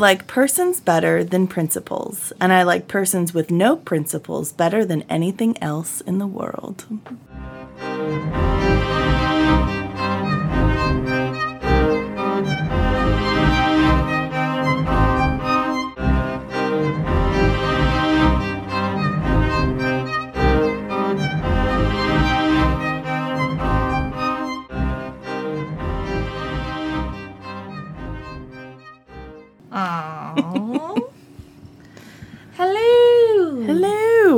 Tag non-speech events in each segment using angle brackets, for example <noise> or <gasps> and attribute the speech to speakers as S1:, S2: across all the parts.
S1: I like persons better than principles, and I like persons with no principles better than anything else in the world.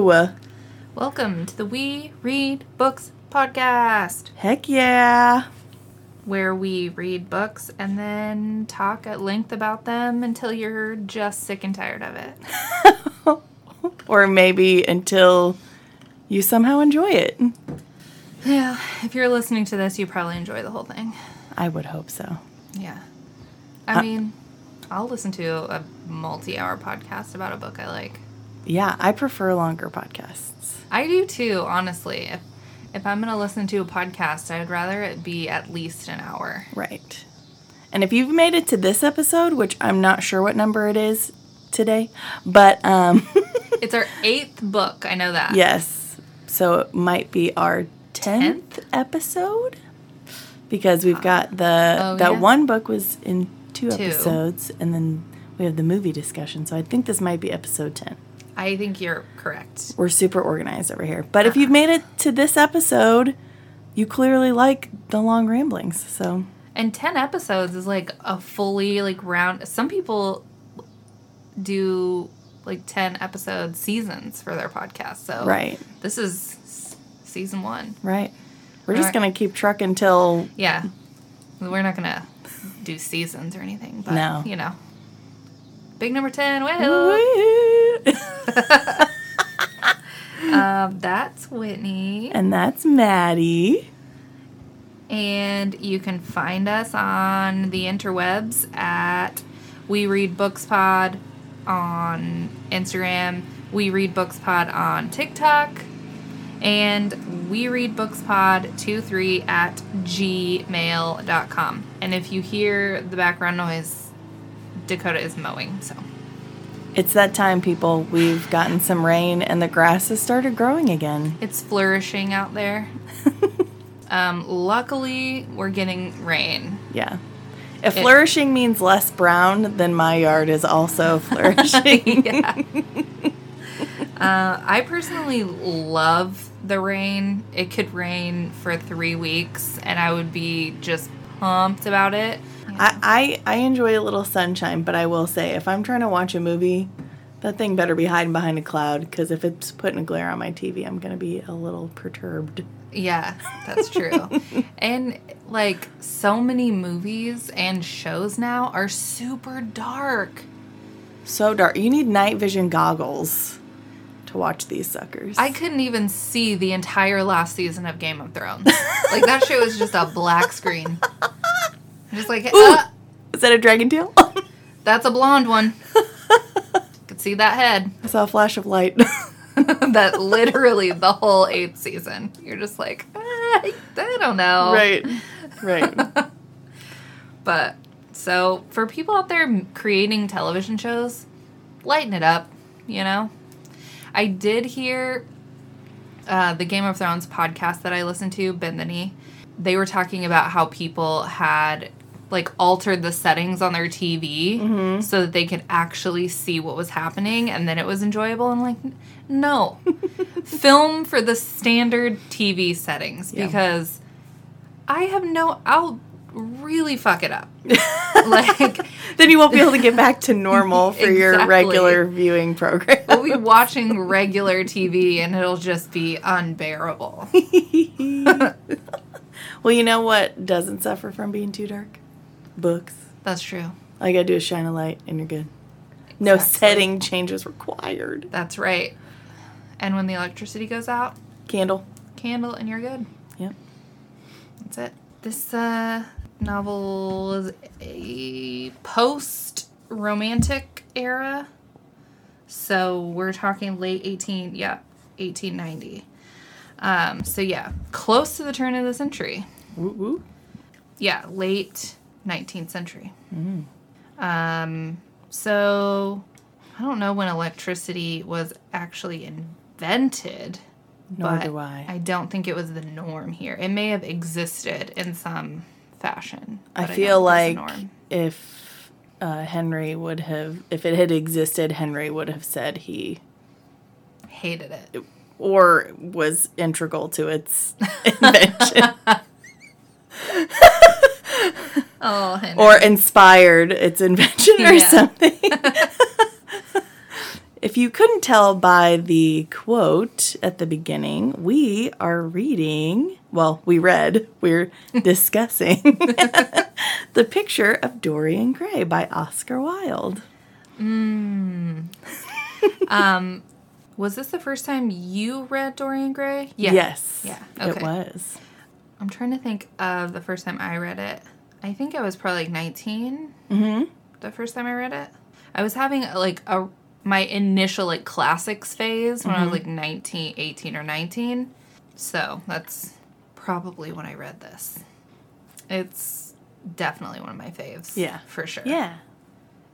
S2: Hello! Welcome to the We Read Books podcast,
S1: Heck yeah!
S2: where we read books and then talk at length about them until you're just sick and tired of it. <laughs>
S1: Or maybe until you somehow enjoy it.
S2: Yeah, if you're listening to this, you probably enjoy the whole thing.
S1: I would hope so.
S2: Yeah. I
S1: Uh,
S2: mean, I'll listen to a multi hour podcast about a book I like.
S1: Yeah, I prefer longer podcasts.
S2: I do too, honestly. If if I'm gonna listen to a podcast, I'd rather it be at least an hour.
S1: Right. And if you've made it to this episode, which I'm not sure what number it is today, but um <laughs>
S2: It's our eighth book. I know that.
S1: yes. So it might be our 10th, episode because we've got the
S2: Oh,
S1: that
S2: yeah.
S1: one book was in two,
S2: Two.
S1: episodes and then we have the movie discussion. So I think this might be episode 10.
S2: I think you're correct.
S1: We're super organized over here. But if you've made it to this episode, you clearly like the long ramblings. So
S2: And 10 episodes is like a fully like round some people do like 10 episode seasons for their podcast. So
S1: Right.
S2: this is season 1.
S1: Right. We're just going to keep trucking until
S2: Yeah. We're not going to do seasons or anything, but
S1: No.
S2: you know. Big number 10. Woo! <laughs> Um, that's Whitney.
S1: and that's Maddie.
S2: And you can find us on the interwebs at We Read Books Pod on Instagram, We Read Books Pod on TikTok, and We Read Books Pod 23 at gmail.com. And if you hear the background noise, Dakota is mowing, so
S1: It's that time, people. We've gotten some rain and the grass has started growing again.
S2: it's flourishing out there. <laughs> um, luckily, we're getting rain.
S1: Yeah. If flourishing means less brown, then my yard is also <laughs> flourishing.
S2: yeah. uh, I personally love the rain. It could rain for three weeks, and I would be just pumped about it.
S1: I, I, I enjoy a little sunshine, but I will say, if I'm trying to watch a movie, that thing better be hiding behind a cloud, because if it's putting a glare on my TV, I'm going to be a little perturbed.
S2: Yeah, that's true. <laughs> and like so many movies and shows now are super dark.
S1: So dark. You need night vision goggles to watch these suckers.
S2: I couldn't even see the entire last season of Game of Thrones. like that show was just a black screen. Just like, "Ah,
S1: Is that a dragon tail? <laughs>
S2: that's a blonde one. Could see that head.
S1: I saw a flash of light. <laughs>
S2: that literally the whole eighth season. You're just like, "Ah, I don't know.
S1: right. Right. <laughs>
S2: But so for people out there creating television shows, lighten it up, you know? I did hear uh, the Game of Thrones podcast that I listened to, Bend the Knee. They were talking about how people had like altered the settings on their TV so that they could actually see what was happening and then it was enjoyable. And like, no, <laughs> film for the standard TV settings
S1: Yeah.
S2: because I have no, I'll really fuck it up. <laughs> like, <laughs>
S1: then you won't be able to get back to normal for your <laughs> regular viewing program.
S2: we'll be watching regular TV and it'll just be unbearable.
S1: well, you know what doesn't suffer from being too dark? Books.
S2: That's true.
S1: All you gotta do is shine a light and you're good. No setting changes required.
S2: That's right. And when the electricity goes out,
S1: Candle.
S2: candle and you're good.
S1: Yep.
S2: That's it. This uh, novel is a post romantic era. So we're talking late 18, yeah, 1890. Um, so yeah, close to the turn of the century.
S1: Woo woo.
S2: Yeah, late 19th century. Um, So, I don't know when electricity was actually invented.
S1: Nor do I.
S2: I don't think it was the norm here. It may have existed in some fashion.
S1: I feel
S2: think
S1: like
S2: it's the norm.
S1: if uh, Henry would have, if it had existed, Henry would have said he
S2: hated it.
S1: or was integral to its <laughs> invention
S2: Oh, Henry.
S1: or inspired its invention or something. <laughs> if you couldn't tell by the quote at the beginning, we are reading, well, we read, we're <laughs> discussing <laughs> The Picture of Dorian Gray by Oscar Wilde. <laughs>
S2: was this the first time you read Dorian Gray?
S1: Yes.
S2: Yeah.
S1: It was.
S2: I'm trying to think of the first time I read it. I think I was probably like 19.
S1: Mm-hmm.
S2: The first time I read it, I was having like a my initial like classics phase when I
S1: Mm-hmm.
S2: was like 19, 18 or 19. So that's probably when I read this. It's definitely one of my faves.
S1: Yeah.
S2: for sure.
S1: Yeah.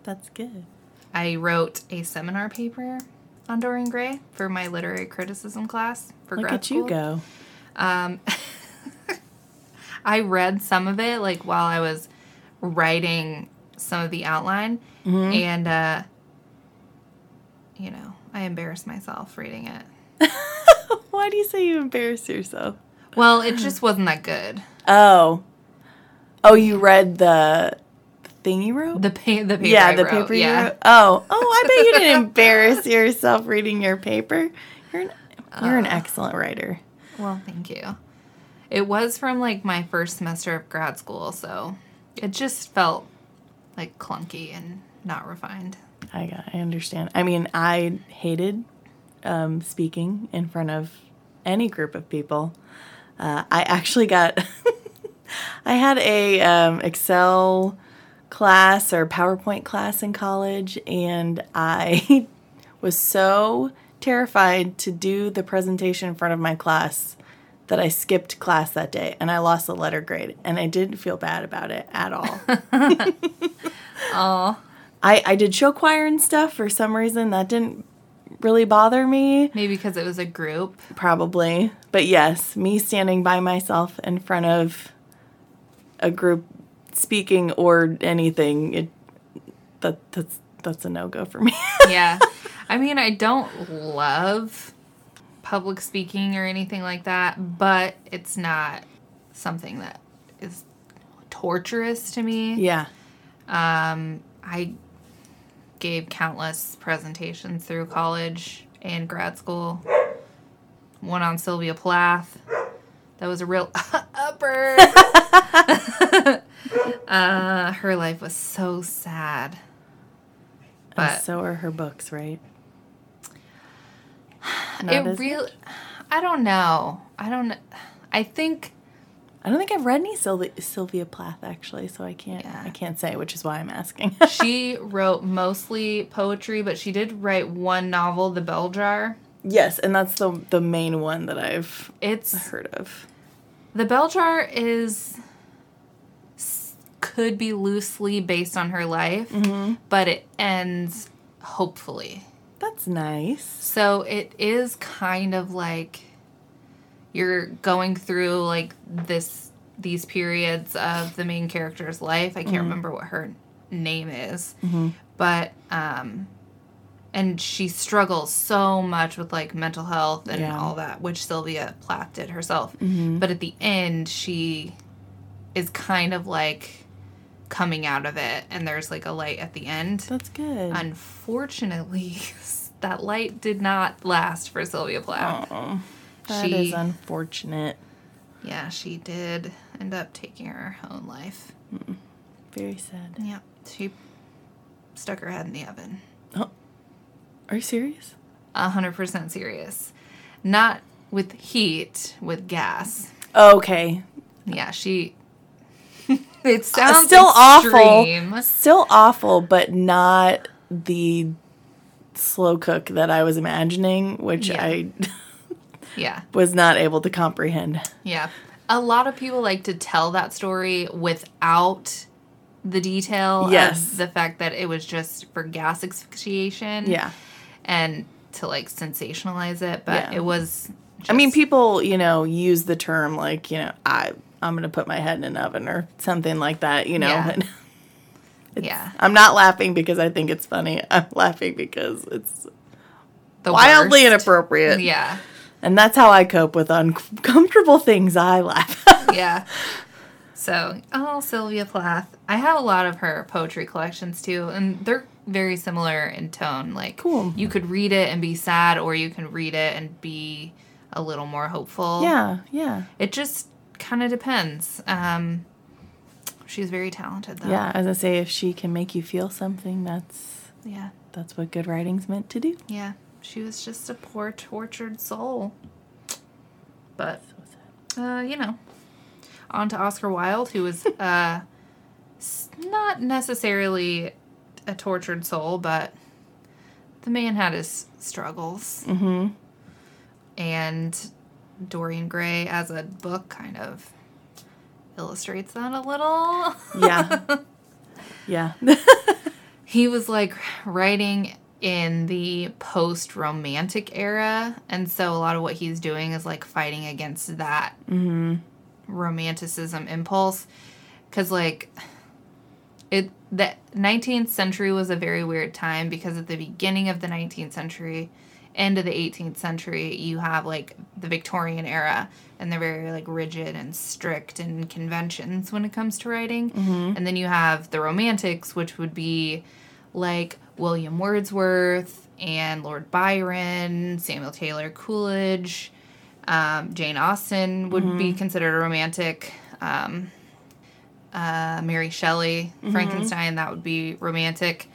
S1: That's good.
S2: I wrote a seminar paper on Dorian Gray for my literary criticism class for
S1: Look
S2: grad
S1: at
S2: school.
S1: you go.
S2: Um, <laughs> I read some of it like while I was writing some of the outline,
S1: Mm-hmm.
S2: and uh, you know, I embarrassed myself reading it. <laughs>
S1: Why do you say you embarrass yourself?
S2: Well, it just wasn't that good.
S1: Oh. Oh, you read the thing you wrote?
S2: The pa- the paper.
S1: yeah,
S2: I
S1: the
S2: wrote,
S1: paper you
S2: yeah.
S1: wrote. Oh. Oh, I bet you didn't <laughs> embarrass yourself reading your paper. You're an, you're an
S2: Uh.
S1: excellent writer.
S2: Well, thank you. It was from like my first semester of grad school, so it just felt like clunky and not refined.
S1: I I understand. I mean, I hated um, speaking in front of any group of people. Uh, I actually got, <laughs> I had a um, Excel class or PowerPoint class in college, and I <laughs> was so terrified to do the presentation in front of my class that I skipped class that day and I lost a letter grade, and I didn't feel bad about it at all. <laughs>
S2: Oh,
S1: I, I did show choir and stuff for some reason that didn't really bother me
S2: maybe because it was a group.
S1: probably but yes me standing by myself in front of a group speaking or anything it that that's that's a no-go for me <laughs>
S2: yeah. I mean, I don't love public speaking or anything like that, but it's not something that is torturous to me.
S1: yeah
S2: Um, I gave countless presentations through college and grad school. One on Sylvia Plath. That was a real <laughs> upper. <laughs> uh, her life was so sad.
S1: and
S2: But
S1: so are her books right Not
S2: it really, I don't know. I don't. I think
S1: I don't think I've read any Sylvia, Sylvia Plath actually so I can't
S2: Yeah.
S1: I can't say which is why I'm asking <laughs>
S2: she <laughs> wrote mostly poetry, but she did write one novel, The Bell Jar.
S1: yes and that's the the main one that I've
S2: It's
S1: heard of
S2: The Bell Jar is could be loosely based on her life, mm-hmm. but it ends hopefully.
S1: that's nice
S2: So it is kind of like you're going through like this these periods of the main character's life. I can't mm-hmm. remember what her name is, mm-hmm. but um and she struggles so much with like mental health and
S1: Yeah.
S2: all that, which Sylvia Plath did herself. Mm-hmm. But at the end, she is kind of like coming out of it, and there's like a light at the end.
S1: that's good
S2: Unfortunately, <laughs> that light did not last for Sylvia Plath.
S1: Oh, that
S2: She- is
S1: unfortunate.
S2: Yeah, she did end up taking her own life.
S1: Very sad.
S2: Yep, she stuck her head in the oven.
S1: Oh, are you serious?
S2: A hundred percent serious. Not with heat, with gas.
S1: Okay.
S2: Yeah, she. <laughs> it uh, sounds
S1: still
S2: extreme.
S1: awful. Still awful, but not the slow cook that I was imagining, which
S2: Yeah.
S1: I
S2: Yeah,
S1: was not able to comprehend.
S2: yeah. A lot of people like to tell that story without the detail
S1: Yes.
S2: the fact that it was just for gas asphyxiation.
S1: Yeah.
S2: And to like sensationalize it, but
S1: Yeah.
S2: it was.
S1: I mean, people, you know, use the term like, you know, I I'm gonna put my head in an oven or something like that, you know.
S2: Yeah. <laughs>
S1: and
S2: Yeah.
S1: I'm not laughing because I think it's funny. I'm laughing because it's
S2: the
S1: wildly
S2: worst.
S1: inappropriate.
S2: Yeah.
S1: And that's how I cope with uncomfortable <laughs> things. I laugh.
S2: yeah. So, oh, Sylvia Plath. I have a lot of her poetry collections too, and they're very similar in tone. Like,
S1: Cool.
S2: You could read it and be sad, or you can read it and be a little more hopeful.
S1: yeah, yeah,
S2: It just kind of depends. Um, she's very talented, though.
S1: yeah. As I say, if she can make you feel something, that's
S2: Yeah.
S1: that's what good writing's meant to do.
S2: Yeah. She was just a poor, tortured soul. But, uh, you know, on to Oscar Wilde, who was uh, <laughs> not necessarily a tortured soul, but the man had his struggles.
S1: Mm-hmm.
S2: And Dorian Gray, as a book, kind of illustrates that a little.
S1: Yeah, <laughs> yeah, <laughs>
S2: he was like writing in the post romantic era and so a lot of what he's doing is like fighting against that mm-hmm. romanticism impulse because like it the 19th century was a very weird time because at the beginning of the 19th century end of the 18th century you have like the victorian era and they're very like rigid and strict in conventions when it comes to writing. Mm-hmm. And then you have the romantics which would be like william wordsworth and lord byron samuel taylor coleridge um, jane austen would be considered a romantic. Um, uh, Mary Shelley, Frankenstein, that would be romantic.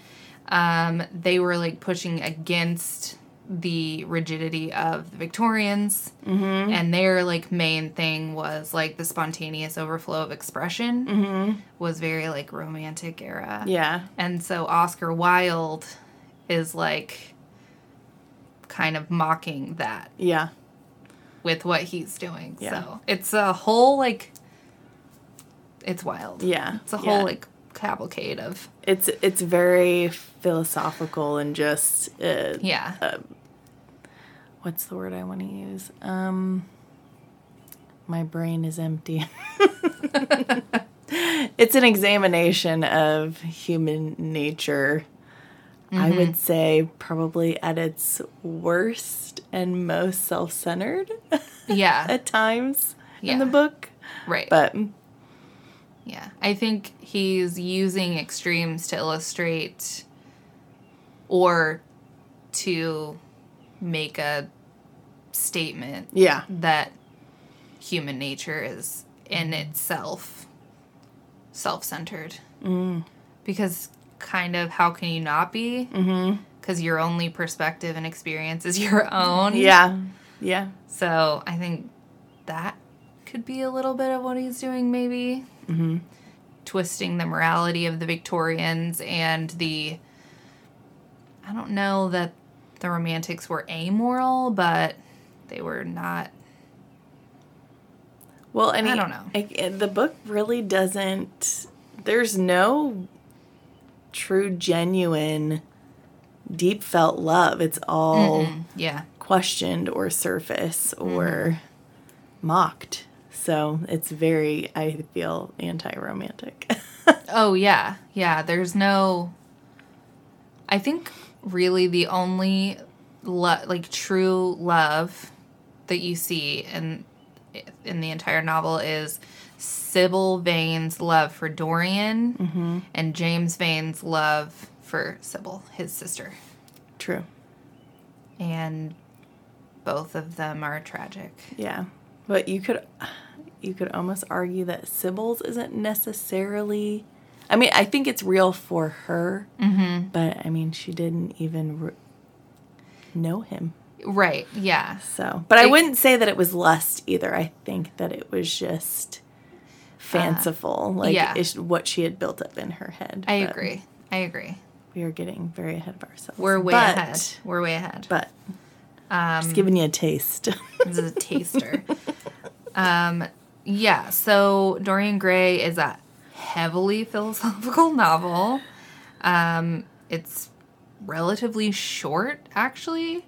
S2: Um, they were like pushing against the rigidity of the Victorians, mm-hmm. and their like main thing was like the spontaneous overflow of expression mm-hmm. was very like romantic era.
S1: yeah.
S2: And so Oscar Wilde is like kind of mocking that
S1: Yeah.
S2: with what he's doing.
S1: Yeah.
S2: So it's a whole like it's wild.
S1: Yeah.
S2: It's a whole
S1: yeah.
S2: like cavalcade of
S1: It's it's very philosophical and just uh,
S2: yeah.
S1: Um, what's the word I want to use? Um, my brain is empty. <laughs> it's an examination of human nature. I would say probably at its worst and most self-centered
S2: yeah. <laughs>
S1: at times in the book.
S2: right.
S1: But
S2: yeah. I think he's using extremes to illustrate or to make a statement
S1: yeah,
S2: that human nature is in itself self-centered. Mm. Because kind of how can you not be? Because your only perspective and experience is <laughs> your own.
S1: yeah, yeah,
S2: So I think that could be a little bit of what he's doing, maybe. Mm-hmm. Twisting the morality of the Victorians and the. I don't know that the Romantics were amoral, but they were not.
S1: Well, and
S2: I don't know.
S1: like, the book really doesn't. There's no true, genuine, deep felt love. It's all
S2: Yeah.
S1: questioned or surface
S2: Mm-hmm.
S1: or mocked. So it's very, I feel, anti romantic. <laughs>
S2: Oh, yeah. Yeah. There's no. I think really the only lo- like true love that you see in in the entire novel is Sybil Vane's love for Dorian mm-hmm. and James Vane's love for Sybil, his sister.
S1: True.
S2: And both of them are tragic.
S1: Yeah. But you could you could almost argue that Sybil's isn't necessarily I mean, I think it's real for her,
S2: Mm-hmm.
S1: but I mean, she didn't even re- know him.
S2: Right. Yeah.
S1: So, but I
S2: It-
S1: wouldn't say that it was lust either. I think that it was just fanciful, like
S2: yeah.
S1: what she had built up in her head.
S2: I
S1: But
S2: agree. I agree.
S1: We are getting very ahead of ourselves.
S2: We're way
S1: But-
S2: ahead. We're way ahead.
S1: But
S2: Um,
S1: just giving you a taste. <laughs>
S2: This is a taster. <laughs> um, yeah, so Dorian Gray is a heavily philosophical <laughs> novel. Um, it's relatively short, actually.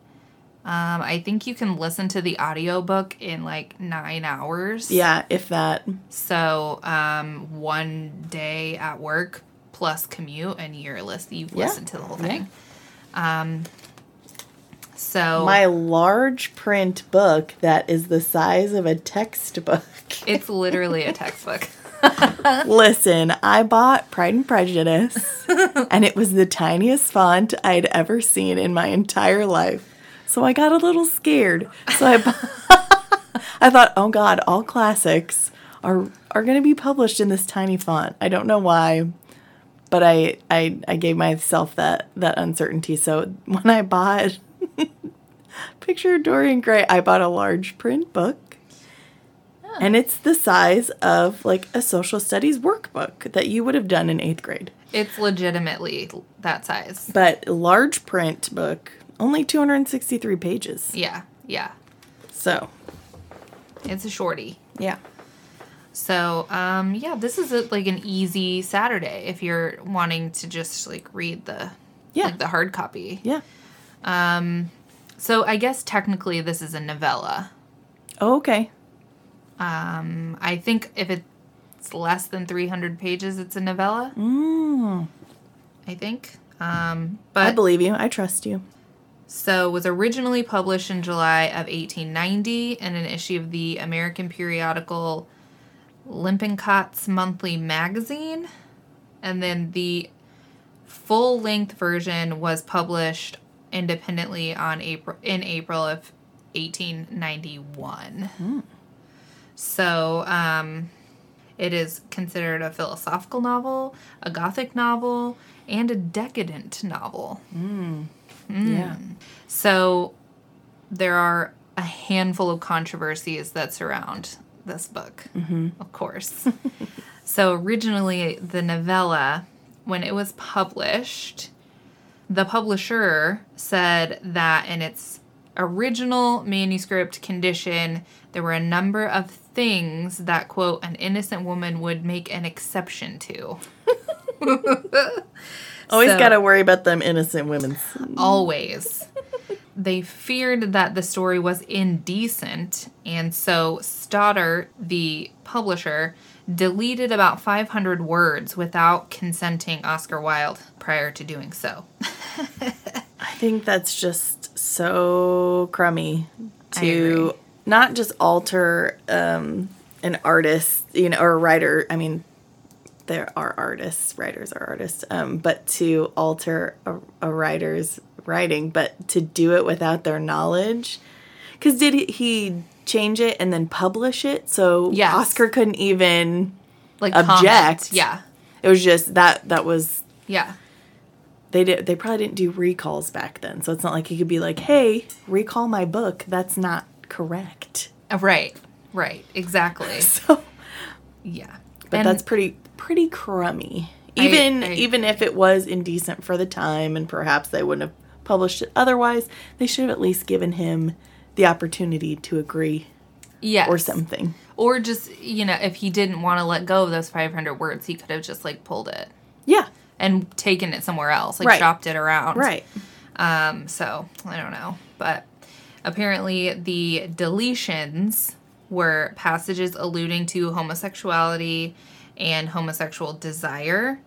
S2: Um, I think you can listen to the audiobook in like nine hours.
S1: Yeah, if that.
S2: So um, one day at work plus commute, and you're list you've
S1: Yeah.
S2: listened to the whole thing. Um, so
S1: My large print book that is the size of a textbook.
S2: it's literally a <laughs> textbook.
S1: Listen, I bought Pride and Prejudice, and it was the tiniest font I'd ever seen in my entire life. So I got a little scared. So I, bu- <laughs> I thought, oh God, all classics are are going to be published in this tiny font. I don't know why, but I I, I gave myself that that uncertainty. So when I bought <laughs> Picture of Dorian Gray, I bought a large print book. And it's the size of like a social studies workbook that you would have done in eighth grade.
S2: It's legitimately that size.
S1: But large print book, only 263 pages.
S2: Yeah, yeah.
S1: So,
S2: It's a shorty.
S1: yeah.
S2: So, um, yeah, this is a, like an easy Saturday if you're wanting to just like read the
S1: Yeah.
S2: like the hard copy.
S1: Yeah.
S2: Um, so, I guess technically this is a novella.
S1: Oh, okay.
S2: Um, I think if it's less than 300 pages, it's a novella.
S1: Mm,
S2: I think. Um,
S1: I
S2: but
S1: believe you. I trust you.
S2: so was originally published in July of 1890 in an issue of the American periodical Lippincotts Monthly Magazine, and then the full-length version was published independently on April in April of 1891. So, um, it is considered a philosophical novel, a gothic novel, and a decadent novel. Hmm. Hmm.
S1: Yeah.
S2: So there are a handful of controversies that surround this book, mm-hmm. of course. <laughs> so originally, the novella, when it was published, the publisher said that in its original manuscript condition, there were a number of things that, quote, an innocent woman would make an exception to. <laughs>
S1: Always
S2: So-
S1: got to worry about them innocent women.
S2: always. they feared that the story was indecent, and so Stoddart, the publisher, deleted about 500 words without consenting Oscar Wilde prior to doing so. <laughs>
S1: I think that's just so crummy to. Not just alter um, an artist, you know, or a writer. I mean, there are artists, writers are artists, um, but to alter a, a writer's writing, but to do it without their knowledge. Because did he, change it and then publish it? So
S2: Yes.
S1: Oscar couldn't even.
S2: Like
S1: Object.
S2: comment. Yeah.
S1: It was just that that was
S2: Yeah.
S1: they did they probably didn't do recalls back then so it's not like he could be like hey recall my book that's not correct
S2: Right. Right. Exactly. <laughs>
S1: so
S2: Yeah.
S1: but
S2: And-
S1: that's pretty pretty crummy
S2: I-
S1: even
S2: I-
S1: even if it was indecent for the time and perhaps they wouldn't have published it otherwise they should have at least given him the opportunity to agree
S2: yes.
S1: or something
S2: Or just, you know, if he didn't want to let go of those 500 words, he could have just like pulled it
S1: yeah
S2: and taken it somewhere else, like
S1: Right.
S2: shopped it around.
S1: right
S2: Um, so I don't know, but apparently the deletions were passages alluding to homosexuality and homosexual desire,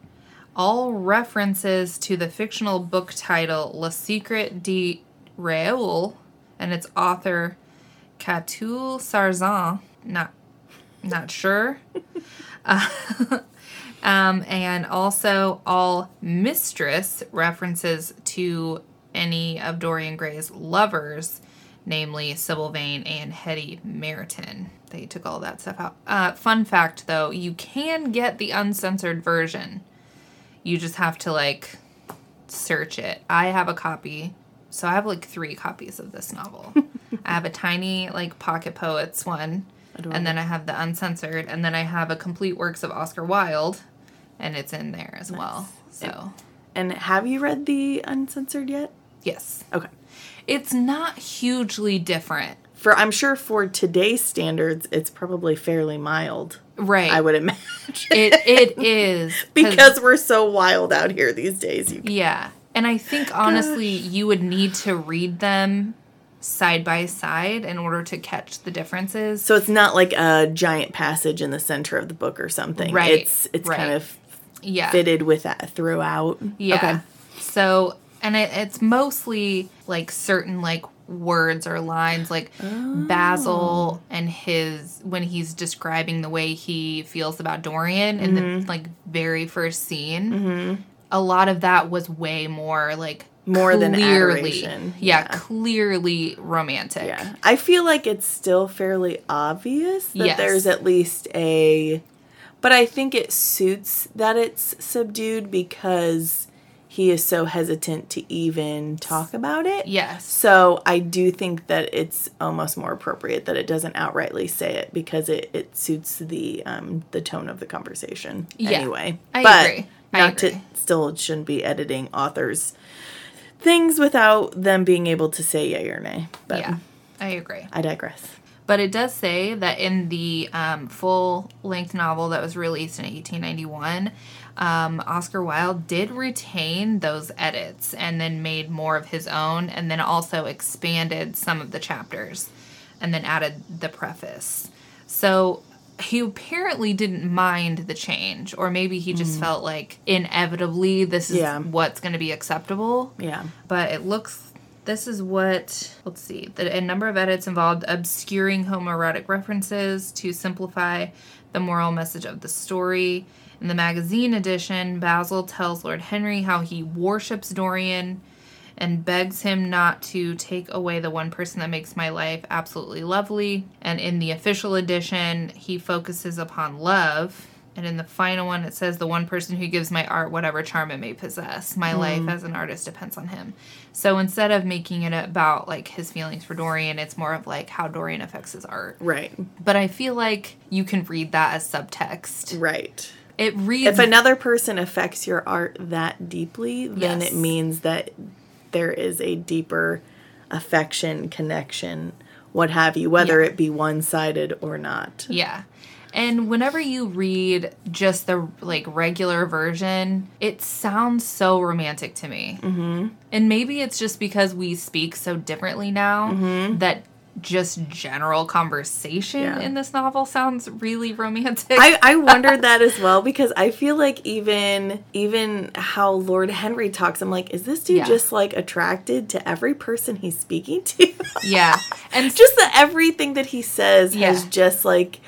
S2: all references to the fictional book title Le Secret de Raoul and its author Catulle Sarrazin. Not, not sure. <laughs> <laughs> Um, and also all mistress references to any of Dorian Gray's lovers, namely Sybil Vane and Hetty Meriton. They took all that stuff out. Uh, fun fact though, you can get the uncensored version. You just have to like search it. I have a copy. So I have like three copies of this novel. <laughs> I have a tiny like Pocket Poets one. And then I have the uncensored, and then I have a complete works of Oscar Wilde, and it's in there as well. So,
S1: and have you read the uncensored yet
S2: yes.
S1: okay
S2: It's not hugely different.
S1: for i'm sure for today's standards it's probably fairly mild
S2: Right.
S1: I would imagine.
S2: it it is 'cause-
S1: because we're so wild out here these days. You
S2: yeah. And I think honestly you would need to read them side by side in order to catch the differences.
S1: So it's not like a giant passage in the center of the book or something.
S2: Right,
S1: It's it's kind of
S2: yeah.
S1: fitted with that throughout.
S2: Yeah.
S1: Okay.
S2: So, and it, it's mostly like certain like words or lines, like
S1: Oh.
S2: Basil and his when he's describing the way he feels about Dorian in
S1: Mm-hmm.
S2: the like very first scene. A lot of that was way more like
S1: More than
S2: clearly,
S1: adoration.
S2: Yeah,
S1: Yeah.
S2: clearly romantic.
S1: Yeah. I feel like it's still fairly obvious that
S2: Yes.
S1: there's at least a but I think it suits that it's subdued because he is so hesitant to even talk about it.
S2: Yes.
S1: So I do think that it's almost more appropriate that it doesn't outrightly say it because it, it suits the um the tone of the conversation
S2: Yeah,
S1: anyway.
S2: I
S1: but
S2: agree. I
S1: Not
S2: agree.
S1: to still shouldn't be editing authors things without them being able to say yay or nay. But
S2: Yeah. I agree.
S1: I digress.
S2: But it does say that in the um, full length novel that was released in 1891, um, Oscar Wilde did retain those edits and then made more of his own and then also expanded some of the chapters and then added the preface. So he apparently didn't mind the change, or maybe he just felt like inevitably this is
S1: Yeah.
S2: what's going to be acceptable
S1: Yeah.
S2: but it looks this is what let's see the a number of edits involved obscuring homoerotic references to simplify the moral message of the story in the magazine edition basil tells lord henry how he worships dorian and begs him not to take away the one person that makes my life absolutely lovely and in the official edition he focuses upon love and in the final one, it says the one person who gives my art whatever charm it may possess. My hmm. life as an artist depends on him. So instead of making it about like his feelings for Dorian, it's more of like how Dorian affects his art.
S1: Right.
S2: But I feel like you can read that as subtext.
S1: Right.
S2: It reads
S1: If another person affects your art that deeply, then
S2: Yes.
S1: it means that there is a deeper affection, connection, what have you, whether
S2: Yeah.
S1: it be one sided or not.
S2: Yeah. And whenever you read just the like regular version, it sounds so romantic to me. Mm-hmm. And maybe it's just because we speak so differently now that just general conversation
S1: Yeah.
S2: in this novel sounds really romantic.
S1: I, I wondered <laughs> that as well because I feel like even even how Lord Henry talks, I'm like, is this dude
S2: Yeah.
S1: just like attracted to every person he's speaking to?
S2: yeah. <laughs> And
S1: just that everything that he says
S2: Yeah.
S1: has just like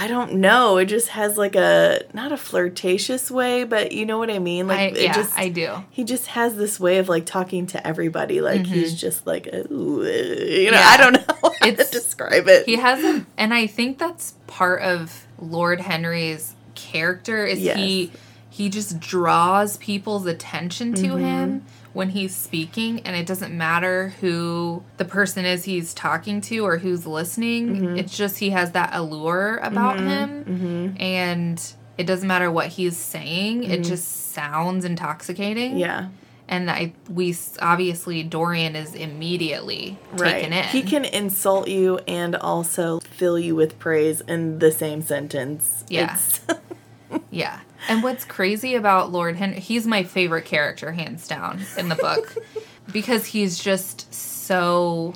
S1: I don't know. It just has like a not a flirtatious way, but you know what I mean. Like
S2: I,
S1: it
S2: yeah,
S1: just
S2: I do.
S1: he just has this way of like talking to everybody. Like he's just like ooh, uh, you know.
S2: Mm-hmm. Yeah.
S1: I don't know how to
S2: It's-
S1: describe it.
S2: He hasn't, and I think that's part of Lord Henry's character is
S1: Yes.
S2: he he just draws people's attention to
S1: Mm-hmm.
S2: him when he's speaking, and it doesn't matter who the person is he's talking to or who's listening.
S1: Mm-hmm.
S2: It's just he has that allure about him, and it doesn't matter what he's saying. It just sounds intoxicating.
S1: Mm-hmm. yeah.
S2: and I we obviously Dorian is immediately taken in.
S1: He can insult you and also fill you with praise in the same sentence.
S2: Yeah.
S1: It's- <laughs>
S2: Yeah. And what's crazy about Lord Henry, he's my favorite character, hands down, in the book. <laughs> because he's just so,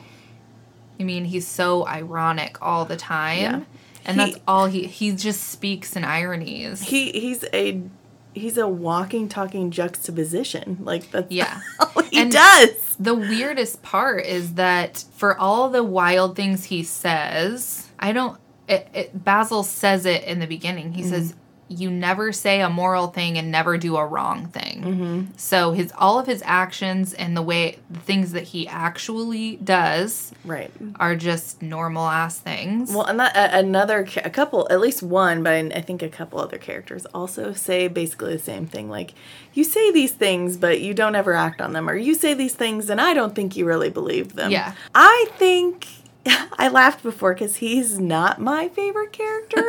S2: I mean, he's so ironic all the time.
S1: Yeah.
S2: And
S1: He-
S2: that's all he, he just speaks in ironies.
S1: he he's a he's a walking talking juxtaposition. Like that's
S2: Yeah. <laughs>
S1: all he
S2: And-
S1: does.
S2: the weirdest part is that for all the wild things he says, I don't, it, it, Basil says it in the beginning. He mm-hmm. says, you never say a moral thing and never do a wrong thing. Mm-hmm. So his all of his actions and the way the things that he actually does
S1: Right.
S2: are just normal ass things.
S1: Well, and that a, another a couple, at least one, but I, I think a couple other characters also say basically the same thing. Like, you say these things, but you don't ever act on them, or you say these things, and I don't think you really believe them.
S2: Yeah.
S1: I think <laughs> I laughed before because he's not my favorite character. <laughs>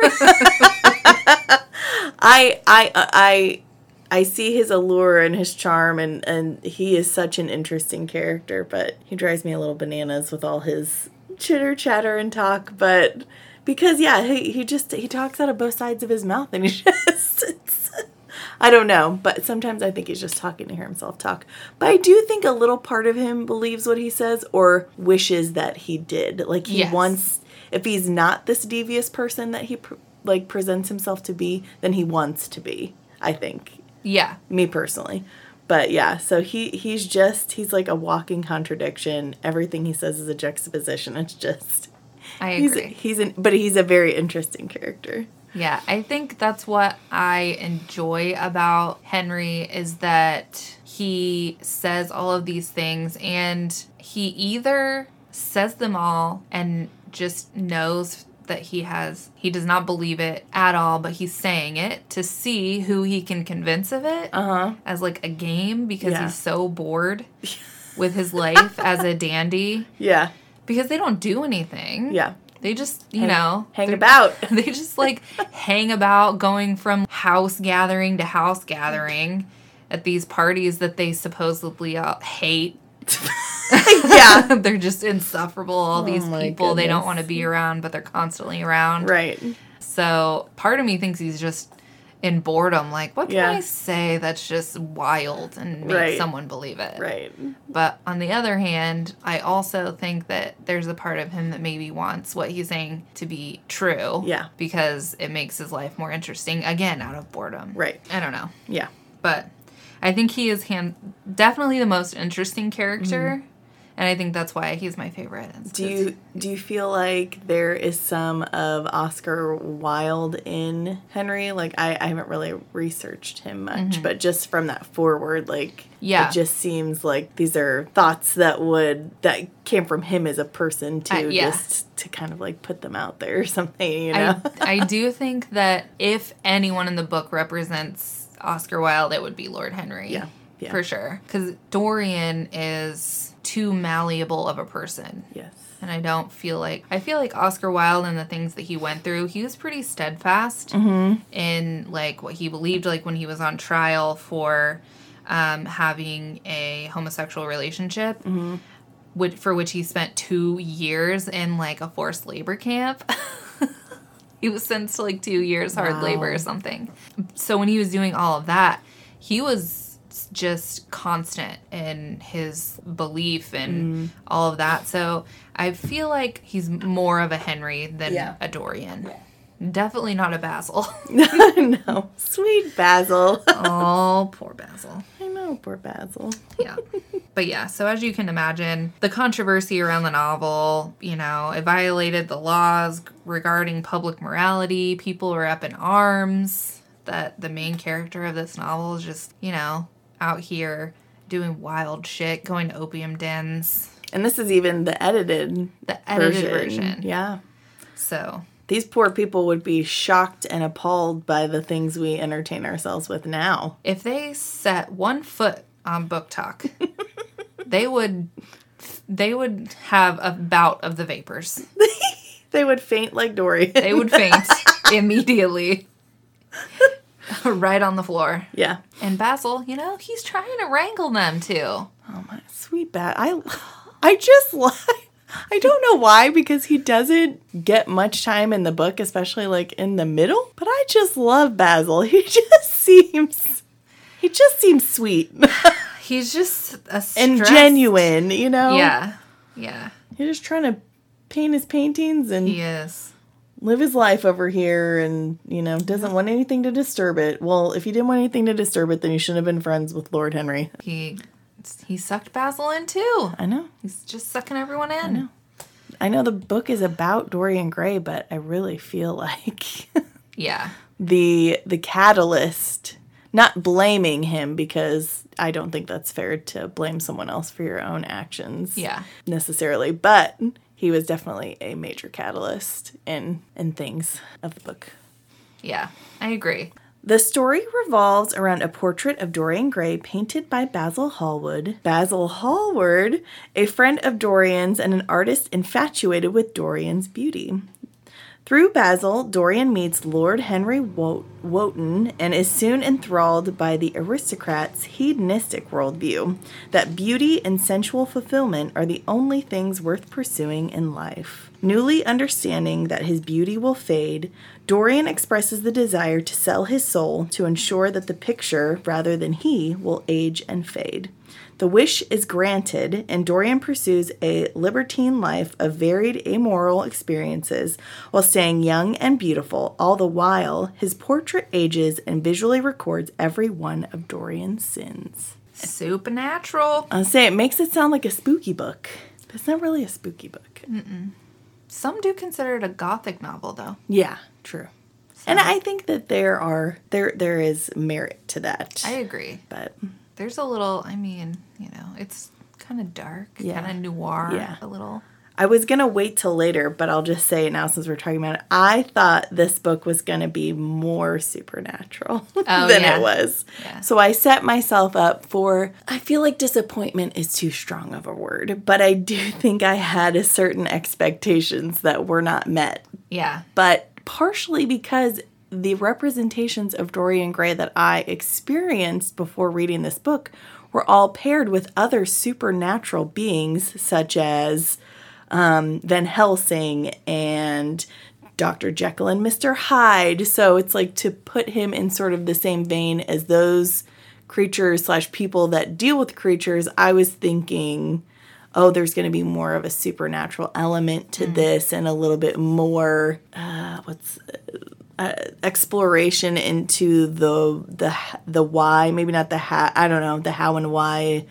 S1: I I I I see his allure and his charm, and and he is such an interesting character. But he drives me a little bananas with all his chitter chatter and talk. But because yeah, he, he just he talks out of both sides of his mouth, and he <laughs> just I don't know, but sometimes I think he's just talking to hear himself talk. But I do think a little part of him believes what he says or wishes that he did. Like he
S2: Yes.
S1: wants, if he's not this devious person that he pr- like presents himself to be, then he wants to be. I think
S2: Yeah.
S1: me personally. But yeah, so he he's just he's like a walking contradiction. Everything he says is a juxtaposition. It's just
S2: I
S1: he's
S2: agree.
S1: he's an but he's a very interesting character.
S2: Yeah, I think that's what I enjoy about Henry is that he says all of these things and he either says them all and just knows that he has he does not believe it at all but he's saying it to see who he can convince of it
S1: Uh-huh.
S2: as like a game because
S1: Yeah.
S2: he's so bored <laughs> with his life as a dandy
S1: Yeah.
S2: because they don't do anything.
S1: Yeah.
S2: They just, you know,
S1: Hang about. <laughs>
S2: they just like <laughs> hang about going from house gathering to house gathering at these parties that they supposedly uh, hate. <laughs>
S1: yeah.
S2: they're just insufferable. All these
S1: Oh my
S2: people they don't want to be around, but they're constantly around.
S1: Right.
S2: So part of me thinks he's just in boredom. Like, what can
S1: Yeah.
S2: I say that's just wild and make
S1: Right.
S2: someone believe it?
S1: Right.
S2: But on the other hand, I also think that there's a part of him that maybe wants what he's saying to be true.
S1: Yeah.
S2: Because it makes his life more interesting, again, out of boredom.
S1: Right.
S2: I don't know.
S1: Yeah.
S2: But I think he is hand- definitely the most interesting character. Mm-hmm. And I think that's why he's my favorite. It's
S1: Do you do you feel like there is some of Oscar Wilde in Henry? Like I, I haven't really researched him much, but just from that forward, like
S2: Mm-hmm. Yeah.
S1: it just seems like these are thoughts that would that came from him as a person to
S2: Uh, yeah.
S1: just to kind of like put them out there or <laughs> something, you know?
S2: I, I do think that if anyone in the book represents Oscar Wilde, it would be Lord Henry.
S1: Yeah, yeah.
S2: For sure. Because Dorian is too malleable of a person.
S1: yes.
S2: And I don't feel like I feel like Oscar Wilde and the things that he went through, he was pretty steadfast
S1: Mm-hmm.
S2: in like what he believed, like when he was on trial for um, having a homosexual relationship,
S1: Mm-hmm.
S2: which, for which he spent two years in like a forced labor camp. <laughs> he was sentenced to like two years hard
S1: Wow.
S2: labor or something. So when he was doing all of that, he was just constant in his belief and
S1: Mm.
S2: all of that. So I feel like he's more of a Henry than
S1: Yeah.
S2: a Dorian. Definitely not a Basil. <laughs> <laughs>
S1: no. Sweet Basil.
S2: oh, <laughs> poor Basil.
S1: I know, poor Basil.
S2: Yeah. But yeah, so as you can imagine, the controversy around the novel, you know, it violated the laws regarding public morality. People were up in arms that the main character of this novel is just, you know, out here doing wild shit, going to opium dens.
S1: And this is even the edited
S2: The edited version.
S1: Yeah.
S2: So,
S1: These poor people would be shocked and appalled by the things we entertain ourselves with now.
S2: if they set one foot on BookTok, <laughs> they would they would have a bout of the vapors. <laughs>
S1: They would faint like Dory.
S2: They would faint <laughs> immediately. <laughs> right on the floor.
S1: yeah.
S2: And Basil, you know, he's trying to wrangle them too.
S1: Oh my sweet bat. I I just <laughs> like I don't know why because he doesn't get much time in the book, especially like in the middle. But I just love Basil. He <laughs> just seems he just seems sweet
S2: He's just a
S1: and genuine, you know?
S2: Yeah. Yeah.
S1: He's just trying to paint his paintings and
S2: He is.
S1: Live his life over here and, you know, doesn't want anything to disturb it. Well, if he didn't want anything to disturb it, then he shouldn't have been friends with Lord Henry.
S2: He he sucked Basil in too.
S1: I know.
S2: He's just sucking everyone in.
S1: I know the book is about Dorian Gray, but I really feel <laughs> like
S2: Yeah.
S1: the the catalyst not blaming him because I don't think that's fair to blame someone else for your own actions
S2: Yeah.
S1: necessarily, but he was definitely a major catalyst in in things of the book.
S2: Yeah. I agree.
S1: The story revolves around a portrait of Dorian Gray painted by Basil Hallwood. Basil Hallward, a friend of Dorian's and an artist infatuated with Dorian's beauty. Through Basil, Dorian meets Lord Henry Wo- Wotton and is soon enthralled by the aristocrat's hedonistic worldview that beauty and sensual fulfillment are the only things worth pursuing in life. Newly understanding that his beauty will fade, Dorian expresses the desire to sell his soul to ensure that the picture, rather than he, will age and fade. The wish is granted, and Dorian pursues a libertine life of varied amoral experiences while staying young and beautiful. All the while, his portrait ages and visually records every one of Dorian's sins.
S2: Supernatural.
S1: I'll say it makes it sound like a spooky book, but it's not really a spooky book.
S2: Some do consider it a gothic novel, though.
S1: Yeah, true. And I think that there are there there is merit to that.
S2: I agree.
S1: but
S2: There's a little, I mean, you know, it's kind of dark,
S1: Yeah.
S2: kind of noir,
S1: Yeah.
S2: a little.
S1: I was gonna wait till later, but I'll just say it now since we're talking about it. I thought this book was gonna be more supernatural <laughs>
S2: Oh,
S1: than
S2: yeah.
S1: it was.
S2: Yeah.
S1: So I set myself up for I feel like disappointment is too strong of a word, but I do <laughs> think I had a certain expectations that were not met.
S2: Yeah.
S1: But partially because the representations of Dorian Gray that I experienced before reading this book were all paired with other supernatural beings, such as um, Van Helsing and Dr. Jekyll and Mr. Hyde. So it's like to put him in sort of the same vein as those creatures slash people that deal with creatures. I was thinking, oh, there's going to be more of a supernatural element to this and a little bit more, uh, what's uh, exploration into the the the why maybe not the how i don't know the how and why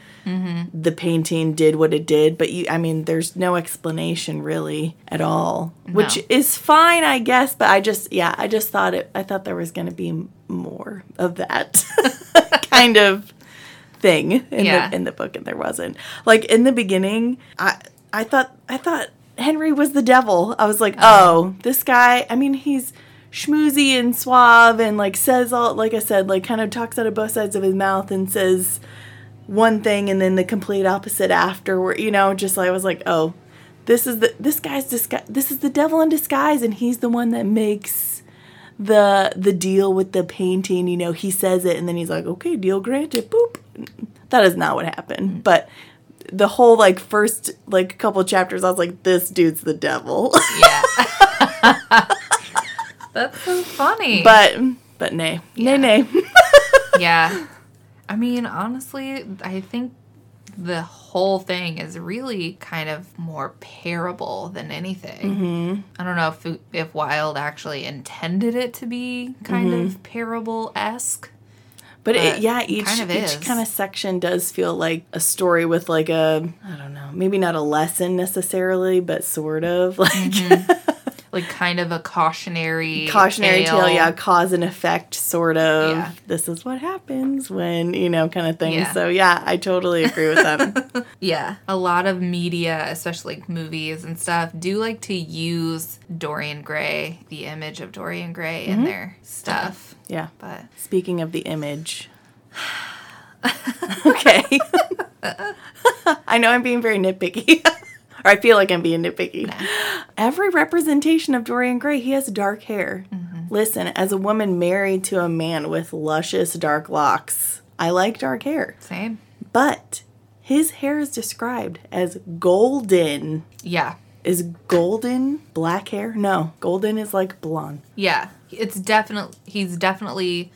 S1: the painting did what it did but you i mean there's no explanation really at all which is fine i guess but i just yeah i just thought it i thought there was going to be more of that <laughs> kind of thing in
S2: Yeah.
S1: the in the book and there wasn't. Like in the beginning i i thought i thought henry was the devil. I was like oh this guy i mean he's schmoozy and suave and like says all like i said like kind of talks out of both sides of his mouth and says one thing and then the complete opposite afterward you know? Just like i was like oh this is the this guy's disguise this is the devil in disguise and he's the one that makes the the deal with the painting you know? He says it and then he's like okay deal granted boop. That is not what happened. Mm. But the whole like first like couple chapters i was like this dude's the devil.
S2: Yeah. <laughs> That's so funny.
S1: but but nay nay nay <laughs>
S2: yeah. I mean, honestly, I think the whole thing is really kind of more parable than anything.
S1: Mm-hmm.
S2: I don't know if if Wilde actually intended it to be kind
S1: Mm-hmm.
S2: of parable esque.
S1: But, it, yeah, each
S2: kind of
S1: each kind of section does feel like a story with like a I don't know, maybe not a lesson necessarily, but sort of <laughs> like
S2: Mm-hmm. Like kind of a cautionary
S1: cautionary tale. yeah, cause and effect sort of.
S2: Yeah.
S1: This is what happens when you know, kind of thing.
S2: Yeah.
S1: So yeah, I totally agree with them. <laughs>
S2: Yeah. A lot of media, especially like movies and stuff, do like to use Dorian Gray, the image of Dorian Gray
S1: Mm-hmm.
S2: in their stuff.
S1: yeah.
S2: But
S1: Speaking of the image. <laughs> <laughs> okay. I know I'm being very nitpicky. Or <laughs> I feel like I'm being nitpicky. Every representation of Dorian Gray, he has dark hair. Mm-hmm. Listen, as a woman married to a man with luscious dark locks, I like dark hair.
S2: same.
S1: But his hair is described as golden.
S2: Yeah.
S1: Is golden black hair? No, golden is like blonde.
S2: Yeah. It's definitely he's definitely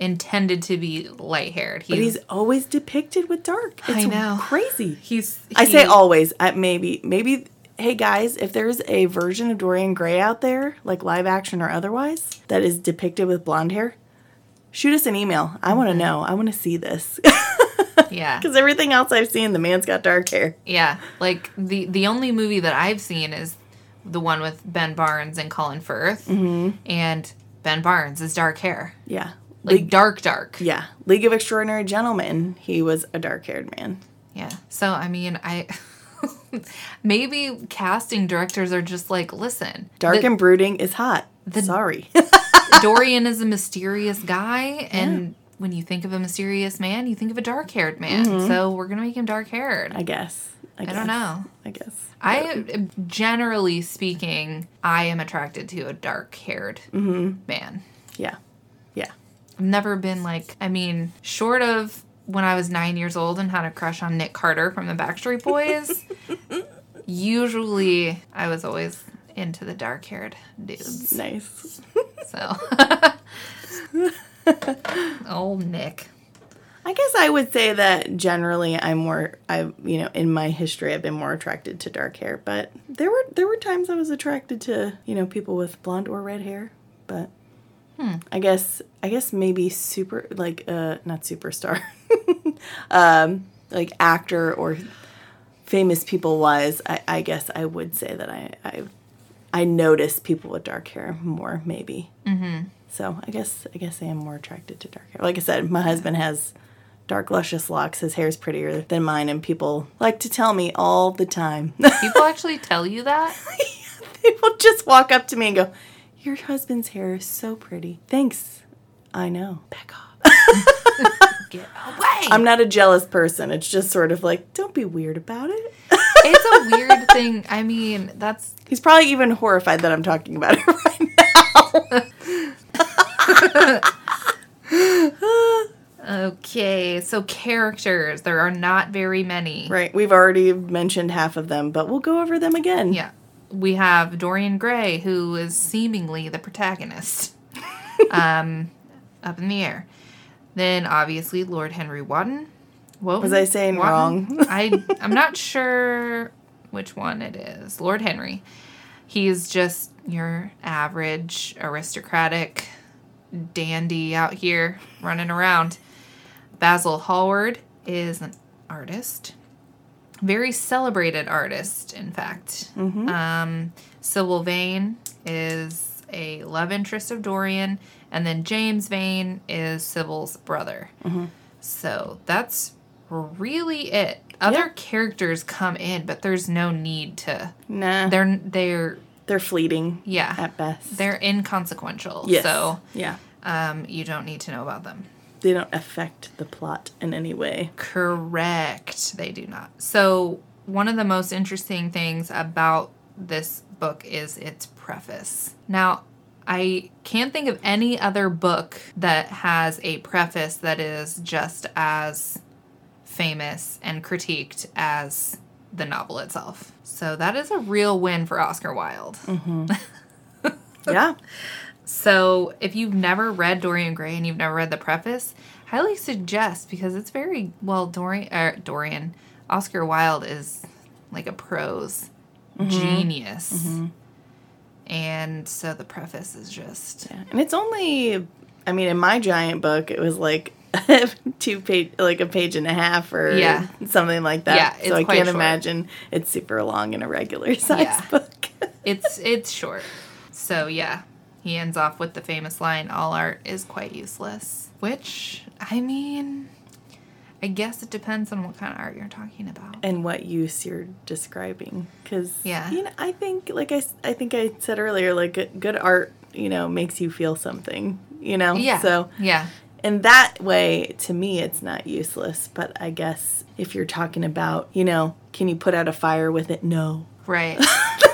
S2: intended to be light haired. He's,
S1: But he's always depicted with dark. It's
S2: I know.
S1: crazy.
S2: he's
S1: I say always. I, maybe, maybe. Hey guys, if there's a version of Dorian Gray out there, like live action or otherwise, that is depicted with blonde hair, shoot us an email. I want to know. I want to see this <laughs>
S2: Yeah.
S1: because everything else I've seen, the man's got dark hair.
S2: Yeah. Like the the only movie that I've seen is the one with Ben Barnes and Colin Firth. Mm-hmm. And Ben Barnes is dark hair.
S1: Yeah,
S2: Like
S1: League,
S2: dark dark.
S1: yeah, League of Extraordinary Gentlemen. He was a dark-haired man.
S2: Yeah. So I mean, I <laughs> maybe casting directors are just like, listen,
S1: Dark
S2: the-
S1: and brooding is hot. The, Sorry. <laughs> <laughs>
S2: Dorian is a mysterious guy, and when you think of a mysterious man, you think of a dark-haired man.
S1: Mm-hmm.
S2: So we're gonna make him dark-haired.
S1: I guess.
S2: I
S1: guess.
S2: don't know.
S1: I guess.
S2: I, generally speaking, I am attracted to a dark haired man.
S1: Yeah.
S2: Never been like, I mean, short of when I was nine years old and had a crush on Nick Carter from the Backstreet Boys, <laughs> usually I was always into the dark haired dudes.
S1: Nice.
S2: So, <laughs> <laughs> old Nick.
S1: I guess I would say that generally I'm more I you know in my history I've been more attracted to dark hair, but there were there were times I was attracted to you know people with blonde or red hair, but I guess I guess maybe super like uh not superstar, <laughs> um like actor or famous people wise I, I guess I would say that I I I notice people with dark hair more maybe. Mm-hmm. So I guess I guess I am more attracted to dark hair. Like I said, my husband has dark luscious locks. His hair's prettier than mine, and people like to tell me all the time.
S2: People <laughs> actually tell you that? <laughs>
S1: people just walk up to me and go, "Your husband's hair is so pretty." Thanks. I know. Back off. <laughs>
S2: Get away.
S1: I'm not a jealous person. It's just sort of like, don't be weird about it. <laughs>
S2: it's a weird thing. I mean, that's
S1: He's probably even horrified that I'm talking about it <laughs> right now.
S2: okay. So, characters, there are not very many.
S1: right. We've already mentioned half of them, but we'll go over them again.
S2: Yeah. We have Dorian Gray, who is seemingly the protagonist, <laughs> um, up in the air. Then, obviously, Lord Henry Wotton. What
S1: Was I saying wrong?
S2: I I'm not <laughs> sure which one it is. Lord Henry. He's just your average aristocratic dandy out here running around. Basil Hallward is an artist. Very celebrated artist, in fact. Um, Sybil Vane is a love interest of Dorian, and then James Vane is Sybil's brother. So that's really it. Other
S1: Yeah.
S2: characters come in, but there's no need to.
S1: Nah. They're,
S2: They're they're
S1: fleeting
S2: yeah
S1: at best.
S2: they're inconsequential.
S1: yes.
S2: So
S1: yeah.
S2: um, you don't need to know about them.
S1: They don't affect the plot in any way.
S2: Correct. They do not. So, one of the most interesting things about this book is its preface. Now, I can't think of any other book that has a preface that is just as famous and critiqued as the novel itself. So, that is a real win for Oscar Wilde. Mm-hmm. <laughs>
S1: Yeah.
S2: So, if you've never read Dorian Gray and you've never read the preface, highly suggest because it's very well Dorian er, Dorian Oscar Wilde is like a prose genius. And so the preface is just
S1: Yeah. And it's only, I mean, in my giant book, it was like <laughs> two page, like a page and a half or
S2: Yeah.
S1: something like that.
S2: Yeah,
S1: so I can't
S2: short.
S1: imagine it's super long in a regular <laughs> size
S2: Yeah.
S1: book. <laughs>
S2: it's it's short. So yeah, he ends off with the famous line all art is quite useless, which I mean I guess it depends on what kind of art you're talking about.
S1: and what use you're describing. Because,
S2: Yeah.
S1: you know, I think, like I, I think I said earlier, like good- good art, you know, makes you feel something, you know?
S2: Yeah.
S1: So,
S2: yeah.
S1: in that way, to me, it's not useless. But I guess if you're talking about, you know, can you put out a fire with it? No.
S2: Right. <laughs>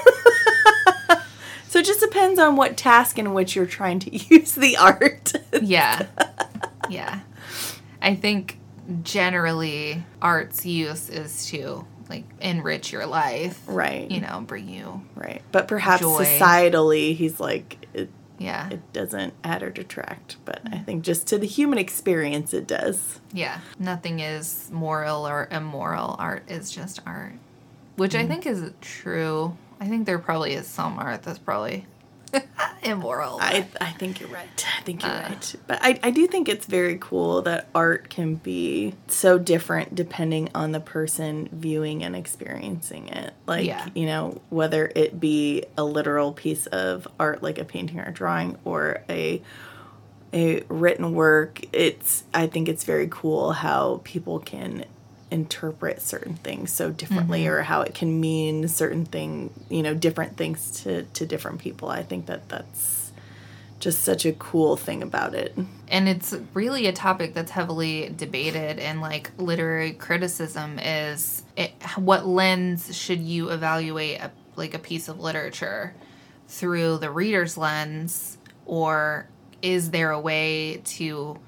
S1: So it just depends on what task in which you're trying to <laughs> use the art.
S2: Yeah. <laughs> Yeah. I think generally art's use is to like enrich your life,
S1: right.
S2: you know, bring you
S1: Right. But perhaps
S2: Joy.
S1: societally, he's like, it,
S2: yeah.
S1: it doesn't add or detract. But I mm-hmm. think just to the human experience, it does.
S2: Yeah. Nothing is moral or immoral. Art is just art. Which I mm-hmm. think is true. I think there probably is some art that's probably <laughs> immoral.
S1: I, I think you're right. I think you're
S2: Uh.
S1: right. But I, I do think it's very cool that art can be so different depending on the person viewing and experiencing it. Like,
S2: Yeah.
S1: you know, whether it be a literal piece of art like a painting or a drawing or a a written work, it's I think it's very cool how people can interpret certain things so differently mm-hmm. or how it can mean certain thing, you know, different things to to different people. I think that that's just such a cool thing about it.
S2: and it's really a topic that's heavily debated in like literary criticism is it, what lens should you evaluate a, like a piece of literature through the reader's lens or is there a way to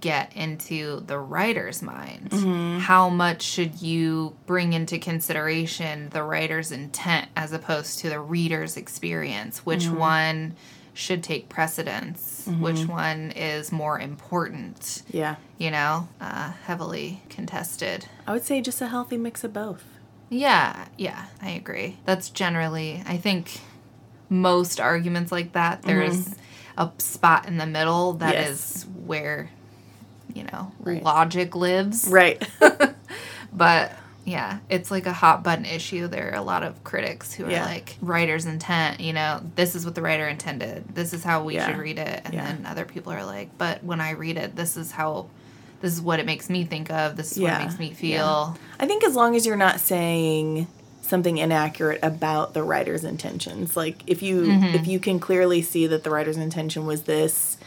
S2: get into the writer's mind. Mm-hmm. How much should you bring into consideration the writer's intent as opposed to the reader's experience? Which mm-hmm. one should take precedence? Which mm-hmm. one is more important?
S1: Yeah.
S2: you know uh, heavily contested.
S1: I would say just a healthy mix of both.
S2: yeah yeah i agree. That's generally i think most arguments like that. There's a spot in the middle that is
S1: Yes.
S2: where you know
S1: Right.
S2: logic lives
S1: Right. <laughs>
S2: but yeah it's like a hot button issue there are a lot of critics who are
S1: Yeah.
S2: like writer's intent you know this is what the writer intended this is how we
S1: Yeah.
S2: should read it and
S1: Yeah.
S2: then other people are like but when i read it this is how this is what it makes me think of this is what it makes me feel
S1: I think as long as you're not saying something inaccurate about the writer's intentions, like if you
S2: Mm-hmm.
S1: if you can clearly see that the writer's intention was this,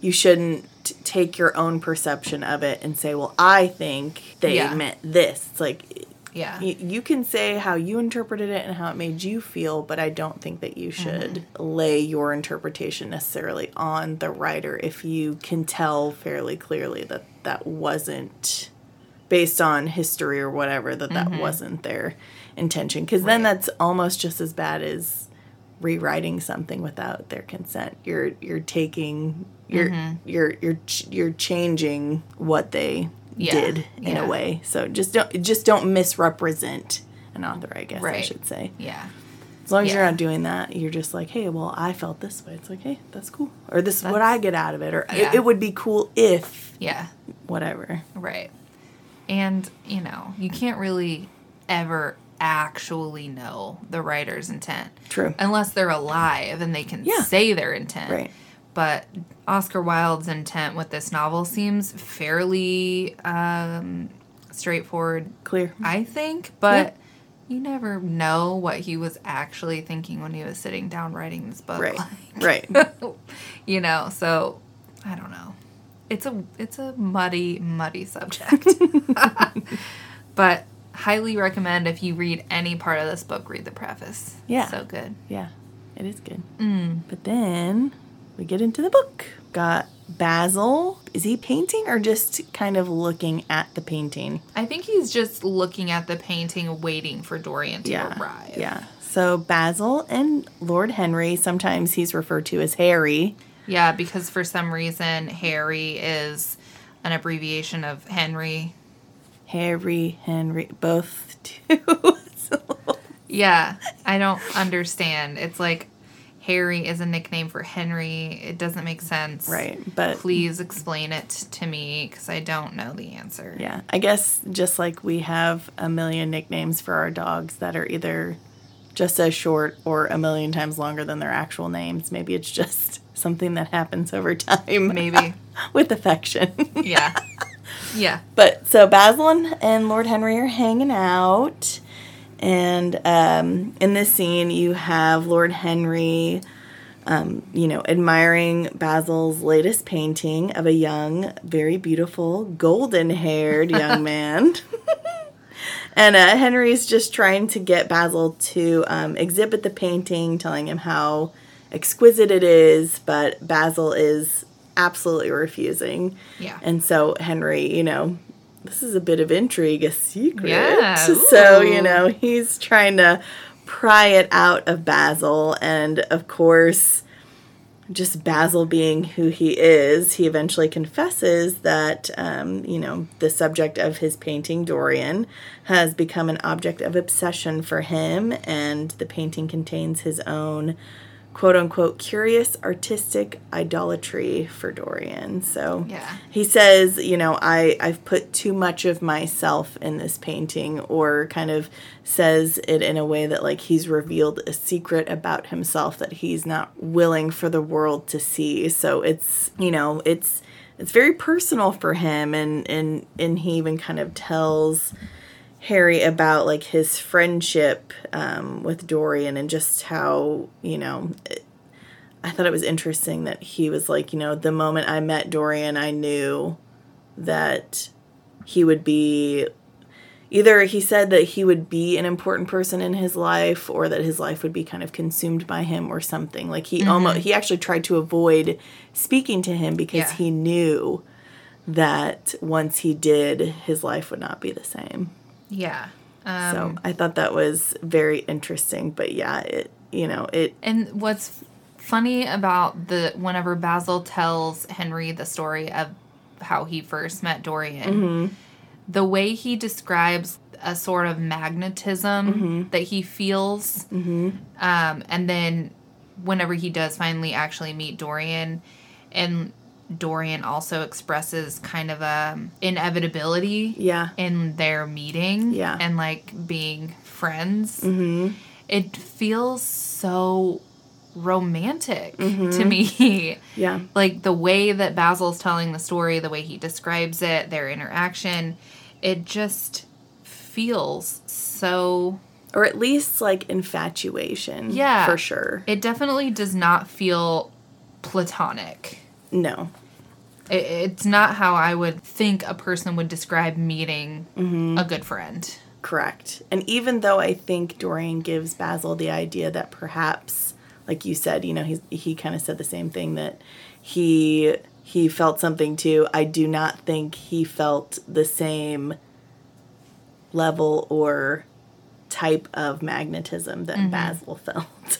S1: you shouldn't take your own perception of it and say, "Well, I think they
S2: Yeah.
S1: meant this." It's like
S2: yeah.
S1: y- you can say how you interpreted it and how it made you feel, but I don't think that you should mm-hmm. lay your interpretation necessarily on the writer if you can tell fairly clearly that that wasn't based on history or whatever that that mm-hmm. wasn't their intention. Because then that's almost just as bad as rewriting something without their consent. You're you're taking Mm-hmm. you're you're you're you're changing what they
S2: Yeah,
S1: did in
S2: yeah.
S1: a way. So just don't just don't misrepresent an author i guess i should say.
S2: Yeah.
S1: As long as you're not doing that you're just like hey well i felt this way. It's like hey that's cool. Or this is what i get out of it. Or
S2: Yeah.
S1: it, it would be cool if
S2: yeah.
S1: whatever.
S2: Right. And you know you can't really ever actually know the writer's intent.
S1: True.
S2: unless they're alive and they can
S1: Yeah.
S2: say their intent.
S1: Right.
S2: But oscar wilde's intent with this novel seems fairly um, straightforward
S1: clear.
S2: I think but you never know what he was actually thinking when he was sitting down writing this book
S1: right.
S2: Like,
S1: right. <laughs>
S2: you know so i don't know. It's a it's a muddy muddy subject. <laughs> <laughs> But highly recommend if you read any part of this book read the preface.
S1: Yeah.
S2: so good.
S1: Yeah, it is good.
S2: Mm.
S1: But then we get into the book. Got Basil. Is he painting or just kind of looking at the painting?
S2: i think he's just looking at the painting waiting for dorian to
S1: Yeah.
S2: arrive
S1: Yeah. So Basil and Lord Henry, sometimes he's referred to as Harry.
S2: yeah because for some reason harry is an abbreviation of henry
S1: Harry, Henry, both <laughs> two.
S2: Yeah, I don't understand. It's like Harry is a nickname for Henry. It doesn't make sense.
S1: right. But
S2: Please explain it to me because I don't know the answer.
S1: yeah, I guess just like we have a million nicknames for our dogs that are either just as short or a million times longer than their actual names, maybe it's just <laughs> something that happens over time.
S2: Maybe. <laughs>
S1: with affection.
S2: Yeah. <laughs> Yeah.
S1: but so Basil and, and Lord Henry are hanging out. And um, in this scene, you have Lord Henry, um, you know, admiring Basil's latest painting of a young, very beautiful, golden haired young <laughs> man. <laughs> and uh, Henry's just trying to get Basil to um, exhibit the painting, telling him how exquisite it is, but Basil is absolutely refusing.
S2: Yeah.
S1: And so Henry, you know, this is a bit of intrigue, a secret.
S2: Yeah, <laughs>
S1: So, you know, he's trying to pry it out of Basil. And of course, just Basil being who he is, he eventually confesses that, um, you know, the subject of his painting, Dorian, has become an object of obsession for him. And the painting contains his own quote unquote curious artistic idolatry for Dorian. So
S2: Yeah.
S1: he says, you know, I, I've put too much of myself in this painting, or kind of says it in a way that like he's revealed a secret about himself that he's not willing for the world to see. So it's, you know, it's it's very personal for him and and and he even kind of tells Harry about like his friendship um, with Dorian and just how you know it- I thought it was interesting that he was like, you know, the moment I met Dorian, I knew that he would be either he said that he would be an important person in his life or that his life would be kind of consumed by him or something. Like he almost he actually tried to avoid speaking to him because
S2: Yeah.
S1: he knew that once he did his life would not be the same
S2: Yeah. Um,
S1: so i thought that was very interesting but yeah it you know it
S2: And what's funny about the whenever Basil tells Henry the story of how he first met Dorian, the way he describes a sort of magnetism that he feels, um, and then whenever he does finally actually meet Dorian, and Dorian also expresses kind of a um, inevitability
S1: yeah
S2: in their meeting
S1: Yeah.
S2: and like being friends. Mm-hmm. It feels so romantic mm-hmm. to me. <laughs>
S1: yeah
S2: like the way that Basil's telling the story, the way he describes it, their interaction, it just feels so.
S1: or at least like infatuation
S2: Yeah.
S1: for sure
S2: It definitely does not feel platonic.
S1: no
S2: It, it's not how I would think a person would describe meeting mm-hmm. a good friend.
S1: Correct. And even though I think Dorian gives Basil the idea that perhaps, like you said, you know, he's, he kind of said the same thing that he he felt something too. I do not think he felt the same level or type of magnetism that mm-hmm. Basil <laughs> felt.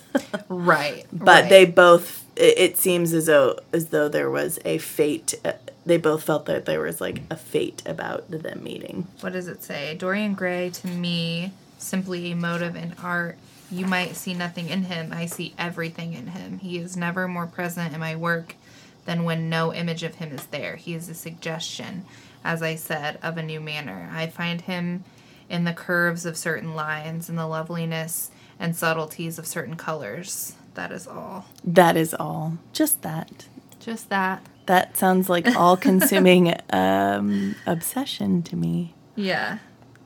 S2: Right.
S1: but they both it, seems as though as though there was a fate uh, they both felt that there was like a fate about them meeting.
S2: what does it say? Dorian Gray to me simply a motive in art. You might see nothing in him. I see everything in him. He is never more present in my work than when no image of him is there. He is a suggestion, as I said, of a new manner. I find him in the curves of certain lines, in the loveliness and subtleties of certain colors. That is all.
S1: That is all. Just that.
S2: Just that.
S1: That sounds like all consuming <laughs> um, obsession to me.
S2: Yeah.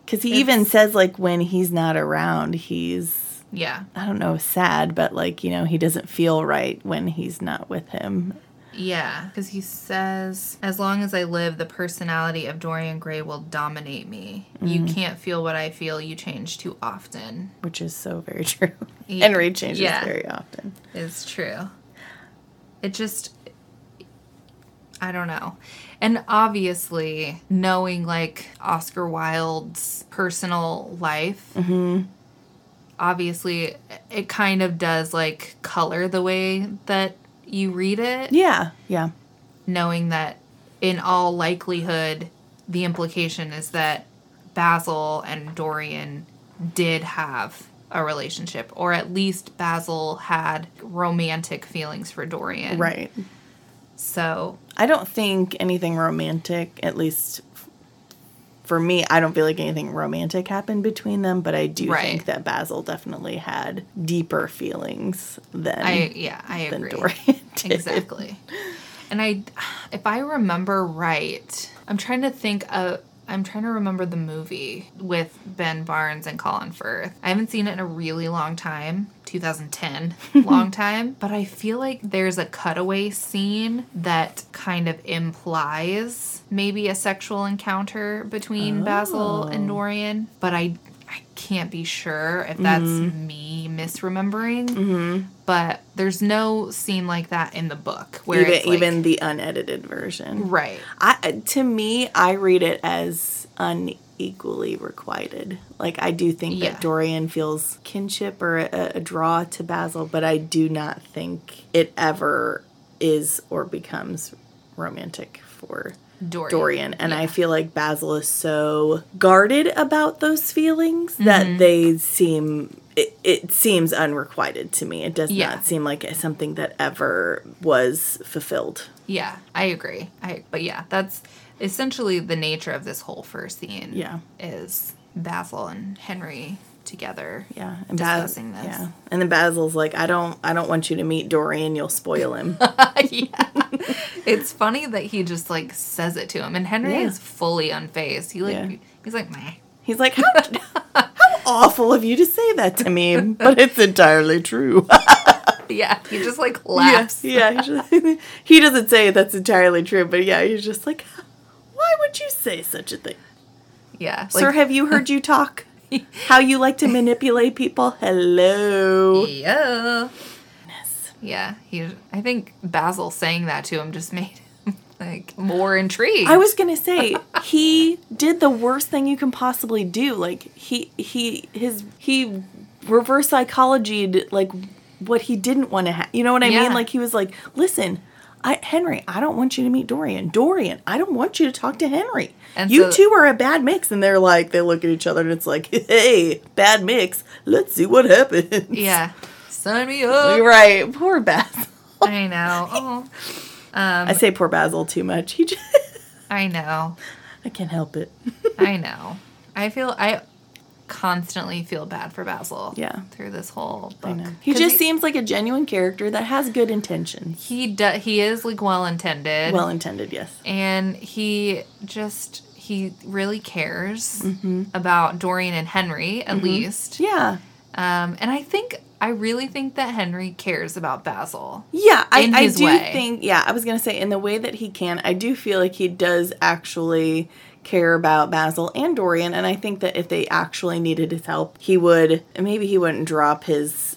S1: Because he even says, like, when he's not around, he's,
S2: Yeah.
S1: I don't know, sad, but, like, you know, he doesn't feel right when he's not with him.
S2: Yeah, because he says, as long as I live, the personality of Dorian Gray will dominate me. You mm-hmm. can't feel what I feel. You change too often.
S1: Which is so very <laughs> true.
S2: Yeah.
S1: Henry changes
S2: Yeah.
S1: very often.
S2: Is true. It just, I don't know. And obviously, knowing like Oscar Wilde's personal life, mm-hmm. obviously, it kind of does like color the way that you read it.
S1: Yeah, yeah.
S2: knowing that in all likelihood the implication is that Basil and Dorian did have a relationship or at least Basil had romantic feelings for Dorian.
S1: Right.
S2: So,
S1: I don't think anything romantic, at least for me, I don't feel like anything romantic happened between them, but I do
S2: Right.
S1: think that Basil definitely had deeper feelings than,
S2: I yeah, I
S1: than
S2: agree.
S1: Dorian did. <laughs>
S2: Exactly. And I if I remember right, I'm trying to think of I'm trying to remember the movie with Ben Barnes and Colin Firth. I haven't seen it in a really long time, 2010, <laughs> long time, but I feel like there's a cutaway scene that kind of implies maybe a sexual encounter between Basil and
S1: Oh.
S2: Dorian, but I I can't be sure if that's
S1: Mm-hmm.
S2: me misremembering. But there's no scene like that in the book where
S1: Even,
S2: it's like,
S1: even the unedited version.
S2: right.
S1: I to me, I read it as unequally requited. Like I do think
S2: Yeah.
S1: that Dorian feels kinship or a, a draw to Basil, but I do not think it ever is or becomes romantic for
S2: Dorian.
S1: Dorian. And I feel like Basil is so guarded about those feelings
S2: Mm-hmm.
S1: that they seem. It, it seems unrequited to me. It does
S2: Yeah.
S1: not seem like something that ever was fulfilled.
S2: Yeah, I agree. I but yeah, that's essentially the nature of this whole first scene.
S1: Yeah.
S2: is Basil and Henry together.
S1: Yeah, and Bas-
S2: discussing this.
S1: Yeah, and then Basil's like, I don't, I don't want you to meet Dorian. You'll spoil him. <laughs>
S2: yeah. It's funny that he just like says it to him, and Henry
S1: Yeah.
S2: is fully unfazed. He like
S1: Yeah.
S2: he's like, meh.
S1: He's like, how, how <laughs> awful of you to say that to me, but it's entirely true. <laughs>
S2: yeah, he just like laughs.
S1: Yeah, yeah. He, just- <laughs> he doesn't say that's entirely true, but yeah, he's just like, why would you say such a thing?
S2: Yeah.
S1: Sir,
S2: like-
S1: have you heard you talk? How you like to manipulate people? Hello.
S2: Yeah. Yeah, he. I think Basil saying that to him just <laughs> made him like more intrigued.
S1: I was gonna say he did the worst thing you can possibly do. Like he he his he reverse psychology like what he didn't want to have. You know what I
S2: Yeah.
S1: mean? Like he was like, listen. I, Henry, I don't want you to meet Dorian. Dorian, I don't want you to talk to Henry.
S2: And
S1: you
S2: so-
S1: two are a bad mix. And they're like, they look at each other and it's like, hey, bad mix. Let's see what happens.
S2: Yeah. Sign me up.
S1: Right. Poor Basil. <laughs>
S2: I know. Oh, um,
S1: I say poor Basil too much. He just, <laughs>
S2: I know.
S1: I can't help it. <laughs>
S2: I know. I feel I constantly feel bad for Basil.
S1: Yeah.
S2: Through this whole book.
S1: I know. He
S2: 'Cause
S1: just seems like a genuine character that has good intentions.
S2: he do, he is like well intended.
S1: Well intended, yes.
S2: and he just he really cares about Dorian and Henry at least.
S1: Yeah.
S2: Um, and I think I really think that Henry cares about Basil.
S1: Yeah, I, I do
S2: way.
S1: think, yeah, I was going to say, in the way that he can, I do feel like he does actually care about Basil and Dorian. And I think that if they actually needed his help, he would, maybe he wouldn't drop his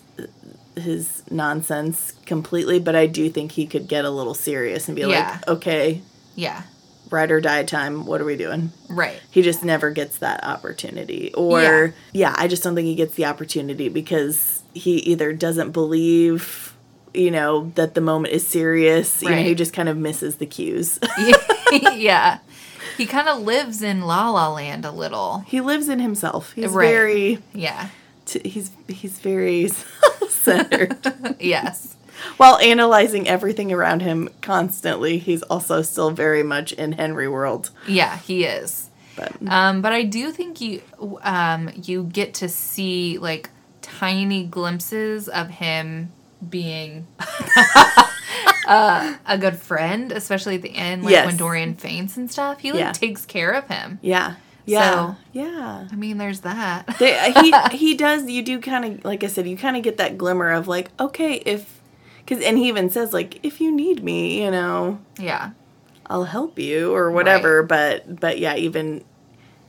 S1: his nonsense completely, but I do think he could get a little serious and be
S2: Yeah.
S1: like, okay,
S2: Yeah.
S1: Ride or die time, what are we doing?
S2: Right.
S1: he just never gets that opportunity or
S2: Yeah.
S1: yeah. i just don't think he gets the opportunity because he either doesn't believe you know that the moment is serious you know he just kind of misses the cues <laughs> <laughs>
S2: yeah. He kind of lives in La La Land a little.
S1: he lives in himself he's
S2: Right.
S1: very
S2: Yeah.
S1: t- he's he's very <laughs> self-centered
S2: Yes.
S1: While analyzing everything around him constantly he's also still very much in henry world
S2: Yeah, he is.
S1: but
S2: Um, but I do think you um, you get to see like tiny glimpses of him being <laughs> uh, a good friend, especially at the end, like
S1: Yes.
S2: when Dorian faints and stuff. He like
S1: Yeah.
S2: takes care of him.
S1: yeah yeah
S2: So-
S1: yeah
S2: I mean, there's that.
S1: they, he <laughs> he does you do kind of like I said you kind of get that glimmer of like okay if because and he even says like if you need me you know
S2: yeah,
S1: I'll help you or whatever. But but yeah even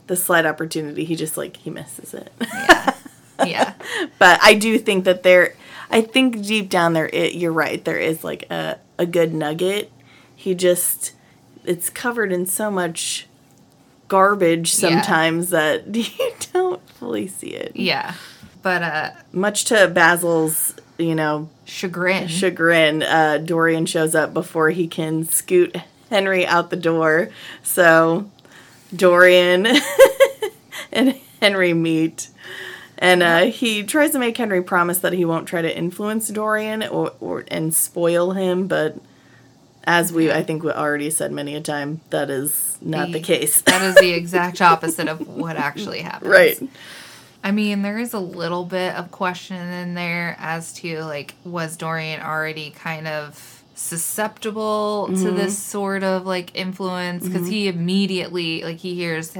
S1: the slight opportunity he just like he misses it.
S2: Yeah, <laughs> yeah,
S1: but I do think that there I think deep down there it, you're right there is like a a good nugget. He just it's covered in so much garbage
S2: Yeah.
S1: sometimes that <laughs> you don't fully see it.
S2: Yeah. But uh,
S1: much to Basil's, you know,
S2: chagrin.
S1: chagrin, uh, Dorian shows up before he can scoot Henry out the door. So Dorian <laughs> and Henry meet. And uh, he tries to make Henry promise that he won't try to influence Dorian or, or and spoil him, but as we I think we already said many a time, that is not the,
S2: The-
S1: case.
S2: that is the exact opposite of what <laughs> actually happens.
S1: right.
S2: I mean, there is a little bit of question in there as to like, was Dorian already kind of susceptible to mm-hmm. this sort of like influence? Because mm-hmm. he immediately, like, he hears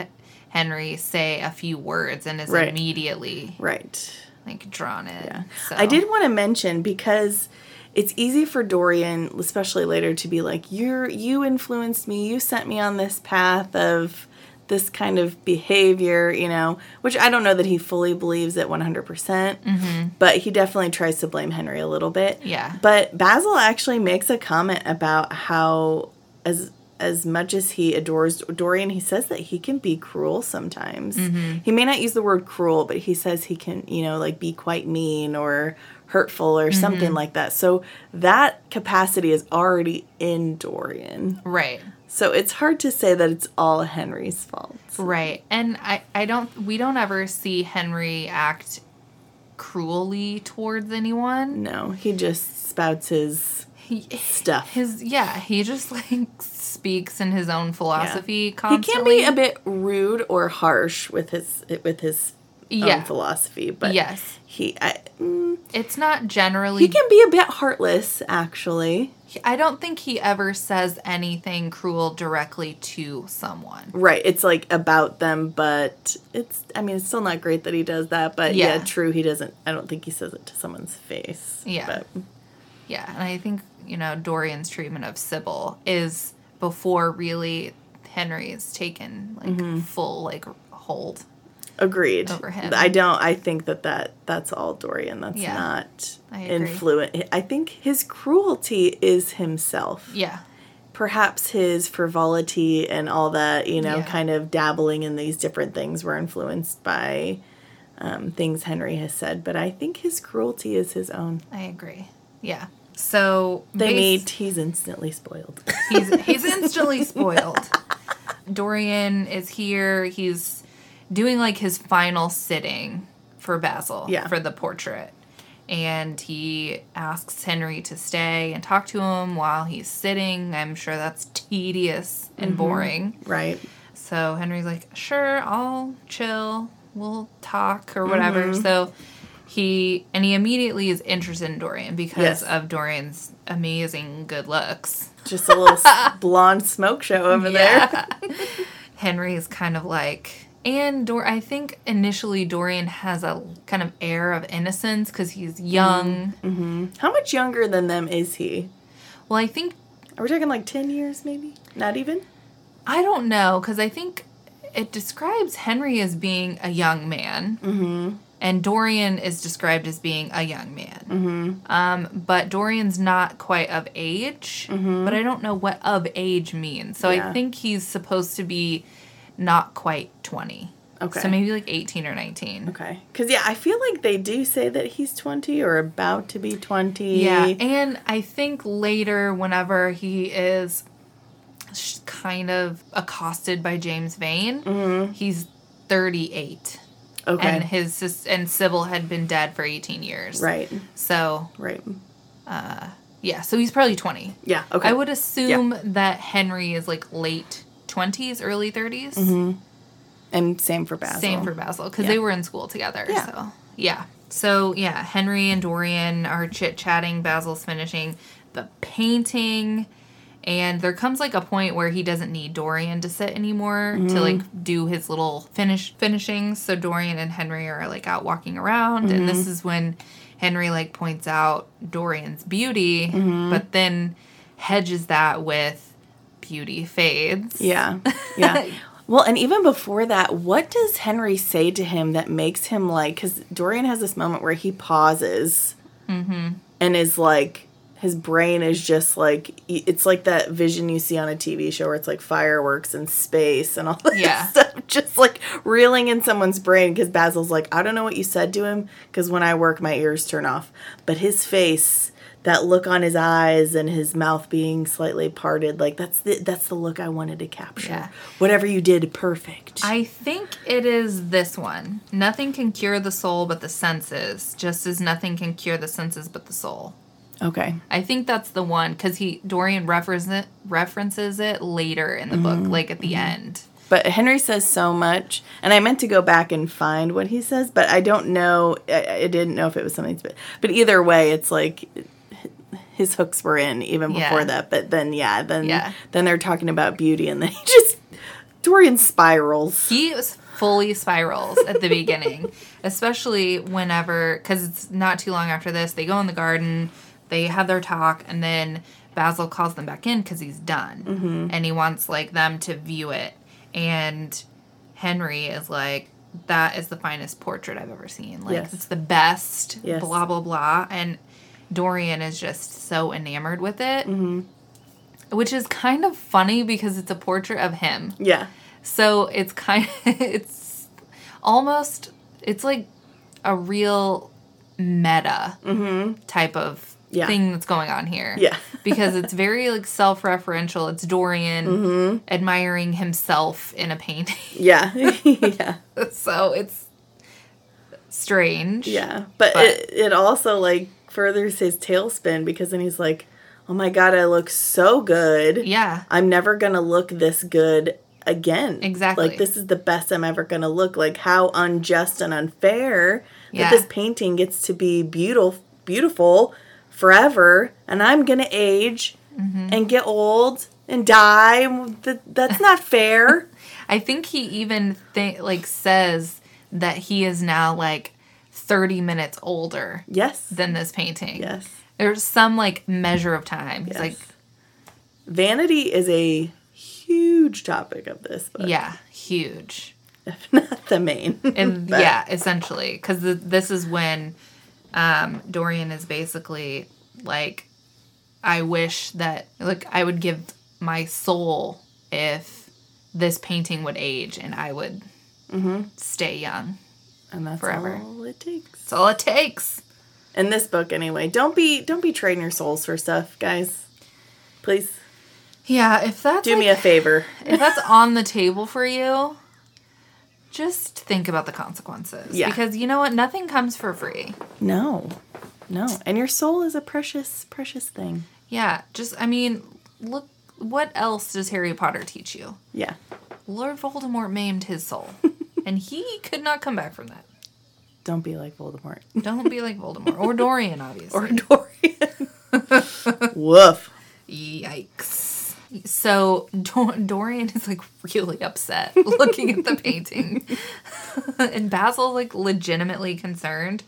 S2: Henry say a few words and is
S1: Right.
S2: immediately
S1: Right.
S2: like drawn in.
S1: Yeah.
S2: So.
S1: I did want to mention because it's easy for Dorian, especially later, to be like, "You're you influenced me. You sent me on this path of this kind of behavior," you know, which I don't know that he fully believes it 100%, percent mm-hmm. but he definitely tries to blame Henry a little bit.
S2: Yeah.
S1: But Basil actually makes a comment about how as as much as he adores Dorian, he says that he can be cruel sometimes. Mm-hmm. He may not use the word cruel, but he says he can, you know, like be quite mean or hurtful or something mm-hmm. like that. So that capacity is already in Dorian.
S2: Right.
S1: So it's hard to say that it's all Henry's fault.
S2: Right. And I, I don't, we don't ever see Henry act cruelly towards anyone.
S1: No, he just spouts his
S2: He,
S1: stuff.
S2: his, yeah, he just like speaks in his own philosophy
S1: He
S2: constantly.
S1: can be a bit rude or harsh with his with his
S2: Yeah.
S1: philosophy, but
S2: yes.
S1: he I, mm,
S2: It's not generally.
S1: he can be a bit heartless actually.
S2: I don't think he ever says anything cruel directly to someone.
S1: Right, it's like about them, but it's I mean it's still not great that he does that, but yeah,
S2: Yeah.
S1: true he doesn't I don't think he says it to someone's face.
S2: Yeah.
S1: But
S2: Yeah, and I think, you know, Dorian's treatment of Sybil is before really Henry's taken like
S1: Mm-hmm.
S2: full like hold.
S1: Agreed.
S2: Over him.
S1: I don't. I think that, that that's all Dorian. That's
S2: Yeah,
S1: not
S2: I
S1: influent. I think his cruelty is himself.
S2: Yeah.
S1: Perhaps his frivolity and all that, you know,
S2: Yeah.
S1: kind of dabbling in these different things were influenced by um, things Henry has said. But I think his cruelty is his own.
S2: I agree. Yeah. So
S1: They meet. He's instantly spoiled.
S2: He's he's <laughs> instantly spoiled. Dorian is here. He's doing like his final sitting for Basil
S1: Yeah.
S2: for the portrait. And he asks Henry to stay and talk to him while he's sitting. I'm sure that's tedious and mm-hmm. boring.
S1: right.
S2: So Henry's like, "Sure, I'll chill. We'll talk or whatever." Mm-hmm. So he and he immediately is interested in Dorian because
S1: Yes.
S2: of Dorian's amazing good looks.
S1: Just a little <laughs> blonde smoke show over there. <laughs>
S2: Henry is kind of like, and Dor. I think initially Dorian has a kind of air of innocence because he's young.
S1: How much younger than them is he?
S2: Well, I think
S1: Are we talking like 10 years maybe? Not even?
S2: I don't know because I think it describes Henry as being a young man. Mm-hmm. And Dorian is described as being a young man. Mm-hmm. Um, but Dorian's not quite of age. But I don't know what of age means. So
S1: Yeah.
S2: I think he's supposed to be not quite 20.
S1: Okay.
S2: So maybe like 18 or 19.
S1: Okay. Because, yeah, I feel like they do say that he's 20 or about to be 20.
S2: Yeah, and I think later, whenever he is kind of accosted by James Vane, he's 38.
S1: Okay.
S2: And his sis- and Sybil had been dead for 18 years.
S1: right.
S2: So,
S1: Right.
S2: Uh yeah, so he's probably 20.
S1: Yeah. Okay.
S2: I would assume that Henry is like late 20s, early 30s.
S1: And same for Basil.
S2: Same for Basil because
S1: Yeah.
S2: they were in school together.
S1: Yeah.
S2: So yeah. So yeah, Henry and Dorian are chit chatting. Basil's finishing the painting, and there comes like a point where he doesn't need Dorian to sit anymore
S1: Mm-hmm.
S2: to like do his little finish finishings. So Dorian and Henry are like out walking around, and
S1: Mm-hmm.
S2: this is when Henry like points out Dorian's beauty,
S1: Mm-hmm.
S2: but then hedges that with beauty fades.
S1: Yeah. Yeah. <laughs> well, and even before that, what does Henry say to him that makes him like, because Dorian has this moment where he pauses
S2: Mm-hmm.
S1: and is like, his brain is just like, it's like that vision you see on a TV show where it's like fireworks and space and all <laughs> that
S2: Yeah.
S1: stuff, just like reeling in someone's brain. Because Basil's like, I don't know what you said to him, because when I work, my ears turn off. But his face, that look on his eyes and his mouth being slightly parted, like that's the that's the look I wanted to capture.
S2: Yeah.
S1: Whatever you did, perfect.
S2: I think it is this one. Nothing can cure the soul but the senses, just as nothing can cure the senses but the soul.
S1: okay.
S2: I think that's the one because he Dorian references it, references it later in the book, mm-hmm. like at the mm-hmm. end.
S1: But Henry says so much, and I meant to go back and find what he says, but I don't know. I, I didn't know if it was something. But, but either way, it's like his hooks were in even before
S2: Yeah.
S1: that. But then, yeah, then
S2: Yeah.
S1: then they're talking about beauty, and then <laughs> he just Dorian spirals.
S2: He was fully spirals at the beginning, <laughs> especially whenever because it's not too long after this. They go in the garden, they have their talk, and then Basil calls them back in because he's done,
S1: Mm-hmm.
S2: and he wants like them to view it. And Henry is like, "That is the finest portrait I've ever seen. Like
S1: Yes.
S2: it's the best."
S1: Yes.
S2: Blah blah blah, and Dorian is just so enamored with it.
S1: Mm-hmm.
S2: Which is kind of funny because it's a portrait of him.
S1: Yeah,
S2: So it's kind of, <laughs> it's almost it's like a real meta type of
S1: Mm-hmm. Yeah.
S2: thing that's going on here.
S1: Yeah. <laughs>
S2: because it's very like self-referential. It's Dorian
S1: Mm-hmm.
S2: admiring himself in a painting. <laughs>
S1: yeah, yeah,
S2: so it's strange.
S1: yeah. But,
S2: But-
S1: it it also like furthers his tailspin because then he's like, "Oh my god, I look so good."
S2: Yeah.
S1: I'm never gonna look this good again.
S2: Exactly.
S1: Like this is the best I'm ever gonna look. Like how unjust and unfair
S2: Yeah.
S1: that this painting gets to be beautiful, beautiful forever, and I'm gonna age
S2: Mm-hmm.
S1: and get old and die. That's not <laughs> fair.
S2: I think he even th- like says that he is now like 30 minutes older
S1: yes.
S2: than this painting.
S1: Yes.
S2: There's some like measure of time.
S1: Yes.
S2: like,
S1: Vanity is a huge topic of this book.
S2: yeah, huge.
S1: If <laughs> not the main.
S2: And <laughs>
S1: But-
S2: yeah, essentially, because this is when um, Dorian is basically like, I wish that like I would give my soul if this painting would age and I would stay young.
S1: And that's
S2: Forever.
S1: all it takes.
S2: That's all it takes.
S1: In this book anyway. Don't be don't be trading your souls for stuff, guys. Please
S2: Yeah, if that's
S1: do me a favor. <laughs>
S2: if that's on the table for you, just think about the consequences.
S1: Yeah.
S2: Because you know what? Nothing comes for free.
S1: No. No. And your soul is a precious, precious thing.
S2: Yeah. Just, I mean, look, what else does Harry Potter teach you?
S1: Yeah.
S2: Lord Voldemort maimed his soul, <laughs> and he could not come back from that.
S1: Don't be like Voldemort. <laughs>
S2: Don't be like Voldemort or Dorian, obviously.
S1: or Dorian. <laughs> Woof.
S2: Yikes. So Dor- Dorian is like really upset <laughs> looking at the painting. and Basil's like legitimately concerned.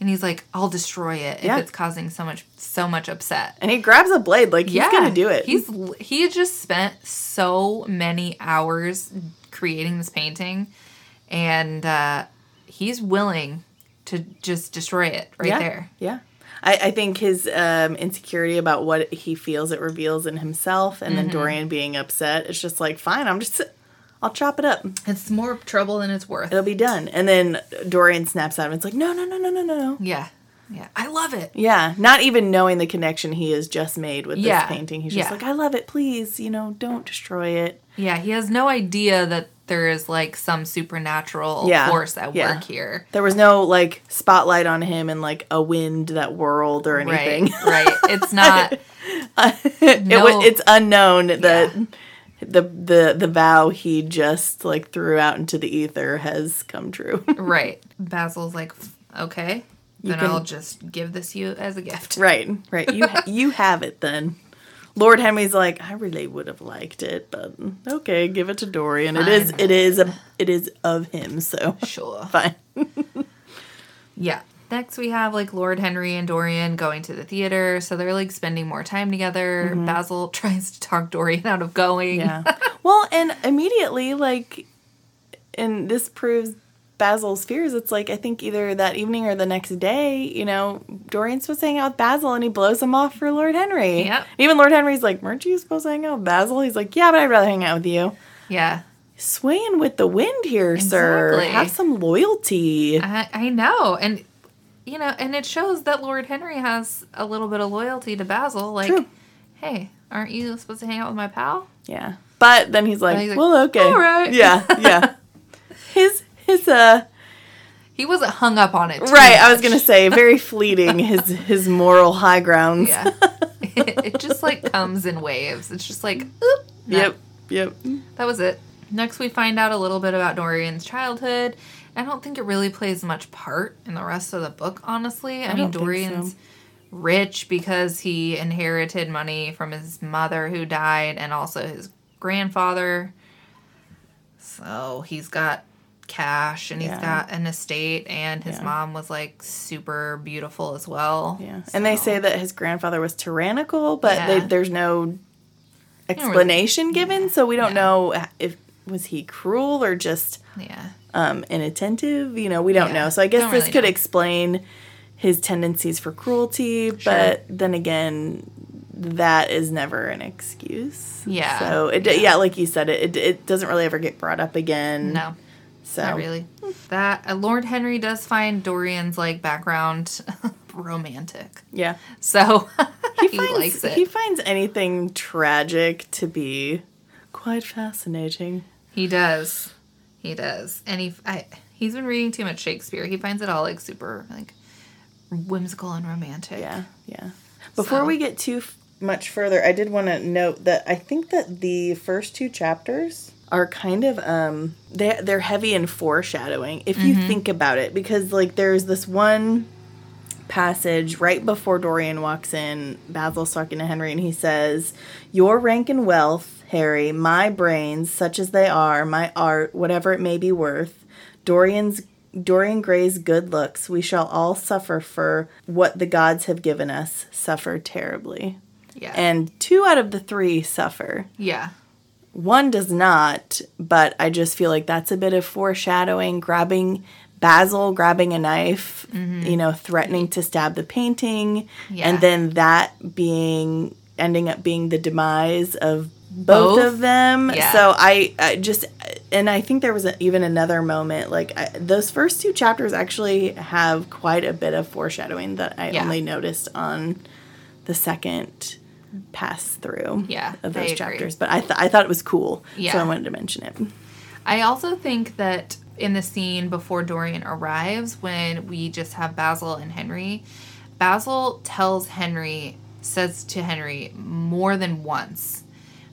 S2: And he's like, I'll destroy it
S1: Yeah.
S2: if it's causing so much so much upset.
S1: And he grabs a blade like he's gonna do it.
S2: He's he just spent so many hours creating this painting and uh he's willing to just destroy it right
S1: yeah.
S2: there.
S1: Yeah. I, I think his um, insecurity about what he feels it reveals in himself, and
S2: Mm-hmm.
S1: then Dorian being upset, it's just like, fine, I'm just, I'll chop it up.
S2: It's more trouble than it's worth.
S1: It'll be done. And then Dorian snaps at him. It's like, no, no, no, no, no, no, no.
S2: Yeah. Yeah. I love it.
S1: Yeah, not even knowing the connection he has just made with
S2: Yeah.
S1: this painting. He's just
S2: Yeah.
S1: like, I love it. Please, you know, don't destroy it.
S2: Yeah, he has no idea that there is like some supernatural
S1: Yeah,
S2: force at
S1: yeah.
S2: work here.
S1: There was no like spotlight on him and like a wind that whirled or anything.
S2: Right, right. It's <laughs> not
S1: it
S2: No.
S1: was, it's unknown that the the the vow he just like threw out into the ether has come true. <laughs>
S2: right. Basil's like, okay, then
S1: can-
S2: I'll just give this you as a gift.
S1: right, right. You ha- you have it then. <laughs> Lord Henry's like, I really would have liked it, but okay, give it to Dorian. It is
S2: Fine.
S1: it is a it is of him, so
S2: Sure. <laughs>
S1: fine.
S2: Yeah. Next, we have like Lord Henry and Dorian going to the theater, so they're like spending more time together. Basil <laughs> tries to talk Dorian out of going.
S1: Mm-hmm. Yeah. well, and immediately, like, and this proves Basil's fears. It's like, I think either that evening or the next day, you know, Dorian's supposed to hang out with Basil and he blows him off for Lord Henry.
S2: Yep.
S1: Even Lord Henry's like, weren't you supposed to hang out with Basil? He's like, yeah, but I'd rather hang out with you.
S2: yeah.
S1: Swaying with the wind here, sir. Have some loyalty.
S2: I, I know, and you know, and it shows that Lord Henry has a little bit of loyalty to Basil. Like,
S1: True.
S2: hey, aren't you supposed to hang out with my pal?
S1: Yeah. But then he's like,
S2: he's like,
S1: well, okay.
S2: "All right."
S1: Yeah, yeah. <laughs> his, uh,
S2: He wasn't hung up on it.
S1: Right, I was gonna say very <laughs> fleeting his his moral high grounds.
S2: Yeah. it, <laughs> it just like comes in waves. It's just like, oop. no,
S1: Yep. Yep.
S2: That was it. Next, we find out a little bit about Dorian's childhood. I don't think it really plays much part in the rest of the book, honestly. I, mean, Dorian's
S1: so.
S2: rich because he inherited money from his mother who died and also his grandfather. So he's got cash and he's
S1: Yeah.
S2: got an estate, and his
S1: Yeah.
S2: mom was like super beautiful as well.
S1: Yeah. And they say that his grandfather was tyrannical, but they, there's no explanation given, so we don't
S2: Yeah.
S1: know if was he cruel or just
S2: yeah.
S1: um inattentive. You know, we don't
S2: Yeah.
S1: know. So I guess
S2: Don't
S1: this
S2: really
S1: could
S2: know.
S1: explain his tendencies for cruelty, but then again, that is never an excuse.
S2: Yeah.
S1: So it yeah, like you said, it, it it doesn't really ever get brought up again.
S2: No.
S1: So
S2: Not really. That uh, Lord Henry does find Dorian's like background <laughs> romantic,
S1: Yeah.
S2: so <laughs> he,
S1: finds,
S2: likes it.
S1: He
S2: He,
S1: finds anything tragic to be quite fascinating.
S2: He does, he does, and he I, he's been reading too much Shakespeare. He finds it all like super like whimsical and romantic.
S1: Yeah, yeah. Before
S2: So-
S1: we get too f- much further, I did want to note that I think that the first two chapters are kind of um they they're heavy in foreshadowing if you think about it because like there's this one passage right before Dorian walks in, Basil's talking to Henry and he says, "Your rank and wealth, Harry, my brains, such as they are, my art, whatever it may be worth, Dorian's Dorian Gray's good looks, we shall all suffer for what the gods have given us, suffer terribly.
S2: Yeah.
S1: And two out of the three suffer.
S2: yeah.
S1: One does not, but I just feel like that's a bit of foreshadowing, grabbing Basil, grabbing a knife, mm-hmm. you know, threatening to stab the painting,
S2: Yeah.
S1: and then that being ending up being the demise of both,
S2: Both?
S1: of them.
S2: Yeah.
S1: So I, I just, and I think there was a, even another moment like I, those first two chapters actually have quite a bit of foreshadowing that I
S2: Yeah.
S1: only noticed on the second pass through
S2: Yeah,
S1: of those chapters. But I, th- I thought it was cool, so I wanted to mention it.
S2: I also think that in the scene before Dorian arrives, when we just have Basil and Henry, Basil tells Henry, says to Henry more than once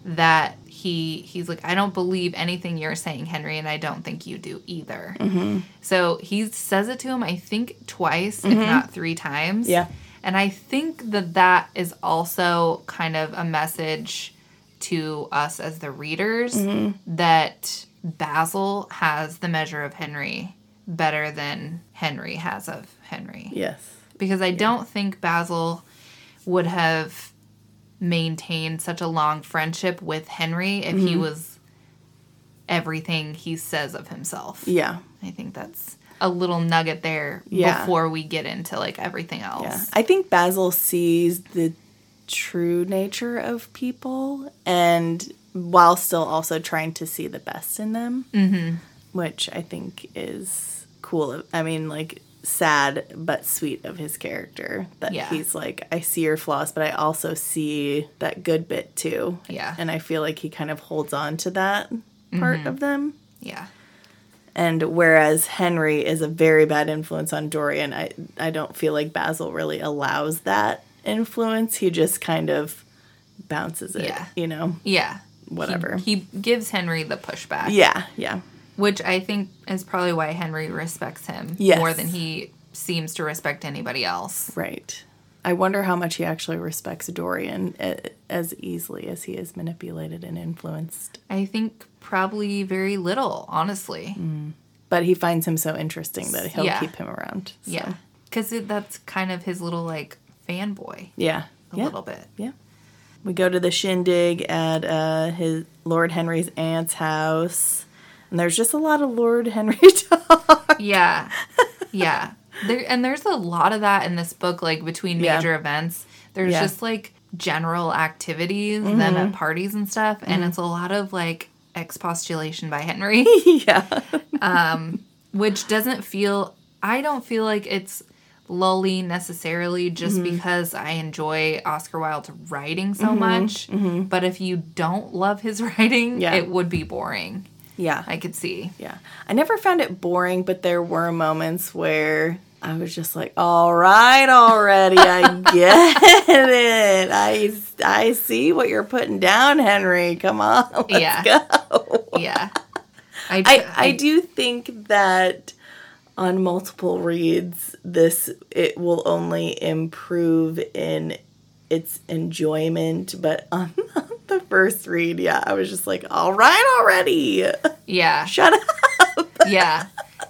S2: that he he's like, I don't believe anything you're saying, Henry, and I don't think you do either. Mm-hmm. So he says it to him, I think twice, if mm-hmm. not three times.
S1: Yeah.
S2: And I think that that is also kind of a message to us as the readers mm-hmm. that Basil has the measure of Henry better than Henry has of Henry.
S1: Yes.
S2: Because I don't think Basil would have maintained such a long friendship with Henry if he mm-hmm. was everything he says of himself.
S1: Yeah.
S2: I think that's a little nugget there
S1: Yeah.
S2: before we get into like everything else.
S1: Yeah. I think Basil sees the true nature of people and while still also trying to see the best in them, mm-hmm. which I think is cool. I mean, like sad but sweet of his character that
S2: Yeah.
S1: he's like I see your flaws but I also see that good bit too.
S2: Yeah.
S1: And I feel like he kind of holds on to that part of them.
S2: Yeah.
S1: And whereas Henry is a very bad influence on Dorian, I I don't feel like Basil really allows that influence. He just kind of bounces it,
S2: Yeah.
S1: you know.
S2: Yeah.
S1: Whatever.
S2: He, he gives Henry the pushback.
S1: Yeah, yeah.
S2: Which I think is probably why Henry respects him
S1: Yes.
S2: more than he seems to respect anybody else.
S1: Right. I wonder how much he actually respects Dorian eh, as easily as he is manipulated and influenced.
S2: I think probably very little, honestly.
S1: But he finds him so interesting that he'll
S2: Yeah.
S1: keep him around. so.
S2: Yeah. Because that's kind of his little like fanboy
S1: Yeah.
S2: a
S1: yeah.
S2: little bit.
S1: Yeah. We go to the shindig at uh, his Lord Henry's aunt's house, and there's just a lot of Lord Henry <laughs> talk.
S2: Yeah. Yeah. There and there's a lot of that in this book, like between
S1: Yeah.
S2: major events. There's
S1: Yeah. Mm-hmm.
S2: just like general activities, them at parties and stuff, and it's a lot of like expostulation by Henry, <laughs>
S1: yeah, um,
S2: which doesn't feel I don't feel like it's lully necessarily just
S1: Mm-hmm.
S2: because I enjoy Oscar Wilde's writing so much. But if you don't love his <laughs> writing,
S1: Mm-hmm. Yeah.
S2: it would be boring.
S1: yeah,
S2: I could see.
S1: yeah. I never found it boring, but there were moments where I was just like, "All right, already, I get <laughs> it. I I see what you're putting down, Henry. Come on, <laughs> let's
S2: Yeah.
S1: go."
S2: Yeah. I,
S1: I, I do think that on multiple reads, this it will only improve in its enjoyment. But <laughs> on the first read, yeah, I was just like, "All right, already,
S2: Yeah.
S1: shut up."
S2: Yeah.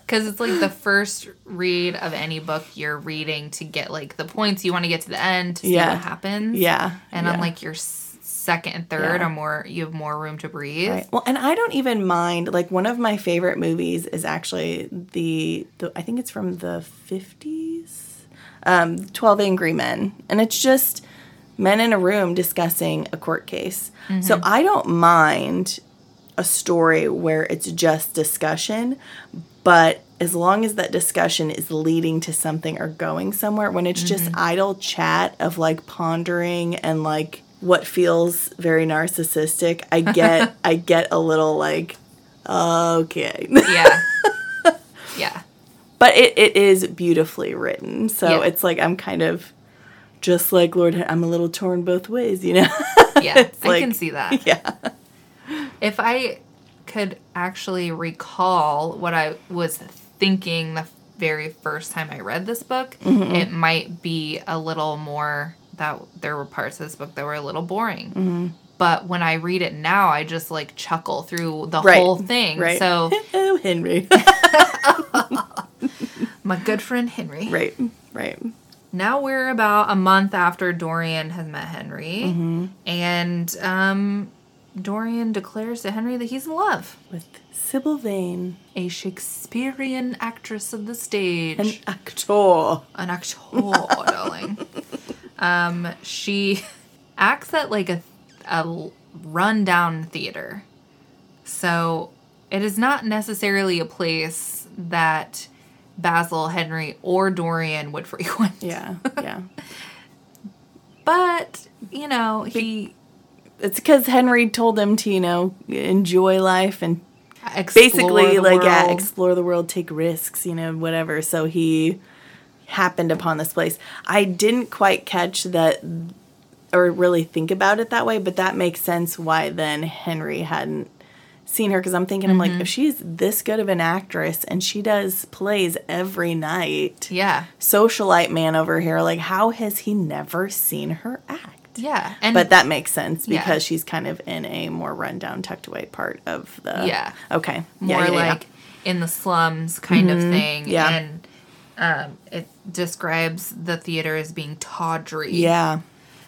S2: Because it's like the first read of any book you're reading to get like the points you want to get to the end to see
S1: Yeah.
S2: what happens.
S1: Yeah,
S2: And
S1: yeah.
S2: on like your second and third
S1: Yeah.
S2: are more, you have more room to breathe.
S1: Right. Well, and I don't even mind. Like one of my favorite movies is actually the, the I think it's from the fifties, um, Twelve Angry Men, and it's just men in a room discussing a court case. So I don't mind a story where it's just discussion, but as long as that discussion is leading to something or going somewhere, when it's just mm-hmm. idle chat of like pondering and like what feels very narcissistic, I get <laughs> I get a little like okay.
S2: Yeah. <laughs> yeah.
S1: but it, it is beautifully written. So
S2: Yeah.
S1: it's like I'm kind of just like Lord I'm a little torn both ways, you know.
S2: Yeah. <laughs>
S1: It's
S2: I can see that.
S1: yeah.
S2: If I could actually recall what I was thinking the very first time I read this book,
S1: Mm-hmm.
S2: it might be a little more that there were parts of this book that were a little boring.
S1: Mm-hmm.
S2: But when I read it now, I just like chuckle through the
S1: Right.
S2: whole thing.
S1: Right.
S2: So <laughs>
S1: oh, Henry. <laughs>
S2: My good friend Henry.
S1: right, right.
S2: Now we're about a month after Dorian has met Henry,
S1: Mm-hmm.
S2: and um, Dorian declares to Henry that he's in love.
S1: With Sybil Vane,
S2: A Shakespearean actress of the stage.
S1: an actor.
S2: an actor, <laughs> darling. Um, she <laughs> acts at like a, a rundown theater. So it is not necessarily a place that Basil, Henry, or Dorian would <laughs> frequent.
S1: Yeah, yeah.
S2: But, you know, he
S1: it's because Henry told him to, you know, enjoy life and
S2: explore
S1: basically like yeah, explore the world, take risks, you know, whatever. So he happened upon this place. I didn't quite catch that or really think about it that way, but that makes sense why then Henry hadn't seen her because I'm thinking I'm
S2: Mm-hmm.
S1: like if she's this good of an actress and she does plays every night.
S2: yeah.
S1: Socialite man over here, like how has he never seen her act?
S2: Yeah. And
S1: But that makes sense
S2: Yeah.
S1: because she's kind of in a more rundown, tucked away part of the.
S2: Yeah.
S1: Okay.
S2: more
S1: yeah, yeah, yeah.
S2: like in the slums kind of thing.
S1: Yeah.
S2: And um, it describes the theater as being tawdry.
S1: Yeah,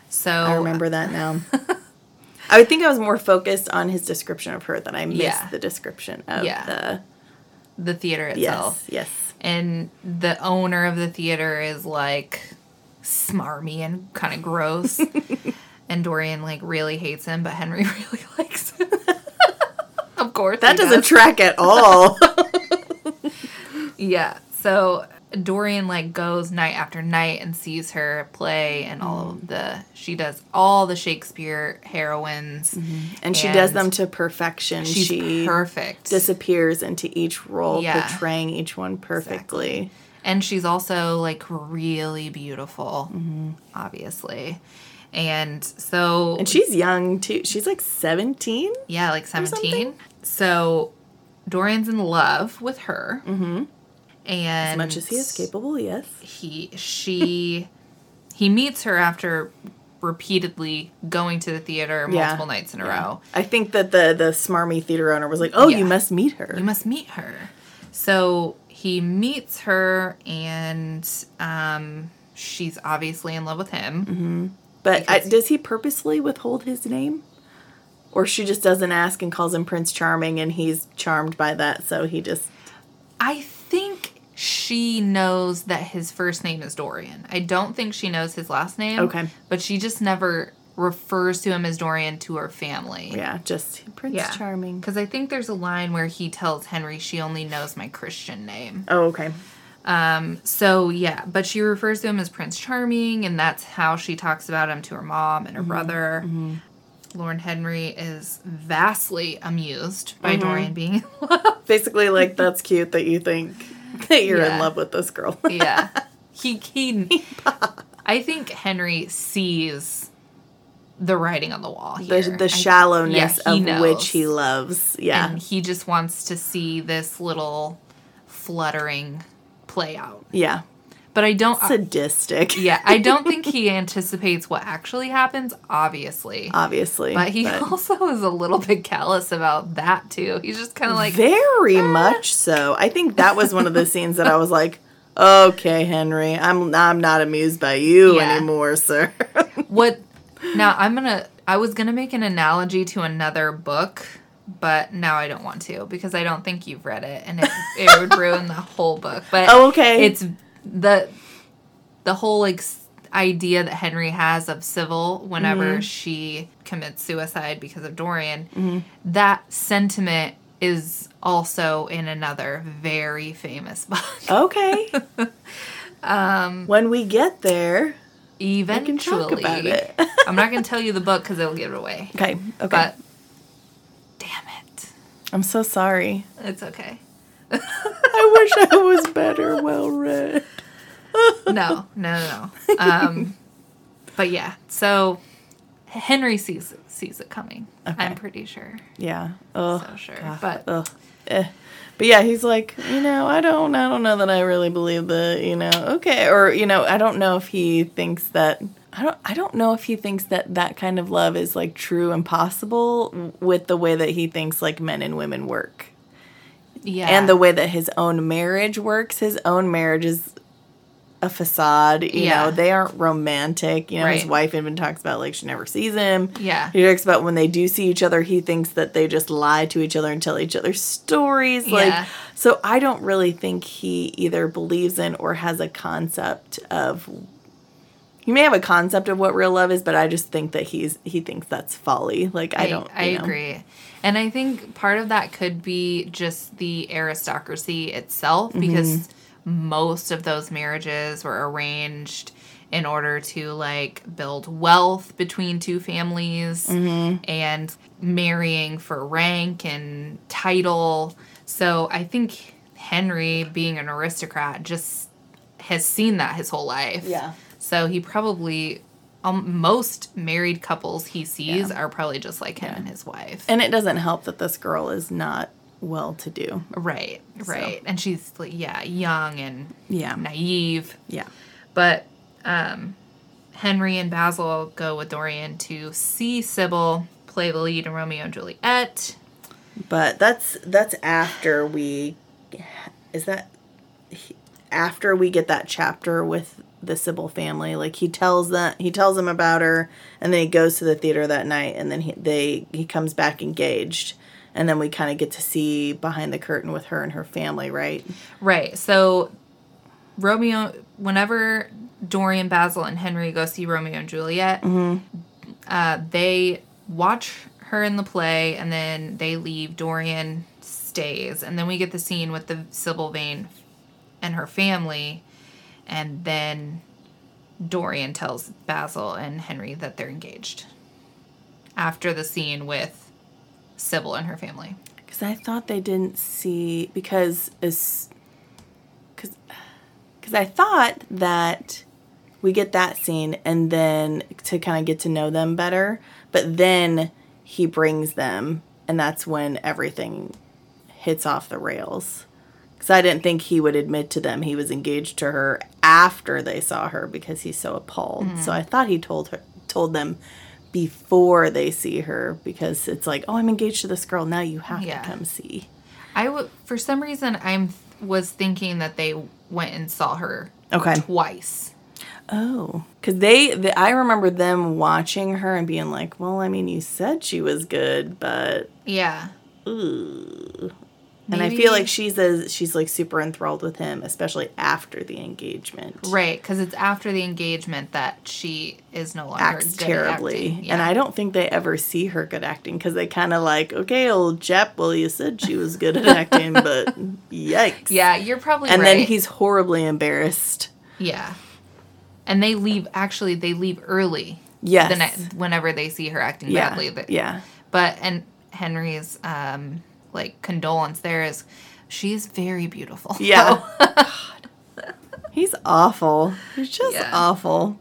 S2: So
S1: I remember that now. <laughs> I would think I was more focused on his description of her than I missed
S2: Yeah.
S1: the description of
S2: Yeah.
S1: the.
S2: the theater itself.
S1: Yes, yes.
S2: And the owner of the theater is like smarmy and kind of gross. <laughs> and Dorian like really hates him, but Henry <laughs> really likes him. <laughs> of course.
S1: That doesn't
S2: does.
S1: track at all.
S2: Yeah. So Dorian like goes night after night and sees her play and all of mm-hmm. the she does all the Shakespeare heroines. Mm-hmm.
S1: and she does them to perfection.
S2: She's
S1: she
S2: perfect.
S1: disappears into each role,
S2: Yeah.
S1: portraying each one perfectly.
S2: And she's also like really beautiful, obviously. And so
S1: And she's young too. She's like 17.
S2: yeah, like 17. So Dorian's in love with her. Mm-hmm. And
S1: As much as he is capable, yes.
S2: he she he meets her after repeatedly going to the theater
S1: Yeah.
S2: multiple nights in a row.
S1: I think that the the smarmy theater owner was like, "Oh,
S2: Yeah.
S1: you must meet her."
S2: You must meet her. So he meets her and um she's obviously in love with him.
S1: but I, does he purposely withhold his name, or she just doesn't ask and calls him Prince Charming, and he's charmed by that, so he just
S2: I think she knows that his first name is Dorian. I don't think she knows his last name.
S1: Okay.
S2: But she just never refers to him as Dorian to her family.
S1: yeah, just Prince
S2: Yeah.
S1: Charming.
S2: Because I think there's a line where he tells Henry she only knows my Christian name.
S1: Oh, okay.
S2: Um, so yeah, but she refers to him as Prince Charming, and that's how she talks about him to her mom and her mm-hmm. brother. Mm-hmm. Lord Henry is vastly amused by mm-hmm. Dorian being in love. <laughs>
S1: Basically, like that's cute that you think <laughs> that you're in love with this girl.
S2: yeah, <laughs> he he. I think Henry sees the writing on the wall here.
S1: the the
S2: I-
S1: shallowness
S2: yeah,
S1: of which he loves. Yeah,
S2: and he just wants to see this little fluttering play out.
S1: yeah.
S2: But I don't.
S1: Uh, Sadistic.
S2: yeah, I don't think <laughs> he anticipates what actually happens. Obviously,
S1: obviously.
S2: but he <laughs> also is a little bit callous about that too. He's just kind of like,
S1: very ah. much so. I think that was one of the scenes that I was like, "Okay, Henry, I'm I'm not amused by you
S2: Yeah.
S1: anymore, sir."
S2: what? Now I'm gonna. I was gonna make an analogy to another book, but now I don't want to because I don't think you've read it, and it, it would ruin the whole book. But
S1: Oh, okay.
S2: it's the the whole like idea that Henry has of Sybil whenever
S1: Mm-hmm.
S2: she commits suicide because of Dorian. That sentiment is also in another very famous book.
S1: okay. <laughs> um, when we get there,
S2: Eventually,
S1: talk about it.
S2: I'm not going to tell you the book because it'll give it away.
S1: okay. Okay.
S2: But damn it,
S1: I'm so sorry.
S2: it's okay.
S1: I wish I was better well read.
S2: No, no, no, no. Um, but yeah, so Henry sees it, sees it coming. I'm pretty sure.
S1: Yeah. Oh.
S2: So sure, but
S1: Ugh. Eh. But yeah, he's like, you know, I don't, I don't know that I really believe the, you know, okay, or you know, I don't know if he thinks that, I don't, I don't know if he thinks that that kind of love is like true and possible with the way that he thinks like men and women work.
S2: Yeah.
S1: and the way that his own marriage works. His own marriage is a facade. You
S2: Yeah.
S1: know, they aren't romantic. You know, his wife even talks about like she never sees him.
S2: Yeah.
S1: He talks about when they do see each other, he thinks that they just lie to each other and tell each other stories. Like,
S2: Yeah.
S1: so I don't really think he either believes in or has a concept of. He may have a concept of what real love is, but I just think that he's he thinks that's folly. Like I, don't.
S2: I
S1: know.
S2: agree. And I think part of that could be just the aristocracy itself
S1: Mm-hmm.
S2: Most of those marriages were arranged in order to like build wealth between two families
S1: Mm-hmm.
S2: and marrying for rank and title. So I think Henry being an aristocrat just has seen that his whole life.
S1: Yeah.
S2: So he probably um, most married couples he sees
S1: Yeah.
S2: are probably just like him and his wife.
S1: And it doesn't help that this girl is not well to do.
S2: right, right. And she's like yeah, young and
S1: Yeah.
S2: naive.
S1: Yeah.
S2: But um, Henry and Basil go with Dorian to see Sybil play the lead in Romeo and Juliet.
S1: But that's that's after we is that after we get that chapter with the Sybil family. Like he tells that he tells them about her, and then he goes to the theater that night, and then he they he comes back engaged, and then we kind of get to see behind the curtain with her and her family, right?
S2: Right. So Romeo, whenever Dorian, Basil, and Henry go see Romeo and Juliet, uh, they watch her in the play and then they leave. Dorian stays. And then we get the scene with the Sybil Vane and her family. And then Dorian tells Basil and Henry that they're engaged after the scene with Sybil and her family.
S1: Because I thought they didn't see because as because because I thought that we get that scene and then to kind of get to know them better, but then he brings them, and that's when everything hits off the rails. Because I didn't think he would admit to them he was engaged to her after they saw her because he's so appalled. Mm-hmm. So I thought he told her told them before they see her because it's like, oh, I'm engaged to this girl. Now you have
S2: Yeah.
S1: to come see.
S2: I would, for some reason, I'm was thinking that they went and saw her
S1: Okay.
S2: twice.
S1: Oh, because they, the, I remember them watching her and being like, well, I mean, you said she was good, but
S2: Yeah.
S1: ooh. And I feel like she's a, she's like super enthralled with him, especially after the engagement.
S2: Right, because it's after the engagement that she is no longer
S1: Acts terribly,
S2: acting.
S1: and I don't think they ever see her good acting because they kind of like, okay, old chap. Well, you said she was good at acting, <laughs> but yikes.
S2: Yeah, you're probably
S1: and
S2: right.
S1: then he's horribly embarrassed.
S2: yeah, and they leave. Actually, they leave early.
S1: Yes.
S2: The night whenever they see her acting
S1: Yeah.
S2: badly. But,
S1: Yeah.
S2: But and Henry's um like condolence there is, she's very beautiful.
S1: Yeah. <laughs> He's awful. He's just
S2: Yeah.
S1: awful.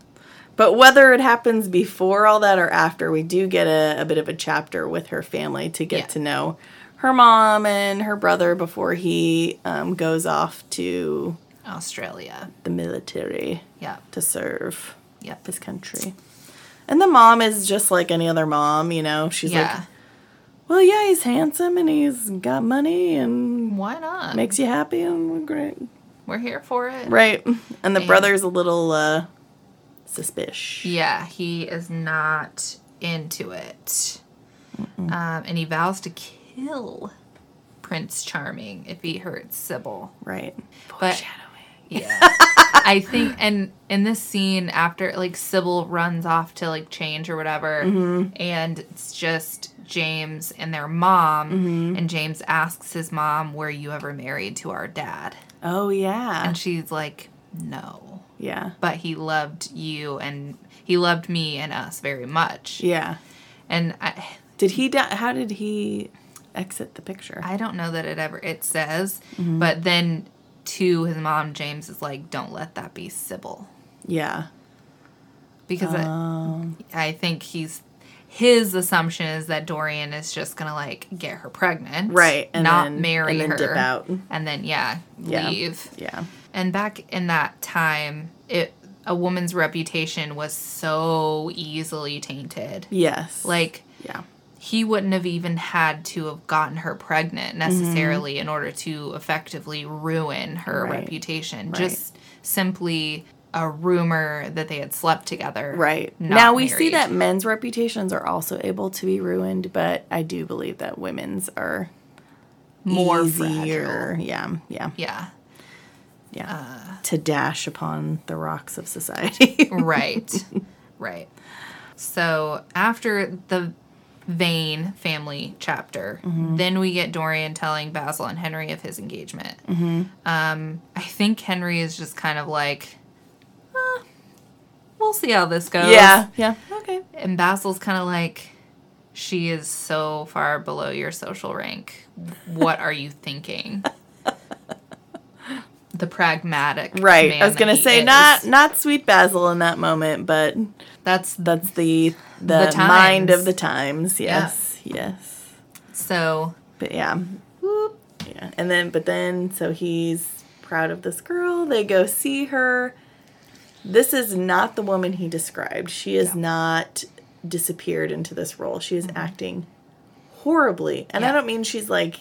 S1: But whether it happens before all that or after, we do get a, a bit of a chapter with her family to get
S2: Yeah.
S1: to know her mom and her brother before he um, goes off to
S2: Australia.
S1: the military
S2: Yeah.
S1: to serve
S2: Yep.
S1: his country. And the mom is just like any other mom, you know. She's
S2: yeah.
S1: like, well, yeah, he's handsome and he's got money and
S2: Why not?
S1: makes you happy and great.
S2: We're here for it.
S1: Right. And the
S2: And-
S1: brother's a little uh suspicious.
S2: Yeah, he is not into it. Um, and he vows to kill Prince Charming if he hurts Sybil.
S1: Right.
S2: But yeah, I think, <laughs> and in this scene, after like Sybil runs off to like change or whatever, and it's just James and their mom, and James asks his mom, "Were you ever married to our dad?"
S1: Oh yeah.
S2: And she's like, "No."
S1: yeah.
S2: but he loved you and he loved me and us very much.
S1: Yeah.
S2: And I,
S1: Did he die? How did he exit the picture?
S2: I don't know that it ever it says,
S1: Mm-hmm.
S2: but then to his mom, James is like, "Don't let that be Sybil,"
S1: yeah.
S2: because
S1: Um,
S2: I, I think he's his assumption is that Dorian is just gonna like get her pregnant,
S1: right. And
S2: not
S1: then,
S2: marry
S1: and then
S2: her,
S1: dip out.
S2: and then yeah,
S1: Yeah.
S2: leave.
S1: Yeah.
S2: And back in that time, it a woman's reputation was so easily tainted.
S1: Yes.
S2: Like
S1: yeah.
S2: he wouldn't have even had to have gotten her pregnant necessarily in order to effectively ruin her
S1: Mm-hmm. Right.
S2: reputation.
S1: Right.
S2: Just simply a rumor that they had slept together.
S1: Right. now we see that men's reputations are also able to be ruined, but I do believe that women's are
S2: more
S1: easier.
S2: fragile.
S1: Yeah, yeah,
S2: Yeah.
S1: yeah.
S2: Uh.
S1: to dash upon the rocks of society. <laughs>
S2: right right so after the Vane family chapter
S1: Mm-hmm.
S2: then we get dorian telling basil and henry of his engagement
S1: Mm-hmm.
S2: um, i think henry is just kind of like "Uh, we'll see how this goes
S1: yeah, yeah. Okay.
S2: and basil's kind of like she is so far below your social rank what are you thinking <laughs> the pragmatic
S1: Right. I was gonna say
S2: is.
S1: not not sweet Basil in that moment, but
S2: that's
S1: that's the the,
S2: The
S1: mind of the times. Yes. Yes.
S2: so
S1: But yeah. Whoop. Yeah. And then but then so he's proud of this girl. They go see her. This is not the woman he described. She is not disappeared into this role. She is mm-hmm. acting horribly. And I don't mean she's like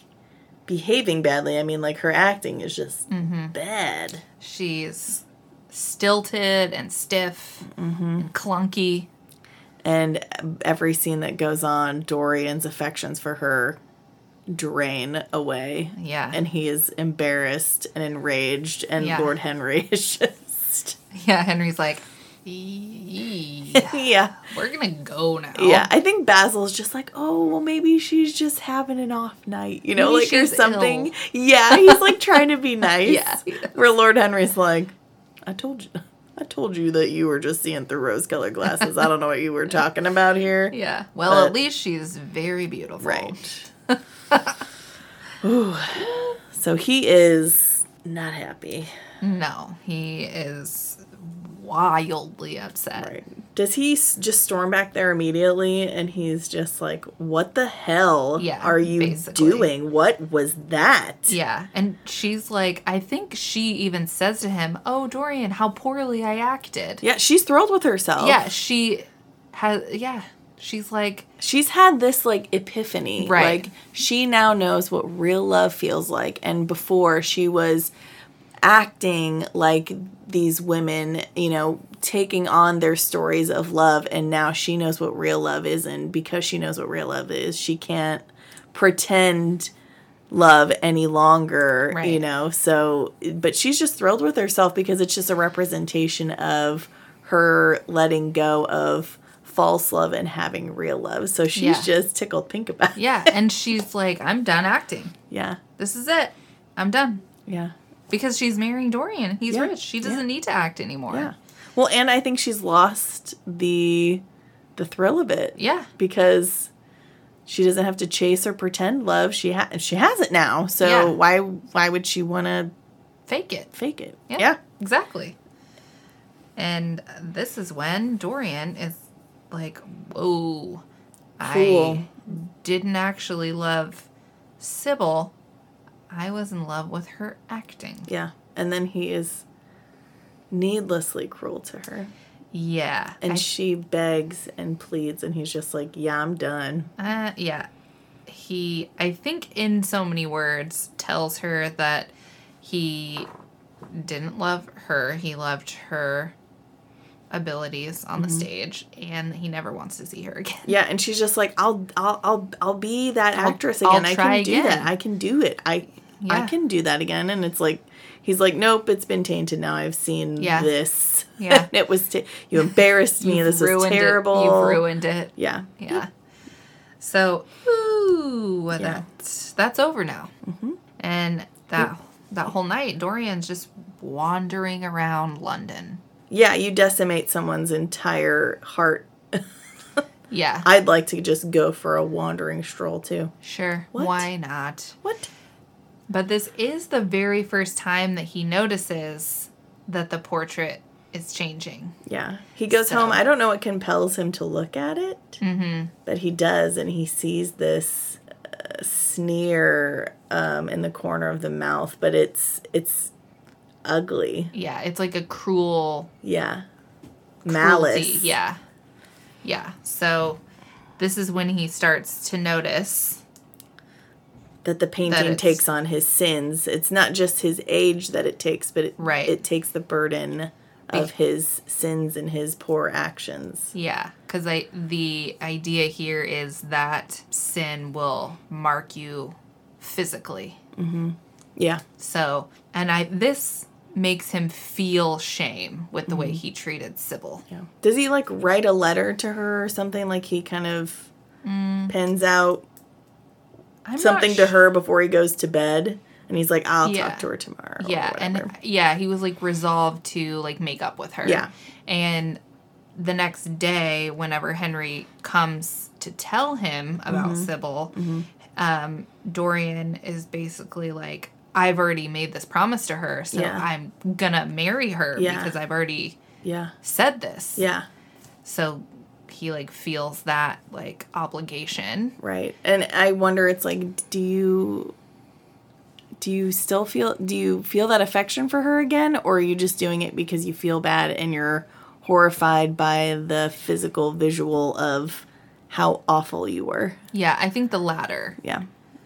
S1: behaving badly. I mean like her acting is just mm-hmm. bad.
S2: She's stilted and stiff mm-hmm. and clunky.
S1: And every scene that goes on, Dorian's affections for her drain away.
S2: Yeah.
S1: And he is embarrassed and enraged, and
S2: Yeah.
S1: Lord Henry <laughs> is just. <laughs>
S2: Yeah, Henry's like, <laughs>
S1: yeah.
S2: we're gonna go now.
S1: Yeah. I think Basil's just like, oh, well, maybe she's just having an off night, you know,
S2: Maybe
S1: like or something.
S2: ill.
S1: Yeah. He's like trying to be <laughs> nice.
S2: Yeah.
S1: Where Lord Henry's like, I told you. I told you that you were just seeing through rose colored glasses. I don't know what you were talking about here.
S2: Yeah. Well,
S1: But-
S2: at least she's very beautiful.
S1: Right. Ooh. So he is not happy.
S2: No, he is wildly upset.
S1: Right. Does he s- just storm back there immediately and he's just like, what the hell
S2: Yeah,
S1: are you
S2: basically.
S1: doing? What was that?
S2: Yeah, and she's like, I think she even says to him, "Oh, Dorian, how poorly I acted."
S1: Yeah, she's thrilled with herself.
S2: Yeah, she has. Yeah, she's like,
S1: She's had this like epiphany.
S2: Right.
S1: Like she now knows what real love feels like. And before she was acting like these women, you know, taking on their stories of love. And now she knows what real love is. And because she knows what real love is, she can't pretend love any longer, you know. So, but she's just thrilled with herself because it's just a representation of her letting go of false love and having real love. So she's
S2: Yeah.
S1: just tickled pink about it.
S2: yeah, and she's like, I'm done acting.
S1: Yeah.
S2: This is it. I'm done
S1: Yeah.
S2: Because she's marrying Dorian. He's
S1: Yeah,
S2: rich. She doesn't
S1: yeah.
S2: need to act anymore.
S1: Yeah. Well, and I think she's lost the the thrill of it
S2: Yeah.
S1: because she doesn't have to chase or pretend love. She ha- she has it now. So
S2: Yeah.
S1: why why would she want to
S2: Fake it.
S1: fake it?
S2: Yeah, Exactly. And this is when Dorian is like, whoa,
S1: Cool.
S2: I didn't actually love Sybil. I was in love with her acting.
S1: Yeah. And then he is needlessly cruel to her.
S2: Yeah.
S1: And
S2: I-
S1: she begs and pleads and he's just like, "Yeah, I'm done."
S2: Uh, yeah. He, I think, in so many words, tells her that he didn't love her. He loved her abilities on the stage, and he never wants to see her again.
S1: Yeah, and she's just like, "I'll I'll I'll I'll be that
S2: I'll-
S1: actress
S2: I'll
S1: again. I can do
S2: again."
S1: that. I can do it. I I can do that again." And it's like he's like, "Nope, it's been tainted now. I've seen
S2: Yeah.
S1: this.
S2: Yeah. <laughs>
S1: it was ta- you embarrassed me. This was
S2: ruined it.
S1: terrible.
S2: You've ruined it.
S1: Yeah.
S2: Yeah. So, ooh, that's that's over now.
S1: Mm-hmm.
S2: And that that whole night, Dorian's just wandering around London.
S1: Yeah, you decimate someone's entire heart. <laughs>
S2: Yeah,
S1: I'd like to just go for a wandering stroll too.
S2: sure.
S1: What?
S2: Why not?
S1: What?
S2: But this is the very first time that he notices that the portrait is changing.
S1: Yeah. He goes
S2: So-
S1: home. I don't know what compels him to look at it, mm-hmm. but he does, and he sees this uh, sneer um, in the corner of the mouth, but it's it's ugly.
S2: Yeah, it's like a cruel
S1: Yeah.
S2: cruelty.
S1: Malice.
S2: Yeah. Yeah. So this is when he starts to notice
S1: that the painting
S2: it's-
S1: takes on his sins. It's not just his age that it takes, but it,
S2: Right.
S1: it takes the burden of his sins and his poor actions.
S2: Yeah, because I the idea here is that sin will mark you physically. Mm-hmm.
S1: Yeah.
S2: So, and I this makes him feel shame with the way he treated Sybil.
S1: Yeah. Does he like write a letter to her or something? Like he kind of pens out
S2: I'm
S1: something to her before he goes to bed, and he's like, "I'll
S2: Yeah.
S1: talk to her tomorrow."
S2: Yeah, and yeah, he was like resolved to like make up with her.
S1: Yeah.
S2: and the next day, whenever Henry comes to tell him about
S1: Mm-hmm.
S2: Sybil, um, Dorian is basically like, "I've already made this promise to her, so
S1: Yeah.
S2: I'm gonna marry her
S1: Yeah.
S2: because I've already
S1: yeah,
S2: said this."
S1: yeah,
S2: So he like feels that like obligation.
S1: right. And I wonder, it's like, do you do you still feel do you feel that affection for her again, or are you just doing it because you feel bad and you're horrified by the physical visual of how awful you were?
S2: Yeah, I think the latter.
S1: Yeah,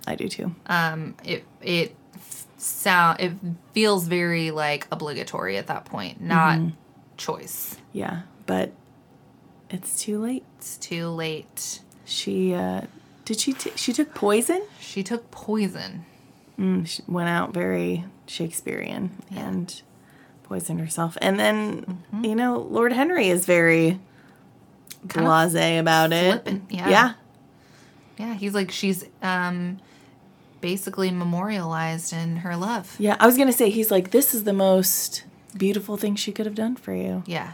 S1: I do too.
S2: um it it sound it feels very like obligatory at that point not choice
S1: Yeah, but it's too late.
S2: it's too late
S1: She uh did she t- she took poison?
S2: she took poison
S1: Mm, she went out very Shakespearean and poisoned herself. And then you know Lord Henry is very
S2: Kind
S1: blasé about it.
S2: yeah.
S1: yeah,
S2: yeah he's like she's um basically memorialized in her love
S1: yeah. I was gonna say he's like this is the most beautiful thing she could have done for you,
S2: yeah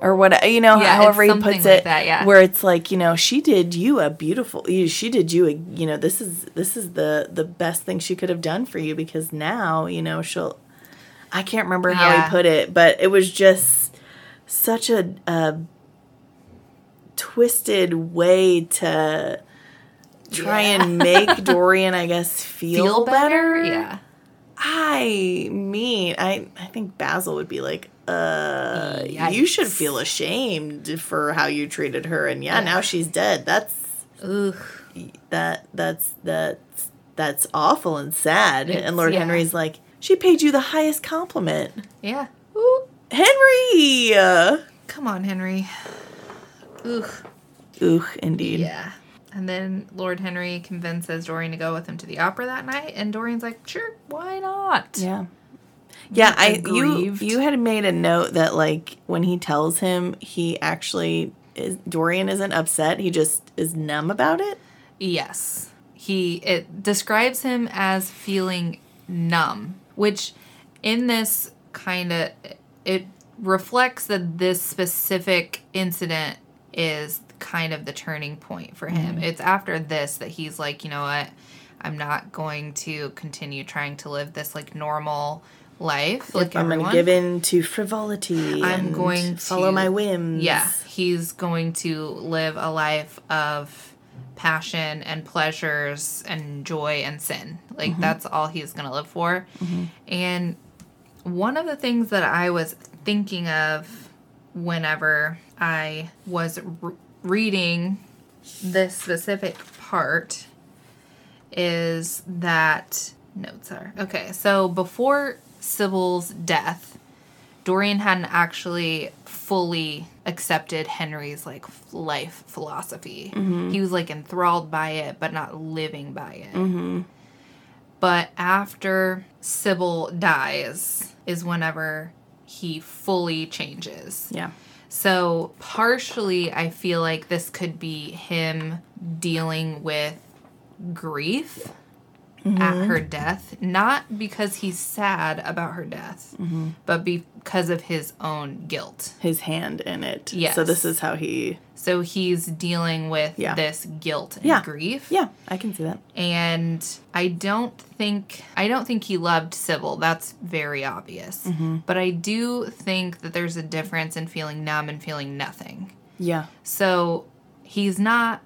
S1: or what you know.
S2: Yeah,
S1: however he puts
S2: like
S1: it,
S2: that, yeah.
S1: where it's like you know she did you a beautiful. She did you a you know this is this is the the best thing she could have done for you because now you know she'll. I can't remember how
S2: Yeah.
S1: he put it, but it was just such a, a twisted way to try and make <laughs> Dorian, I guess, feel,
S2: feel
S1: better.
S2: better yeah
S1: I mean, I I think Basil would be like, uh, you should feel ashamed for how you treated her, and yeah,
S2: Yeah.
S1: now she's dead. That's
S2: Ugh.
S1: that that's that's that's awful and sad.
S2: It's-
S1: and Lord
S2: yeah.
S1: Henry's like, she paid you the highest compliment,
S2: yeah Ooh.
S1: Henry. Uh,
S2: come on henry Ugh.
S1: Ooh, indeed.
S2: Yeah. And then Lord Henry convinces Dorian to go with him to the opera that night, and Dorian's like, "Sure, why not?"
S1: Yeah. Yeah, I you
S2: Aggrieved.
S1: you had made a note that like when he tells him he actually is Dorian isn't upset, he just is numb about it.
S2: Yes. He it describes him as feeling numb, which in this kind of it reflects that this specific incident is kind of the turning point for him. Mm-hmm. It's after this that he's like, you know what? I'm not going to continue trying to live this like normal life like
S1: I'm
S2: everyone.
S1: gonna give in to frivolity.
S2: I'm going
S1: follow my whims.
S2: Yeah, he's going to live a life of passion and pleasures and joy and sin. Like mm-hmm. that's all he's going to live for. Mm-hmm. And one of the things that I was thinking of whenever I was r- reading this specific part is that notes are okay. So before Sybil's death, Dorian hadn't actually fully accepted Henry's like life philosophy. Mm-hmm. He was like enthralled by it, but not living by it. Mm-hmm. But after Sybil dies, is whenever he fully changes.
S1: Yeah.
S2: So, partially, I feel like this could be him dealing with grief at mm-hmm. her death, not because he's sad about her death, mm-hmm. but because of his own guilt.
S1: His hand in it.
S2: Yes.
S1: So this is how he
S2: So, he's dealing with
S1: Yeah.
S2: this guilt and
S1: Yeah.
S2: grief.
S1: Yeah, I can see that.
S2: And I don't think I don't think he loved Sybil. That's very obvious. Mm-hmm. But I do think that there's a difference in feeling numb and feeling nothing.
S1: Yeah.
S2: So he's not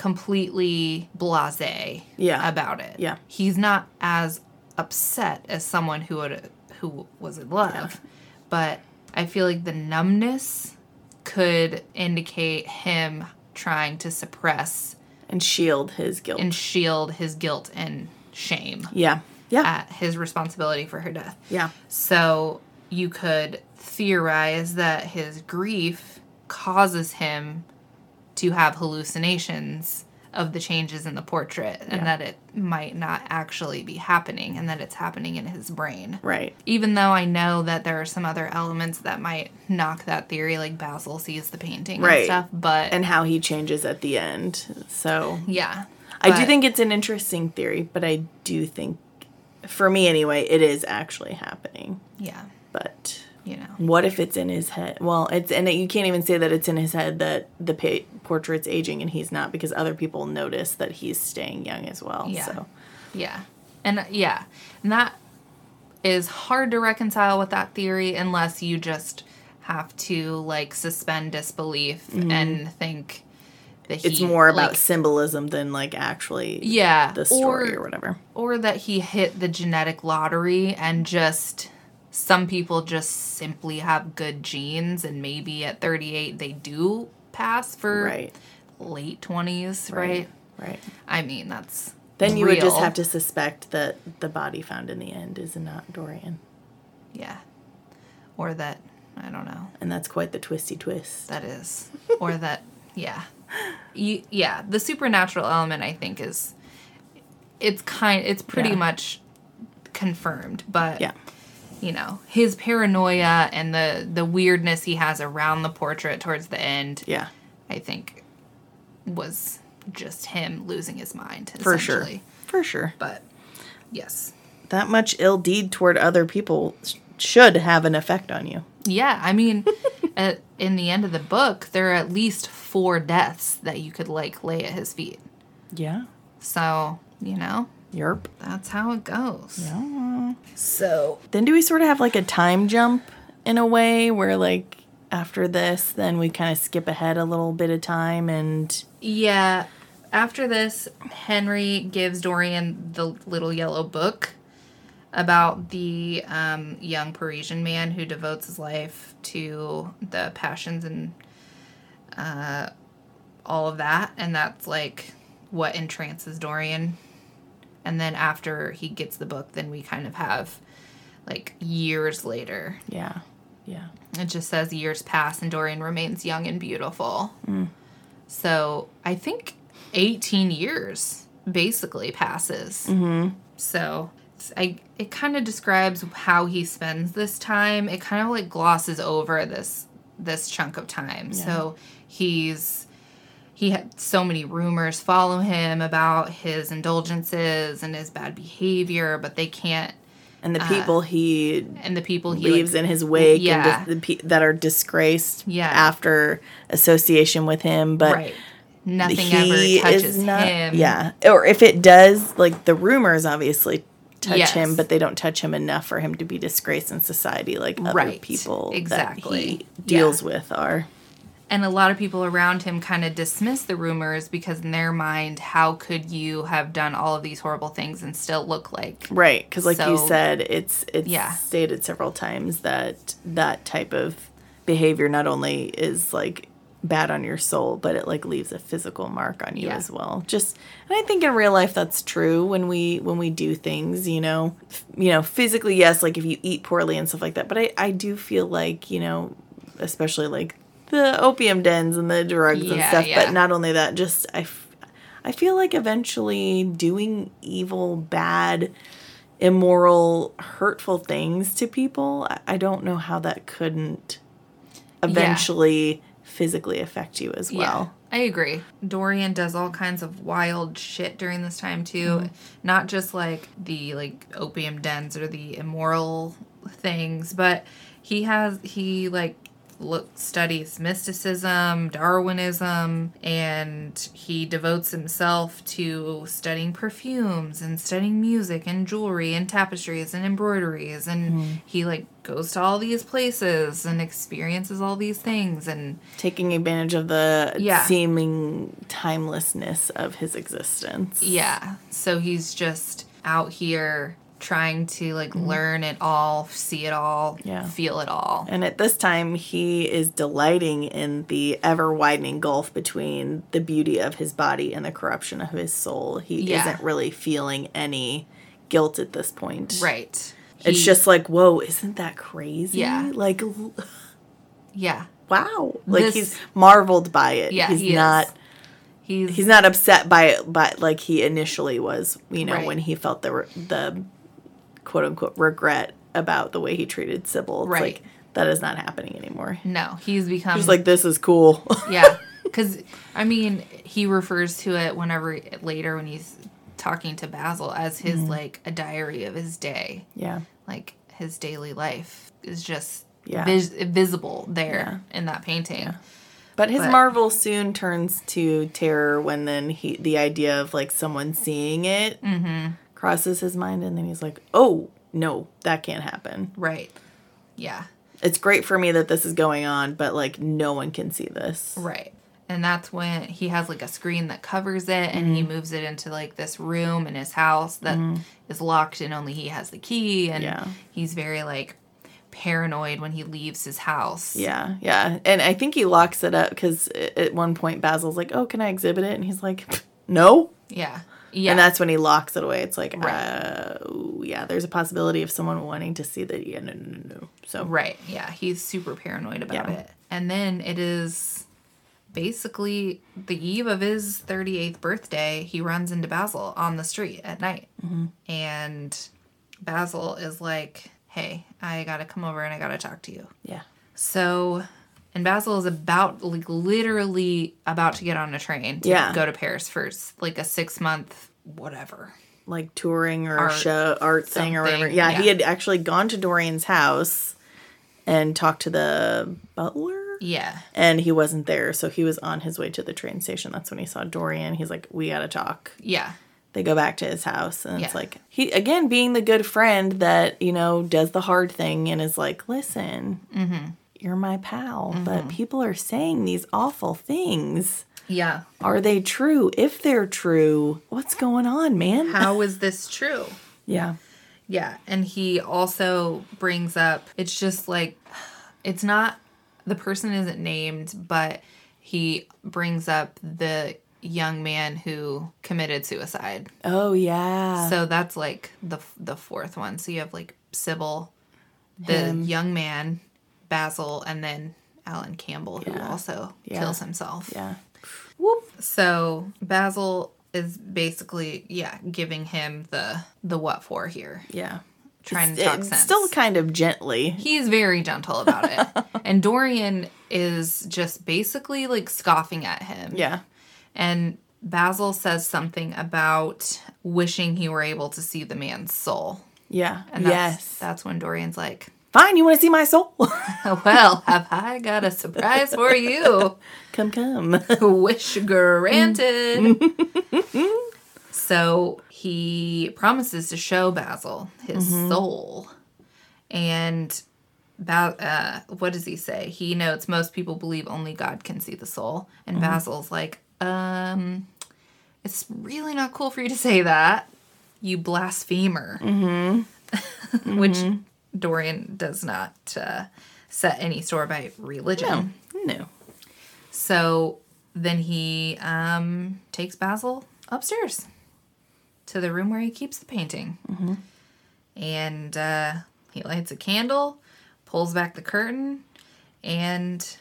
S2: completely blasé
S1: Yeah.
S2: about it.
S1: Yeah.
S2: He's not as upset as someone who would who was in love. But I feel like the numbness could indicate him trying to suppress
S1: And shield his guilt.
S2: and shield his guilt and shame
S1: yeah. Yeah.
S2: at his responsibility for her death.
S1: yeah.
S2: So you could theorize that his grief causes him to have hallucinations of the changes in the portrait and
S1: Yeah.
S2: that it might not actually be happening and that it's happening in his brain.
S1: Right.
S2: Even though I know that there are some other elements that might knock that theory, like Basil sees the painting
S1: Right.
S2: and stuff, but
S1: And how he changes at the end. So
S2: yeah.
S1: I do think it's an interesting theory, but I do think, for me anyway, it is actually happening.
S2: yeah,
S1: But
S2: you know.
S1: what if it's in his head? Well, it's and you can't even say that it's in his head that the pa- portrait's aging and he's not because other people notice that he's staying young as well.
S2: Yeah.
S1: So
S2: Yeah. And uh, yeah. And that is hard to reconcile with that theory unless you just have to like suspend disbelief and think that he
S1: Mm-hmm. it's more about
S2: like,
S1: symbolism than like actually
S2: yeah
S1: the story or,
S2: or
S1: whatever.
S2: or that he hit the genetic lottery and just some people just simply have good genes and maybe at 38 they do pass for
S1: Right.
S2: late 20s right,
S1: Right.
S2: i mean that's
S1: Then you would just have to suspect that the body found in the end is not Dorian.
S2: Yeah. Or that, I don't know,
S1: And that's quite the twisty twist.
S2: that is. or that, yeah. You, yeah, the supernatural element, I think, is, it's kind, it's pretty
S1: Yeah.
S2: much confirmed, but,
S1: Yeah.
S2: You know, his paranoia and the, the weirdness he has around the portrait towards the end,
S1: Yeah.
S2: I think, was just him losing his mind,
S1: For sure. For sure.
S2: But, yes.
S1: That much ill deed toward other people should have an effect on you.
S2: Yeah, I mean, <laughs> at, in the end of the book, there are at least four deaths that you could like lay at his feet.
S1: Yeah.
S2: So you know,
S1: Yerp.
S2: that's how it goes.
S1: Yeah.
S2: So
S1: Then do we sort of have like a time jump in a way where like after this then we kind of skip ahead a little bit of time and
S2: yeah, after this, Henry gives Dorian the little yellow book about the um, young Parisian man who devotes his life to the passions and uh, all of that, and that's like what entrances Dorian. And then after he gets the book, then we kind of have like years later.
S1: yeah. Yeah.
S2: It just says years pass and Dorian remains young and beautiful. So I think 18 years basically passes. Mm-hmm. So I, it kind of describes how he spends this time. It kind of like glosses over this this chunk of time. So he's he had so many rumors follow him about his indulgences and his bad behavior, but they can't.
S1: And the uh, people he
S2: And the people he
S1: leaves
S2: like,
S1: in his wake
S2: yeah.
S1: and dis- the pe- that are disgraced
S2: Yeah.
S1: after association with him but
S2: right. Nothing ever touches
S1: not
S2: him.
S1: yeah or if it does like the rumors obviously touch
S2: Yes.
S1: him but they don't touch him enough for him to be disgraced in society like other
S2: Right.
S1: people
S2: Exactly.
S1: that he
S2: Yeah.
S1: deals with are
S2: And a lot of people around him kind of dismiss the rumors because, in their mind, how could you have done all of these horrible things and still look like.
S1: right because like you said it's it's
S2: Yeah.
S1: stated several times that that type of behavior not only is like bad on your soul but it like leaves a physical mark on you
S2: Yeah.
S1: as well just and i think in real life that's true when we when we do things you know f- you know physically yes like if you eat poorly and stuff like that but i i do feel like you know especially like the opium dens and the drugs and stuff
S2: yeah.
S1: but not only that just i f- I feel like eventually doing evil, bad, immoral, hurtful things to people, I- don't know how that couldn't eventually physically affect you as well.
S2: Yeah, I agree. Dorian does all kinds of wild shit during this time too.
S1: Mm-hmm.
S2: Not just like the like opium dens or the immoral things, but he has he like look studies mysticism, Darwinism, and he devotes himself to studying perfumes and studying music and jewelry and tapestries and embroideries and
S1: Mm-hmm.
S2: he like goes to all these places and experiences all these things and
S1: Taking advantage of the
S2: Yeah.
S1: seeming timelessness of his existence.
S2: Yeah. So he's just out here trying to like learn it all, see it all,
S1: Mm-hmm. Yeah.
S2: feel it all.
S1: And at this time, he is delighting in the ever widening gulf between the beauty of his body and the corruption of his soul. He
S2: Yeah.
S1: isn't really feeling any guilt at this point.
S2: Right.
S1: It's
S2: He-
S1: just like, whoa, isn't that crazy?
S2: Yeah.
S1: Like,
S2: yeah.
S1: wow. Like
S2: This-
S1: he's marveled by it.
S2: Yeah,
S1: he's
S2: he is.
S1: not.
S2: He's,
S1: He's not upset by it, but like he initially was. You know,
S2: Right.
S1: when he felt the the quote unquote regret about the way he treated Sybil. It's
S2: Right.
S1: like that is not happening anymore.
S2: no. He's become
S1: He's like, this is cool. <laughs>
S2: yeah, because I mean, he refers to it whenever later when he's talking to Basil as his
S1: Mm-hmm.
S2: like a diary of his day,
S1: yeah.
S2: like his daily life is just
S1: Yeah.
S2: vis- visible there in that painting.
S1: But his
S2: But-
S1: marvel soon turns to terror when then he the idea of like someone seeing it
S2: Mm-hmm.
S1: Crosses his mind, and then he's like, "Oh no, that can't happen."
S2: Right. Yeah.
S1: It's great for me that this is going on, but like no one can see this.
S2: Right. And that's when he has like a screen that covers it and he mm-hmm. moves it into like this room in his house that mm-hmm. is locked and only he has the key and
S1: Yeah.
S2: he's very like paranoid when he leaves his house.
S1: Yeah, yeah, and I think he locks it up because at one point Basil's like, "Oh, can I exhibit it?" And he's like, "No."
S2: Yeah. Yeah.
S1: And that's when he locks it away. It's like,
S2: Right.
S1: uh, yeah, there's a possibility of someone wanting to see that. Yeah, no, no, no, no. So
S2: right. Yeah. He's super paranoid about
S1: Yeah.
S2: it. And then it is basically the eve of his 38th birthday. He runs into Basil on the street at night.
S1: Mm-hmm.
S2: And Basil is like, hey, I got to come over and I got to talk to you.
S1: yeah,
S2: So, and Basil is about, like, literally about to get on a train to
S1: Yeah.
S2: go to Paris for like a six month whatever.
S1: like touring or
S2: Art,
S1: show art thing or whatever.
S2: something,
S1: Yeah, he had actually gone to Dorian's house and talked to the butler.
S2: Yeah.
S1: And he wasn't there, so he was on his way to the train station. That's when he saw Dorian. He's like, "We gotta talk."
S2: Yeah.
S1: They go back to his house, and it's like he again being the good friend that you know does the hard thing and is like, "Listen,
S2: Mm-hmm.
S1: You're my pal, but mm-hmm. people are saying these awful things.
S2: Yeah.
S1: Are they true? If they're true, what's going on, man?"
S2: How <laughs> is this true?
S1: yeah,
S2: Yeah, and he also brings up it's just like it's not the person isn't named, but he brings up the young man who committed suicide.
S1: oh yeah,
S2: So that's like the the fourth one. So you have like Sybil, the
S1: Him.
S2: young man, Basil, and then Alan Campbell who
S1: Yeah.
S2: also
S1: Yeah.
S2: kills himself.
S1: yeah,
S2: Whoop. So Basil is basically yeah giving him the the what for here,
S1: yeah.
S2: trying to talk sense.
S1: Still kind of gently.
S2: He's very gentle about it. <laughs> and Dorian is just basically like scoffing at him.
S1: Yeah,
S2: And Basil says something about wishing he were able to see the man's soul.
S1: yeah,
S2: And that's,
S1: yes.
S2: That's when Dorian's like,
S1: Fine, you want to see my soul? <laughs>
S2: well, have I got a surprise for you? <laughs>
S1: come, come. <laughs>
S2: Wish granted. so he promises to show Basil his soul. And ba- uh, what does he say? He notes most people believe only God can see the soul. And Basil's like, um, it's really not cool for you to say that, you blasphemer. Which Dorian does not uh, set any store by religion.
S1: No, no.
S2: So then he um, takes Basil upstairs to the room where he keeps the painting. And uh, he lights a candle, pulls back the curtain, and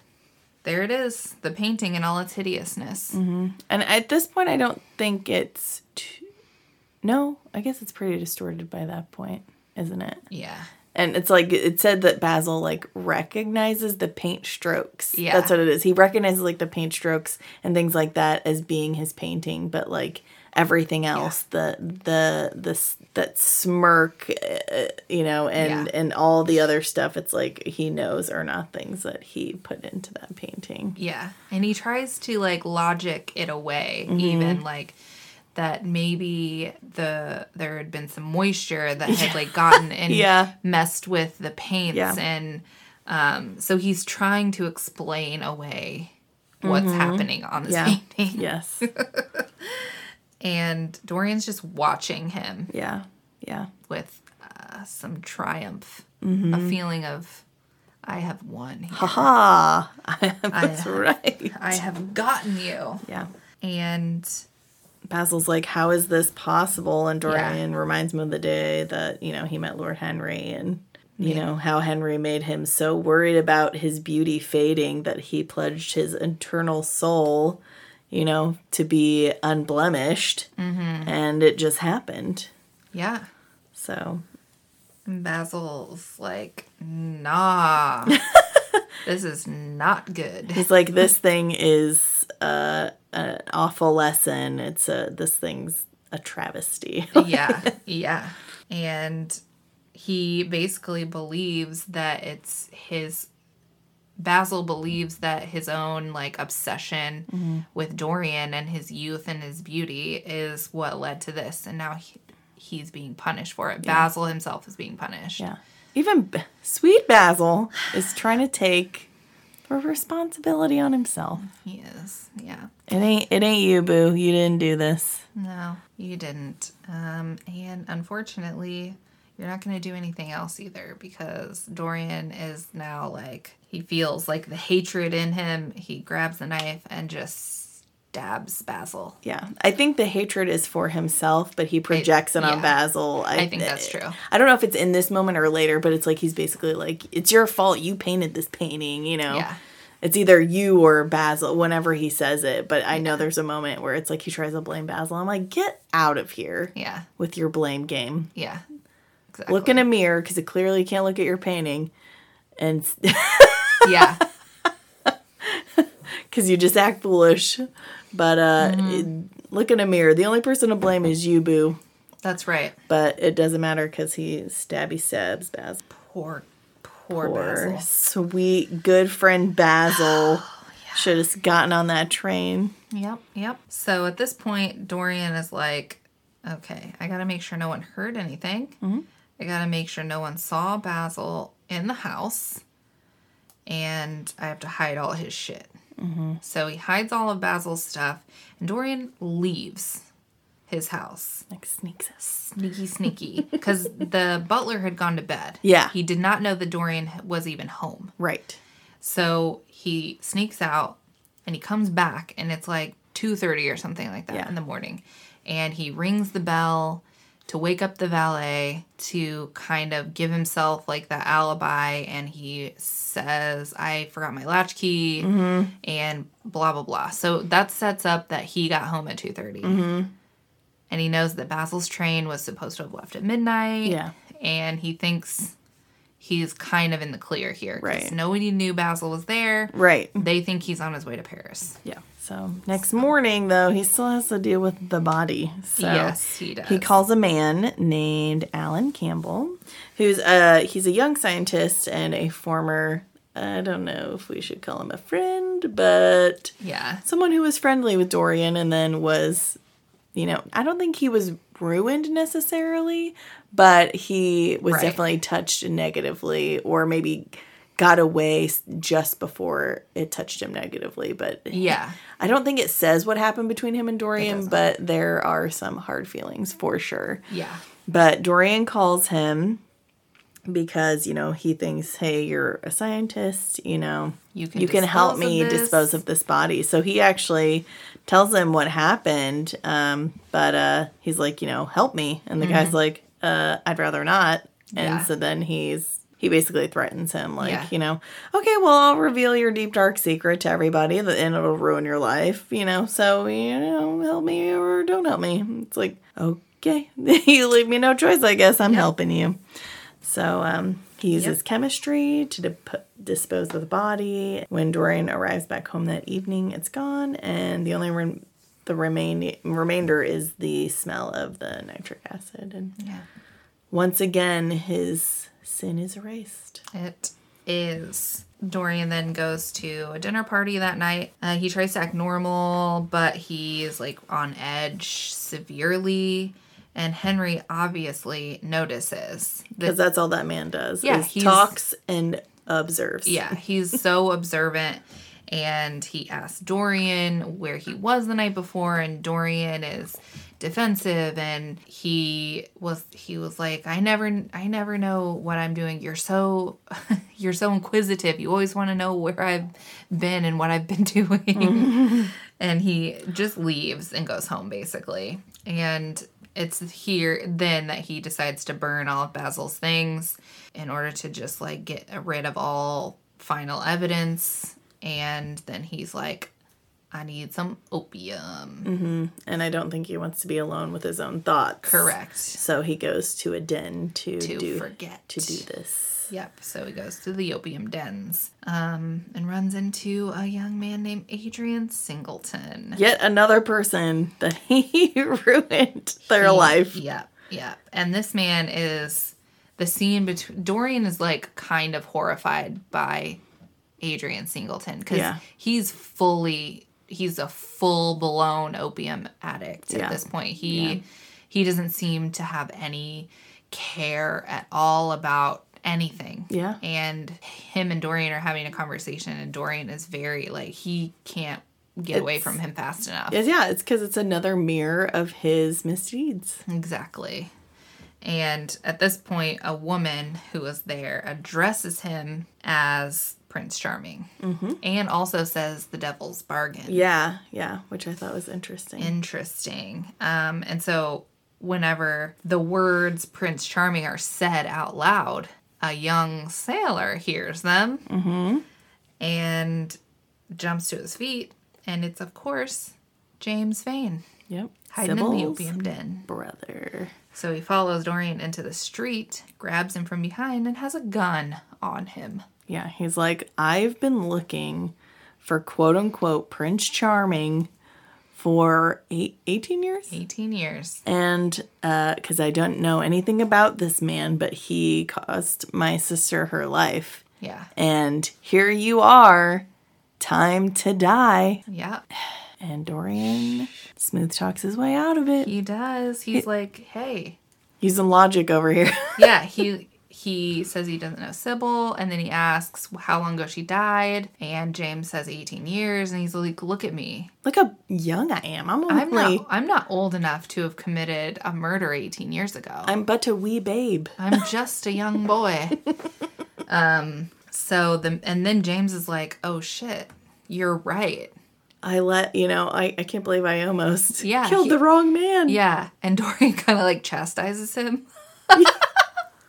S2: there it is the painting in all its hideousness.
S1: And at this point, I don't think it's. Too... No, I guess it's pretty distorted by that point, isn't it?
S2: Yeah.
S1: And it's like it said that Basil like recognizes the paint strokes.
S2: Yeah.
S1: that's what it is. He recognizes like the paint strokes and things like that as being his painting, but like everything else, the the the that smirk, uh, you know, and
S2: Yeah.
S1: and all the other stuff. It's like he knows are not things that he put into that painting.
S2: Yeah. And he tries to like logic it away, even like that maybe the there had been some moisture that had like gotten <laughs> and
S1: Yeah.
S2: messed with the paints
S1: Yeah.
S2: and um so he's trying to explain away what's happening on this
S1: Yeah.
S2: painting. <laughs>
S1: Yes.
S2: And Dorian's just watching him.
S1: Yeah. Yeah.
S2: with uh, some triumph,
S1: Mm-hmm.
S2: a feeling of, I have won. here.
S1: Haha. <laughs> That's
S2: I-
S1: right.
S2: I have gotten you.
S1: Yeah.
S2: And
S1: Basil's like, how is this possible? And Dorian reminds him of the day that, you know, he met Lord Henry and, you know, how Henry made him so worried about his beauty fading that he pledged his eternal soul, you know, to be unblemished. Mm-hmm. And it just happened.
S2: yeah,
S1: So,
S2: Basil's like, nah, <laughs> this is not good.
S1: he's like, this thing is uh, an awful lesson. It's a, this thing's a travesty. <laughs>
S2: yeah, yeah. And he basically believes that it's his Basil believes that his own like obsession with Dorian and his youth and his beauty is what led to this and now he, he's being punished for it. Basil himself is being punished.
S1: Yeah. Even B- sweet Basil is trying to take the responsibility on himself.
S2: He is. Yeah.
S1: It ain't it ain't you, boo. You didn't do this.
S2: No, you didn't. Um, and unfortunately, you're not going to do anything else either because Dorian is now like, he feels like the hatred in him. He grabs the knife and just stabs Basil.
S1: Yeah. I think the hatred is for himself, but he projects it, on
S2: yeah.
S1: Basil.
S2: I think that's true.
S1: I don't know if it's in this moment or later, but it's like he's basically like, It's your fault you painted this painting, you know?
S2: Yeah.
S1: It's either you or Basil whenever he says it, but I know there's a moment where it's like he tries to blame Basil. I'm like, get out of here
S2: Yeah.
S1: with your blame game.
S2: Yeah. Exactly.
S1: Look in a mirror because it clearly can't look at your painting, and <laughs>
S2: yeah. <laughs>
S1: because you just act foolish. But uh,
S2: Mm-hmm.
S1: it- look in a mirror. The only person to blame is you, boo.
S2: That's right.
S1: But it doesn't matter because he stabby stabs Basil.
S2: Poor, poor,
S1: Poor
S2: Basil.
S1: sweet good friend Basil <gasps>
S2: Oh,
S1: should have gotten on that train.
S2: Yep, yep. So at this point, Dorian is like, okay, I gotta make sure no one heard anything. I gotta make sure no one saw Basil in the house. And I have to hide all his shit. So he hides all of Basil's stuff, and Dorian leaves his house.
S1: Like sneaks us.
S2: Sneaky, sneaky. Because the butler had gone to bed.
S1: Yeah.
S2: He did not know that Dorian was even home.
S1: Right.
S2: So he sneaks out and he comes back and it's like 2:30 or something like that
S1: Yeah.
S2: in the morning. And he rings the bell to wake up the valet to kind of give himself like the alibi and he says I forgot my latchkey
S1: Mm-hmm.
S2: and blah blah blah. So that sets up that he got home at 2:30.
S1: Mm-hmm.
S2: And he knows that Basil's train was supposed to have left at midnight
S1: Yeah.
S2: and he thinks he's kind of in the clear here
S1: Right.
S2: nobody knew Basil was there.
S1: Right.
S2: They think he's on his way to Paris.
S1: Yeah. So next morning, though, he still has to deal with the body. So
S2: yes, he does.
S1: He calls a man named Alan Campbell, who's uh he's a young scientist and a former I don't know if we should call him a friend, but
S2: Yeah.
S1: someone who was friendly with Dorian and then was you know, I don't think he was ruined necessarily, but he was
S2: Right.
S1: definitely touched negatively or maybe got away just before it touched him negatively, but
S2: Yeah. <laughs>
S1: I don't think it says what happened between him and Dorian, but there are some hard feelings for sure.
S2: Yeah.
S1: But Dorian calls him because, you know, he thinks, hey, you're a scientist, you know,
S2: You can
S1: you can help
S2: dispose of
S1: me dispose of this body. So he actually tells him what happened. Um, but uh, he's like, you know, help me. And the guy's like, uh, I'd rather not. And
S2: Mm-hmm. Yeah.
S1: so then he's he basically threatens him, like,
S2: Yeah.
S1: you know, okay, well, I'll reveal your deep dark secret to everybody, and it'll ruin your life, you know. So you know, help me or don't help me. It's like, okay, <laughs> you leave me no choice. I guess I'm helping you. So um, he uses
S2: Yep.
S1: chemistry to dip- dispose of the body. When Dorian arrives back home that evening, it's gone, and the only the remain remainder is the smell of the nitric acid. And
S2: Yeah.
S1: once again, his sin is erased.
S2: It is. Dorian then goes to a dinner party that night. Uh, he tries to act normal, but he's like on edge severely. And Henry obviously notices that
S1: Because that's all that man does.
S2: Yeah, he
S1: talks and observes.
S2: Yeah, he's so observant. And he asks Dorian where he was the night before and Dorian is defensive and he was he was like I never I never know what I'm doing. You're so <laughs> you're so inquisitive. You always want to know where I've been and what I've been <laughs> doing. <laughs> And he just leaves and goes home basically. And it's here then that he decides to burn all of Basil's things in order to just like get rid of all final evidence and then he's like I need some opium.
S1: And I don't think he wants to be alone with his own thoughts.
S2: Correct.
S1: So he goes to a den to,
S2: To
S1: do
S2: forget.
S1: to do this.
S2: Yep. So he goes to the opium dens um, and runs into a young man named Adrian Singleton.
S1: Yet another person that <laughs> he ruined their
S2: He-
S1: life.
S2: Yep. Yep. And this man is the scene between Dorian is like kind of horrified by Adrian Singleton because
S1: Yeah.
S2: he's fully he's a full blown opium addict at
S1: Yeah.
S2: this point. He he doesn't seem to have any care at all about anything.
S1: Yeah.
S2: And him and Dorian are having a conversation and Dorian is very like he can't get away from him fast enough.
S1: Yeah, it's because it's another mirror of his misdeeds.
S2: Exactly. And at this point, a woman who was there addresses him as Prince Charming and also says the devil's bargain.
S1: Yeah, yeah, which I thought was interesting.
S2: Interesting. Um, and so, whenever the words Prince Charming are said out loud, a young sailor hears them and jumps to his feet. And it's, of course, James Vane
S1: yep.
S2: hiding in the
S1: Sybil's
S2: opium den.
S1: brother.
S2: So he follows Dorian into the street, grabs him from behind, and has a gun on him.
S1: Yeah, he's like, I've been looking for quote unquote Prince Charming for eight, 18 years.
S2: 18 years.
S1: And uh, because I don't know anything about this man, but he cost my sister her life.
S2: Yeah.
S1: And here you are, time to die.
S2: Yeah.
S1: And Dorian smooth talks his way out of it.
S2: He does. He's like, hey.
S1: Using logic over here. <laughs>
S2: Yeah, he he says he doesn't know Sybil, and then he asks how long ago she died, and James says 18 years, and he's like, look at me.
S1: Look how young I am. I'm only
S2: I'm not I'm not old enough to have committed a murder 18 years ago.
S1: I'm but a wee babe. <laughs>
S2: I'm just a young boy. <laughs> um so the and then James is like, "Oh shit. You're right."
S1: I let you know, I, I can't believe I almost
S2: Yeah,
S1: killed
S2: he-
S1: the wrong man.
S2: Yeah, and <laughs> Dorian kind of like chastises him.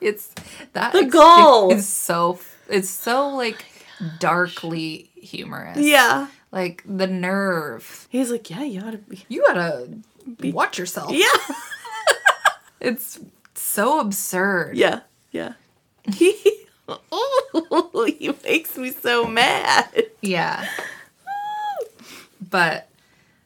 S2: It's that
S1: The goal
S2: is so it's so like darkly humorous.
S1: Yeah.
S2: like the nerve.
S1: He's like, Yeah, you gotta be
S2: You gotta watch yourself.
S1: Yeah. <laughs>
S2: It's so absurd.
S1: Yeah. Yeah. He oh, <laughs> he makes me so mad.
S2: Yeah. <laughs> But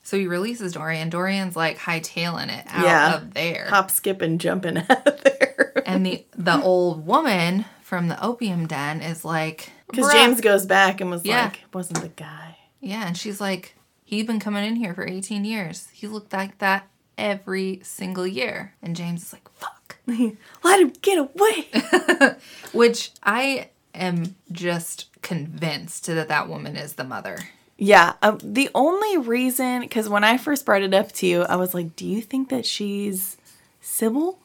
S2: so he releases Dorian. Dorian's like hightailing it out
S1: Yeah.
S2: of there.
S1: Hop, skip, and jumping <laughs> out of there.
S2: And the the old woman from the opium den is like
S1: Because James goes back and was
S2: Yeah.
S1: like, wasn't the guy.
S2: Yeah, and she's like, he's been coming in here for 18 years. He looked like that every single year. And James is like, fuck. <laughs>
S1: Let him get away. <laughs>
S2: Which I am just convinced that that woman is the mother.
S1: Yeah. Um, the only reason, because when I first brought it up to you, I was like, do you think that she's Sybil?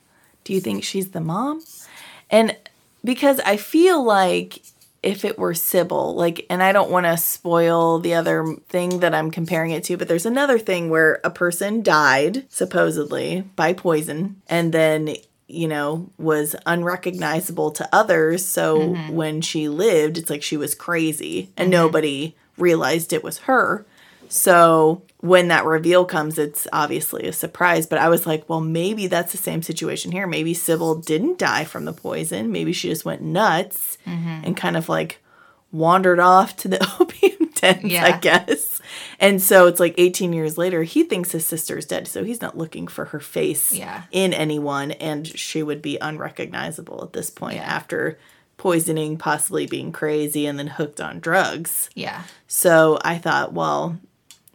S1: Do you think she's the mom? And because I feel like if it were Sybil, like, and I don't want to spoil the other thing that I'm comparing it to, but there's another thing where a person died, supposedly, by poison, and then, you know, was unrecognizable to others. So when she lived, it's like she was crazy and nobody realized it was her. So when that reveal comes, it's obviously a surprise. But I was like, well, maybe that's the same situation here. Maybe Sybil didn't die from the poison. Maybe she just went nuts mm-hmm. and kind of like wandered off to the <laughs> opium dens, I guess. And so it's like 18 years later, he thinks his sister's dead. So he's not looking for her face
S2: Yeah.
S1: in anyone. And she would be unrecognizable at this point
S2: Yeah.
S1: after poisoning, possibly being crazy, and then hooked on drugs.
S2: Yeah.
S1: So I thought, well,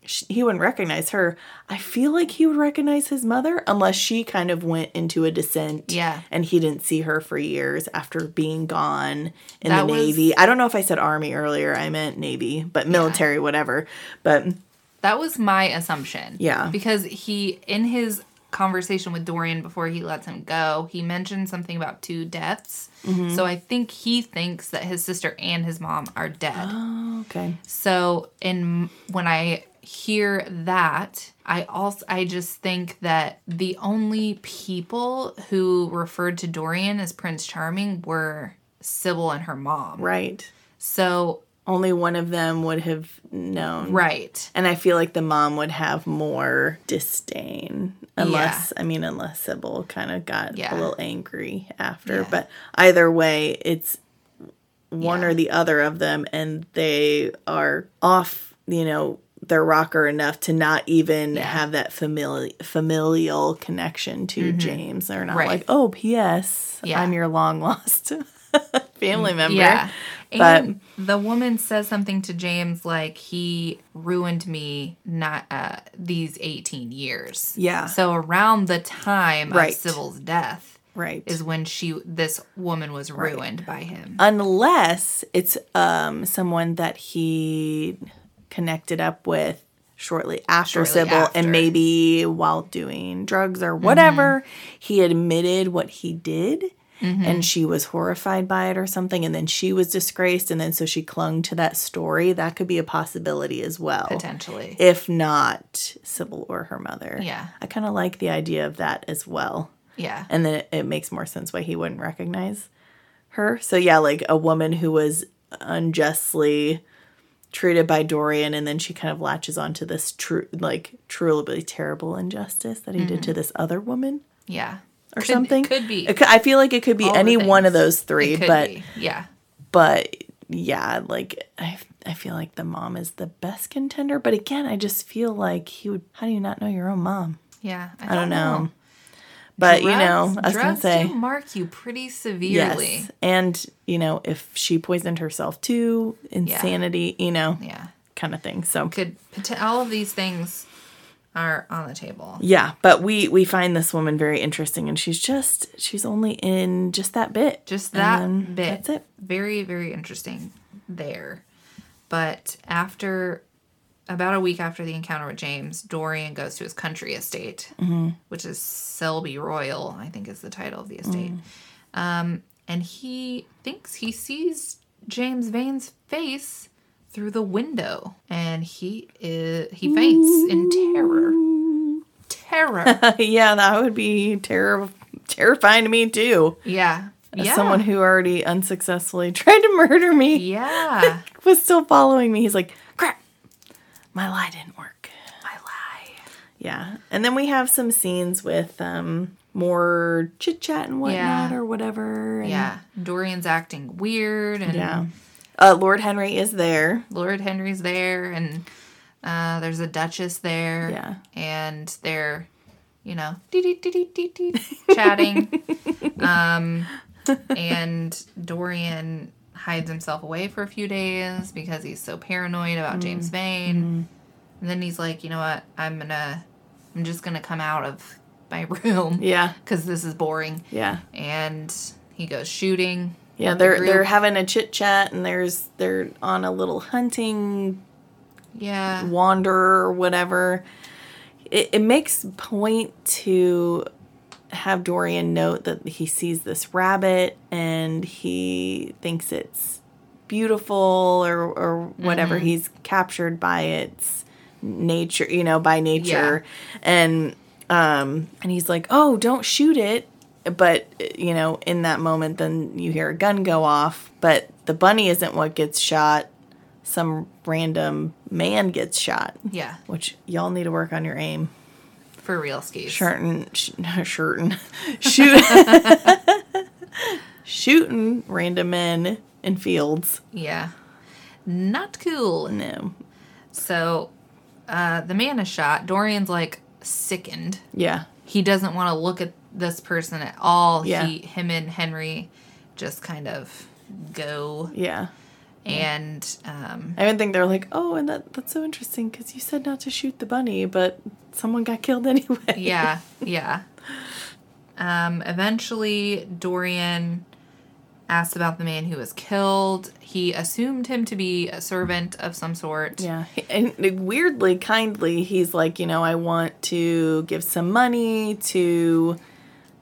S1: sh he wouldn't recognize her. I feel like he would recognize his mother unless she kind of went into a descent.
S2: Yeah.
S1: And he didn't see her for years after being gone in
S2: That
S1: the
S2: was-
S1: Navy. I don't know if I said Army earlier. I meant Navy, but military, whatever. But
S2: That was my assumption.
S1: Yeah.
S2: Because he, in his conversation with Dorian before he lets him go, he mentioned something about two deaths.
S1: Mm-hmm.
S2: So I think he thinks that his sister and his mom are dead.
S1: oh, okay.
S2: So in when I hear that, I also I just think that the only people who referred to Dorian as Prince Charming were Sybil and her mom.
S1: Right.
S2: So
S1: Only one of them would have known.
S2: right.
S1: And I feel like the mom would have more disdain. Unless, I mean, unless Sybil kind of got
S2: Yeah.
S1: a little angry after.
S2: Yeah.
S1: But either way, it's one
S2: Yeah.
S1: or the other of them, and they are off, you know, their rocker enough to not even
S2: Yeah.
S1: have that familial familial connection to James. They're not
S2: Mm-hmm. Right.
S1: like, oh, P.S.,
S2: Yeah.
S1: I'm your long lost <laughs> family member.
S2: Yeah.
S1: But-
S2: And the woman says something to James like he ruined me not uh, these 18 years.
S1: Yeah.
S2: So around the time
S1: Right.
S2: of Sybil's death
S1: Right.
S2: is when she this woman was ruined by him.
S1: unless it's um someone that he connected up with shortly after
S2: Shortly
S1: Sybil
S2: after.
S1: and maybe while doing drugs or whatever he admitted what he did Mm-hmm. and she was horrified by it or something and then she was disgraced and then so she clung to that story that could be a possibility as well
S2: Potentially.
S1: if not Sybil or her mother
S2: Yeah.
S1: I kind of like the idea of that as well
S2: Yeah.
S1: and then it, it makes more sense why he wouldn't recognize her. So yeah, like a woman who was unjustly treated by Dorian, and then she kind of latches onto this true, like truly terrible injustice that he did to mm-hmm. this other woman
S2: Yeah.
S1: Or
S2: Could-
S1: something.
S2: Could be.
S1: Could- I feel like it could be
S2: all
S1: any one of those three, but
S2: be. yeah.
S1: but yeah, like I I feel like the mom is the best contender. But again, I just feel like he would. How do you not know your own mom?
S2: Yeah.
S1: I don't know. But you know, I was gonna say.
S2: do mark you pretty severely.
S1: Yes. And, you know, if she poisoned herself too, insanity, you know,
S2: Yeah.
S1: kind of thing. So,
S2: Could all of these things are on the table.
S1: yeah, but we we find this woman very interesting and she's just she's only in just that bit.
S2: Just that bit.
S1: That's it.
S2: Very, very interesting there. But after about a week after the encounter with James, Dorian goes to his country estate,
S1: Mm-hmm.
S2: which is Selby Royal, I think is the title of the estate.
S1: Mm.
S2: Um, and he thinks he sees James Vane's face through the window, and he is he faints in terror. Terror. <laughs>
S1: yeah, that would be terror terrifying to me too.
S2: yeah.
S1: As
S2: Yeah.
S1: someone who already unsuccessfully <laughs> tried to murder me
S2: yeah. <laughs>
S1: was still following me. He's like, crap, my lie didn't work.
S2: My lie.
S1: Yeah. And then we have some scenes with um more chit chat and whatnot
S2: Yeah.
S1: or whatever. and-
S2: Yeah. Dorian's acting weird and
S1: Yeah. Uh, Lord Henry is there.
S2: Lord Henry's there and uh, there's a Duchess there.
S1: Yeah.
S2: And they're, you know, chatting. <laughs> um, and Dorian hides himself away for a few days because he's so paranoid about James Vane. And then he's like, you know what? I'm gonna, I'm just gonna come out of my <laughs> room
S1: Yeah.
S2: because this is boring.
S1: Yeah.
S2: And he goes shooting.
S1: Yeah,
S2: the
S1: they're they're having a chit chat and there's they're on a little hunting
S2: yeah.
S1: wander or whatever. It, it makes point to have Dorian note that he sees this rabbit and he thinks it's beautiful or or whatever. He's captured by its nature, you know, by nature. And um and he's like, "Oh, don't shoot it." But you know, in that moment then you hear a gun go off, but the bunny isn't what gets shot. Some random man gets shot,
S2: Yeah.
S1: which y'all need to work on your aim.
S2: For real skis.
S1: Shirtin, sh- <laughs> shirtin, shoot, <laughs> shooting random men in fields.
S2: Yeah. Not cool.
S1: No,
S2: So uh, the man is shot. Dorian's like sickened.
S1: yeah,
S2: He doesn't want to look at this person at all.
S1: Yeah.
S2: He him and Henry just kind of go.
S1: yeah,
S2: And um,
S1: I even think they're like, oh, and that that's so interesting because you said not to shoot the bunny, but someone got killed <laughs> anyway.
S2: yeah, yeah. Um, eventually, Dorian asked about the man who was killed. He assumed him to be a servant of some sort.
S1: Yeah. And weirdly, kindly, he's like, you know, I want to give some money to,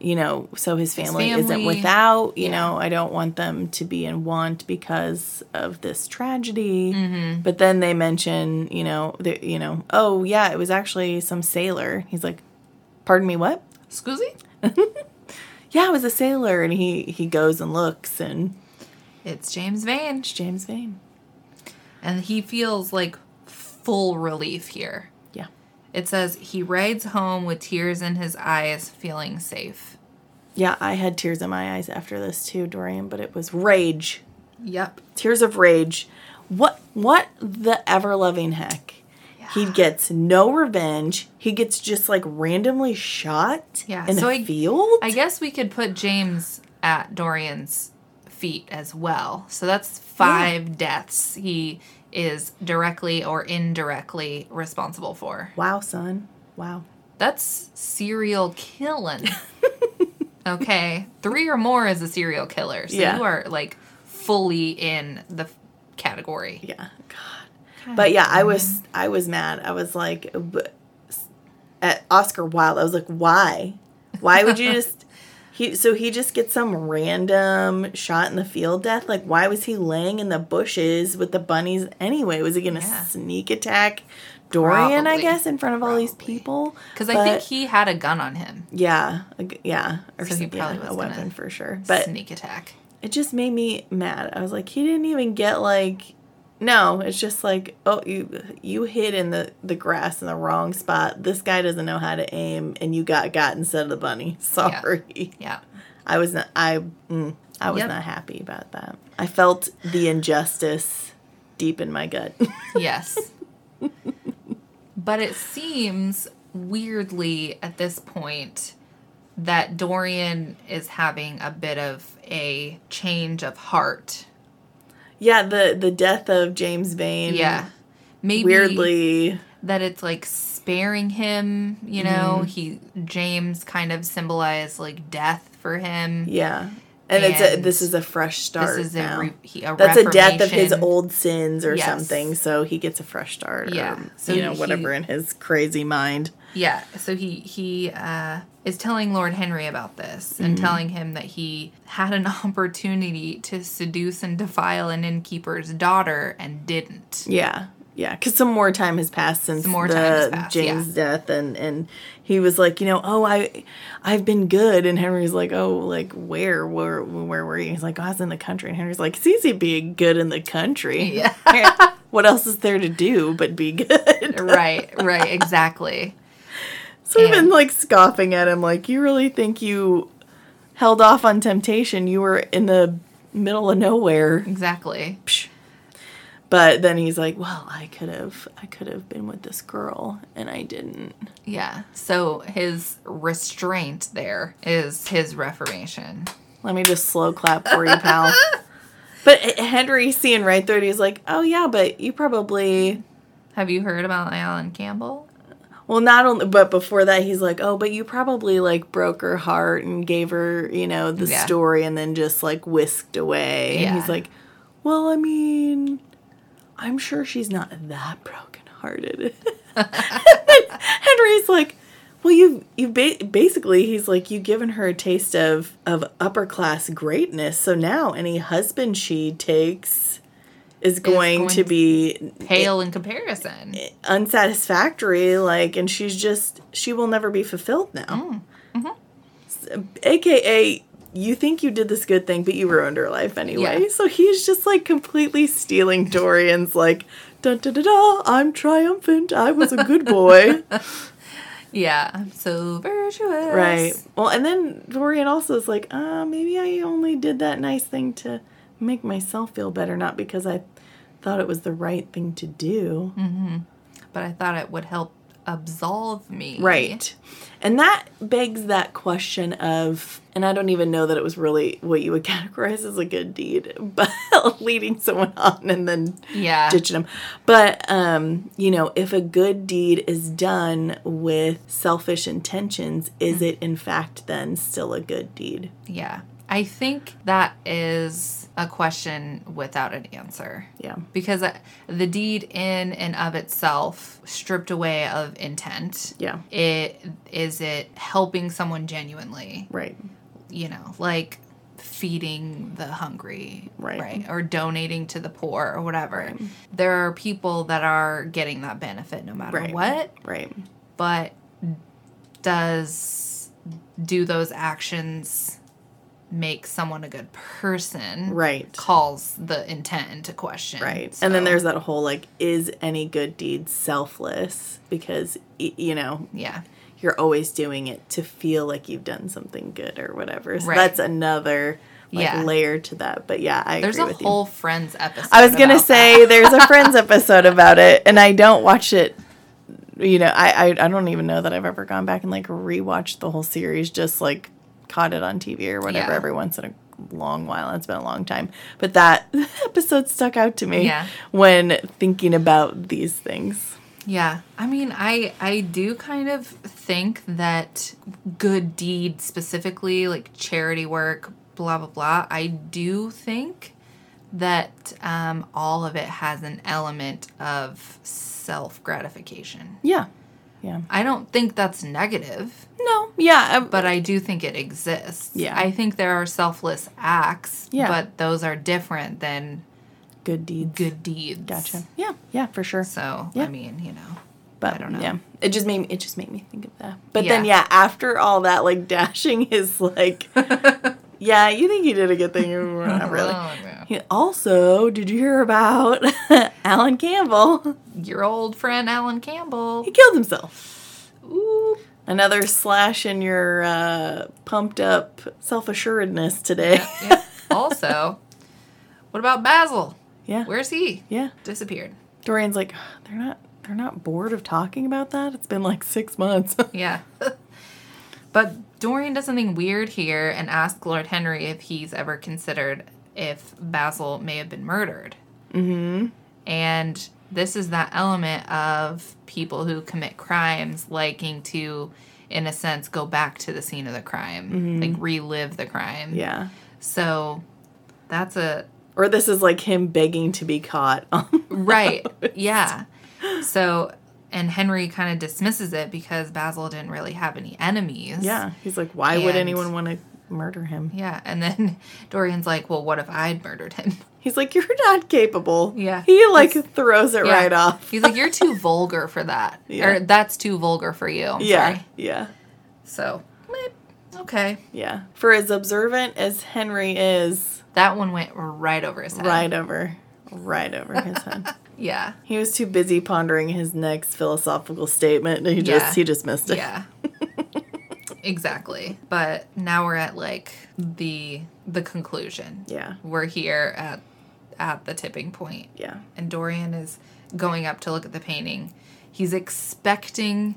S1: you know, so his family, isn't without, you
S2: Yeah.
S1: know, I don't want them to be in want because of this tragedy. Mm-hmm. But then they mention, you know, the, you know, oh, yeah, it was actually some sailor. He's like, pardon me, what?
S2: Scusi? <laughs>
S1: Yeah, it was a sailor. And he, he goes and looks and
S2: It's James Vane.
S1: it's James Vane.
S2: And he feels like full relief here.
S1: Yeah.
S2: It says he rides home with tears in his eyes, feeling safe.
S1: Yeah, I had tears in my eyes after this too, Dorian, but it was rage.
S2: Yep.
S1: Tears of rage. What what the ever loving heck? He gets no revenge. He gets just like randomly shot
S2: Yeah,
S1: in
S2: so
S1: a
S2: I-
S1: field.
S2: I guess we could put James at Dorian's feet as well. So that's five deaths he is directly or indirectly responsible for.
S1: wow, son. Wow.
S2: That's serial killing. <laughs> okay. Three or more is a serial killer. So
S1: Yeah.
S2: you are like fully in the f- category.
S1: Yeah. God. But yeah, I was I was mad. I was like b- at Oscar Wilde. I was like, why? Why would you <laughs> just he so he just gets some random shot in the field death? Like why was he laying in the bushes with the bunnies anyway? Was he gonna
S2: Yeah.
S1: sneak attack Dorian, I guess, in front of all these people?
S2: Because I think he had a gun on him.
S1: Yeah, yeah, or
S2: So he probably
S1: yeah,
S2: was
S1: a weapon for sure. But
S2: Sneak attack.
S1: it just made me mad. I was like, he didn't even get like, no. It's just like, oh, you you hid in the the grass in the wrong spot. This guy doesn't know how to aim, and you got got instead of the bunny. <laughs> Sorry,
S2: Yeah.
S1: I was not. I mm, I was
S2: Yep.
S1: not happy about that. I felt the injustice deep in my gut. <laughs>
S2: Yes. But it seems weirdly at this point that Dorian is having a bit of a change of heart.
S1: yeah, the the death of James Vane.
S2: Yeah. Maybe
S1: weirdly.
S2: that it's like sparing him, you know, mm-hmm. he James kind of symbolized like death for him.
S1: Yeah. And, it's a, this is a fresh start.
S2: This is a, re- he, a
S1: That's a death of his old sins or
S2: Yes.
S1: something, so he gets a fresh start.
S2: Yeah.
S1: Or,
S2: So
S1: you know,
S2: he-
S1: whatever in his crazy mind.
S2: Yeah, so he he uh, is telling Lord Henry about this and
S1: Mm-hmm.
S2: telling him that he had an <laughs> opportunity to seduce and defile an innkeeper's daughter and didn't.
S1: Yeah. Yeah, because some more time has passed since the
S2: passed,
S1: James death, and and he was like, you know, oh, I, I've been good, and Henry's like, oh, like where, where, where were you? He's like, oh, I was in the country, and Henry's like, it's easy being good in the country. <laughs>
S2: Yeah. <laughs>
S1: what else is there to do but be good? <laughs>
S2: right, right, exactly.
S1: So we've been like scoffing at him, like, you really think you held off on temptation? You were in the middle of nowhere.
S2: Exactly.
S1: Psh. But then he's like, well, I could have, I could have been with this girl, and I didn't.
S2: Yeah. So his restraint there is his reformation.
S1: Let me just slow clap for you, pal. <laughs> But Henry seeing right through it, he's like, oh yeah, but you probably,
S2: Have you heard about Alan Campbell?
S1: well, not only, but before that, he's like, oh, but you probably like broke her heart and gave her, you know, the
S2: Yeah.
S1: story, and then just like whisked away. And
S2: Yeah.
S1: he's like, well, I mean, I'm sure she's not that brokenhearted. <laughs> Henry's like, well, you you ba- basically he's like you've given her a taste of of upper class greatness. So now any husband she takes is going,
S2: going
S1: to be
S2: Pale in comparison.
S1: unsatisfactory. Like, and she's just she will never be fulfilled now.
S2: Mm, mm-hmm.
S1: AKA. You think you did this good thing, but you ruined her life anyway.
S2: Yeah.
S1: So he's just like completely stealing Dorian's like, da da da da. I'm triumphant. I was a good boy. <laughs> <laughs>
S2: Yeah, I'm so virtuous.
S1: Right. Well, and then Dorian also is like, uh, maybe I only did that nice thing to make myself feel better, not because I thought it was the right thing to do.
S2: But I thought it would help absolve me.
S1: Right. And that begs that question of, and I don't even know that it was really what you would <laughs> categorize as a good deed, <laughs> but leading someone on and then
S2: Yeah.
S1: ditching them. But, um, you know, if a good deed is done with selfish intentions, is
S2: Mm-hmm.
S1: it in fact then still a good deed?
S2: Yeah. I think that is a question without an answer.
S1: Yeah.
S2: Because uh, the deed in and of itself, stripped away of intent,
S1: Yeah.
S2: it is it helping someone genuinely,
S1: Right.
S2: you know, like feeding the hungry,
S1: Right. Right.
S2: Or donating to the poor or whatever. There are people that are getting that benefit no matter
S1: Right.
S2: what,
S1: Right.
S2: but does do those actions make someone a good person?
S1: Right.
S2: Calls the intent into question.
S1: Right. And then there's that whole like, is any good deed selfless? Because, you know,
S2: yeah.
S1: you're always doing it to feel like you've done something good or whatever. So
S2: Right.
S1: that's another like
S2: Yeah.
S1: layer to that. But yeah, I
S2: There's a whole Friends episode.
S1: I was gonna say there's a Friends <laughs> episode about it, and I don't watch it. You know, I, I I don't even know that I've ever gone back and like rewatched the whole series. Just like caught it on TV or whatever
S2: Yeah.
S1: every once in a long while. It's been a long time, but that <laughs> episode stuck out to me
S2: Yeah.
S1: when thinking about these things.
S2: Yeah. I mean, I I do kind of think that good deed specifically like charity work, blah blah blah. I do think that um, all of it has an element of self gratification.
S1: Yeah, yeah.
S2: I don't think that's negative,
S1: No, yeah,
S2: but I do think it exists.
S1: Yeah.
S2: I think there are selfless acts,
S1: Yeah.
S2: but those are different than
S1: good deeds.
S2: good deeds.
S1: Gotcha. Yeah, yeah, for sure.
S2: So,
S1: Yeah.
S2: I mean, you know.
S1: But
S2: I don't know.
S1: Yeah, it just made me, it just made me think of that. But then
S2: Yeah.
S1: yeah, after all that, like <laughs> dashing is like, <laughs> yeah, you think you did a good thing, <laughs> not really.
S2: Oh, Yeah.
S1: Also, did you hear about <laughs> Alan Campbell?
S2: Your old friend Alan Campbell.
S1: He killed himself.
S2: Ooh.
S1: Another slash in your uh, pumped up self assuredness today.
S2: Yeah. Also, what about Basil?
S1: yeah,
S2: Where's he?
S1: yeah.
S2: Disappeared.
S1: Dorian's like, they're not, they're not bored of talking about that. It's been like six months. <laughs>
S2: Yeah. but Dorian does something weird here and asks Lord Henry if he's ever considered if Basil may have been murdered. Mm-hmm. And this is that element of people who commit crimes liking to, in a sense, go back to the scene of the crime, like relive the crime.
S1: yeah.
S2: So that's a
S1: Or this is like him begging to be caught. <laughs>
S2: right. yeah. So and Henry kind of dismisses it because Basil didn't really have any enemies.
S1: Yeah, he's like, why would anyone want to murder him?
S2: Yeah, and then <laughs> Dorian's like, "Well, what if I'd murdered him?" <laughs>
S1: He's like, you're not capable.
S2: Yeah.
S1: He like throws it
S2: Yeah.
S1: right off.
S2: He's like, "You're too <laughs> vulgar for that,
S1: Yeah.
S2: or that's too vulgar for you." I'm
S1: Yeah,
S2: sorry.
S1: yeah,
S2: So, okay,
S1: yeah. For as observant as Henry is,
S2: that one went right over his head.
S1: right over, right over his head.
S2: Yeah.
S1: He was too busy pondering his next philosophical statement. And he
S2: Yeah.
S1: just he just missed it.
S2: Yeah. Exactly. But now we're at like the the conclusion.
S1: Yeah,
S2: We're here at at the tipping point.
S1: yeah,
S2: and Dorian is going up to look at the painting. He's expecting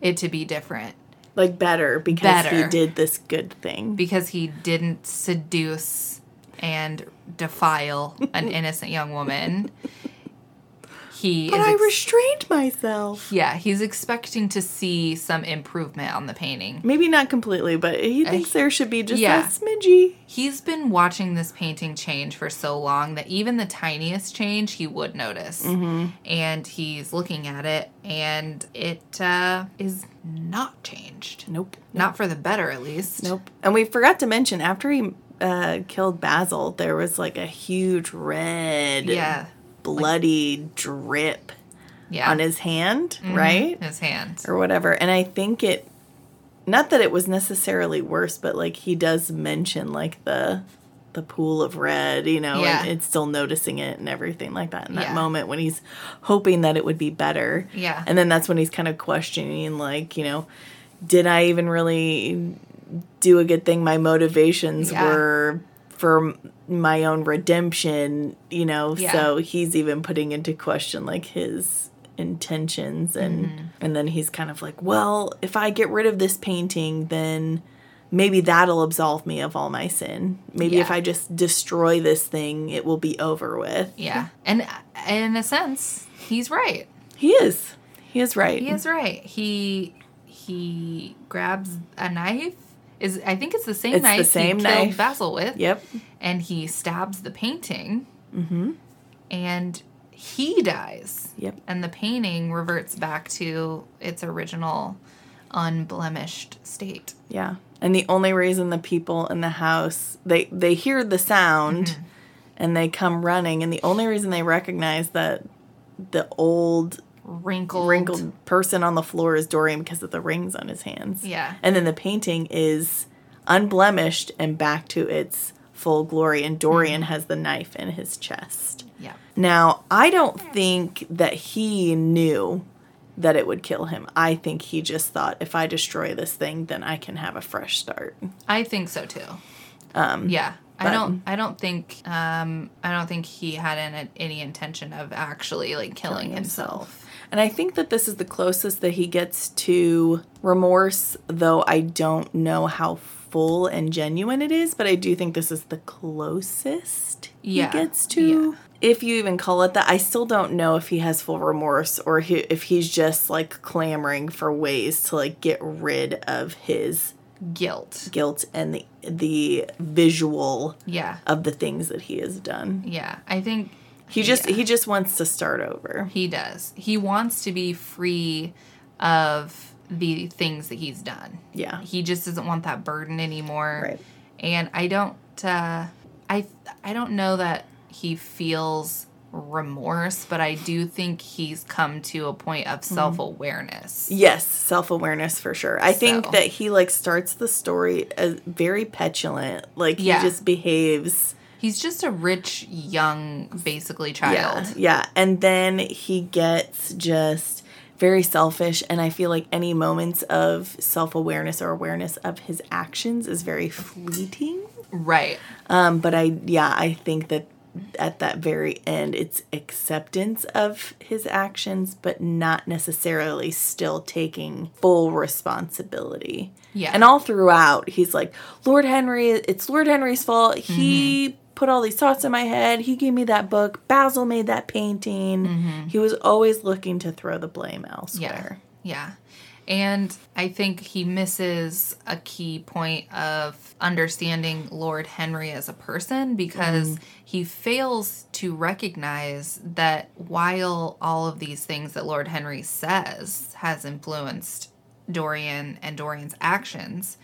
S2: it to be different
S1: like better because
S2: better.
S1: he did this good thing.
S2: because he didn't seduce and defile an <laughs> innocent young woman. He
S1: But
S2: is
S1: I restrained myself.
S2: yeah, he's expecting to see some improvement on the painting.
S1: Maybe not completely, but he thinks there should be just
S2: Uh, yeah.
S1: a smidgy.
S2: He's been watching this painting change for so long that even the tiniest change he would notice.
S1: Mm-hmm.
S2: And he's looking at it, and it uh, is not changed.
S1: Nope.
S2: Not for the better, at least.
S1: Nope. And we forgot to mention after he uh, killed Basil, there was like a huge red,
S2: Yeah.
S1: Bloody drip
S2: Yeah.
S1: on his hand, mm-hmm. right?
S2: His hand.
S1: Or whatever. And I think it, not that it was necessarily worse, but like he does mention like the the pool of red, you know,
S2: Yeah.
S1: and it's still noticing it and everything like that in that
S2: Yeah.
S1: moment when he's hoping that it would be better.
S2: Yeah.
S1: And then that's when he's kind of questioning, like, you know, did I even really do a good thing? My motivations
S2: Yeah.
S1: were for my own redemption, you know.
S2: Yeah.
S1: So he's even putting into question like his intentions and
S2: Mm-hmm.
S1: and then he's kind of like, "Well, if I get rid of this painting, then maybe that'll absolve me of all my sin. Maybe if I just destroy this thing, it will be over with."
S2: Yeah. And in a sense, he's right.
S1: He is. He is right.
S2: He is right. He he grabs a knife. Is I think it's the same
S1: It's the
S2: knife
S1: same
S2: he killed
S1: knife.
S2: Basil with.
S1: Yep.
S2: And he stabs the painting. Mm-hmm. And he dies.
S1: Yep.
S2: And the painting reverts back to its original unblemished state.
S1: Yeah. And the only reason the people in the house they they hear the sound
S2: Mm-hmm.
S1: and they come running and the only reason they recognize that the old
S2: Wrinkled.
S1: wrinkled person on the floor is Dorian because of the rings on his hands.
S2: Yeah.
S1: And then the painting is unblemished and back to its full glory and Dorian
S2: Mm-hmm.
S1: has the knife in his chest.
S2: Yeah.
S1: Now, I don't think that he knew that it would kill him. I think he just thought if I destroy this thing, then I can have a fresh start.
S2: I think so too. Um, yeah, I don't. I don't think. Um, I don't think he had an, any intention of actually like killing, himself.
S1: And I think that this is the closest that he gets to remorse, though I don't know how full and genuine it is, but I do think this is the closest
S2: Yeah,
S1: he gets to. If you even call it that, I still don't know if he has full remorse or he, if he's just like clamoring for ways to like get rid of his
S2: Guilt.
S1: guilt and the the visual
S2: Yeah.
S1: of the things that he has done.
S2: Yeah. I think
S1: He just
S2: Yeah.
S1: he just wants to start over.
S2: he does. He wants to be free of the things that he's done.
S1: Yeah.
S2: He just doesn't want that burden anymore.
S1: Right.
S2: And I don't. Uh, I I don't know that he feels remorse, but I do think he's come to a point
S1: Mm-hmm.
S2: of self awareness.
S1: Yes, self-awareness for sure. I think that he like starts the story as very petulant. Like
S2: Yeah.
S1: he just behaves
S2: He's just a rich, young, basically child.
S1: Yeah. Yeah, and then he gets just very selfish and I feel like any moments of self-awareness or awareness of his actions is very fleeting.
S2: Right.
S1: Um but I yeah, I think that at that very end it's acceptance of his actions but not necessarily still taking full responsibility.
S2: Yeah.
S1: And all throughout he's like Lord Henry it's Lord Henry's fault. He
S2: Mm-hmm.
S1: put all these thoughts in my head. He gave me that book. Basil made that painting.
S2: Mm-hmm.
S1: He was always looking to throw the blame
S2: Yeah.
S1: elsewhere.
S2: Yeah. And I think he misses a key point of understanding Lord Henry as a person because mm. he fails to recognize that while all of these things that Lord Henry says has influenced Dorian and Dorian's actions,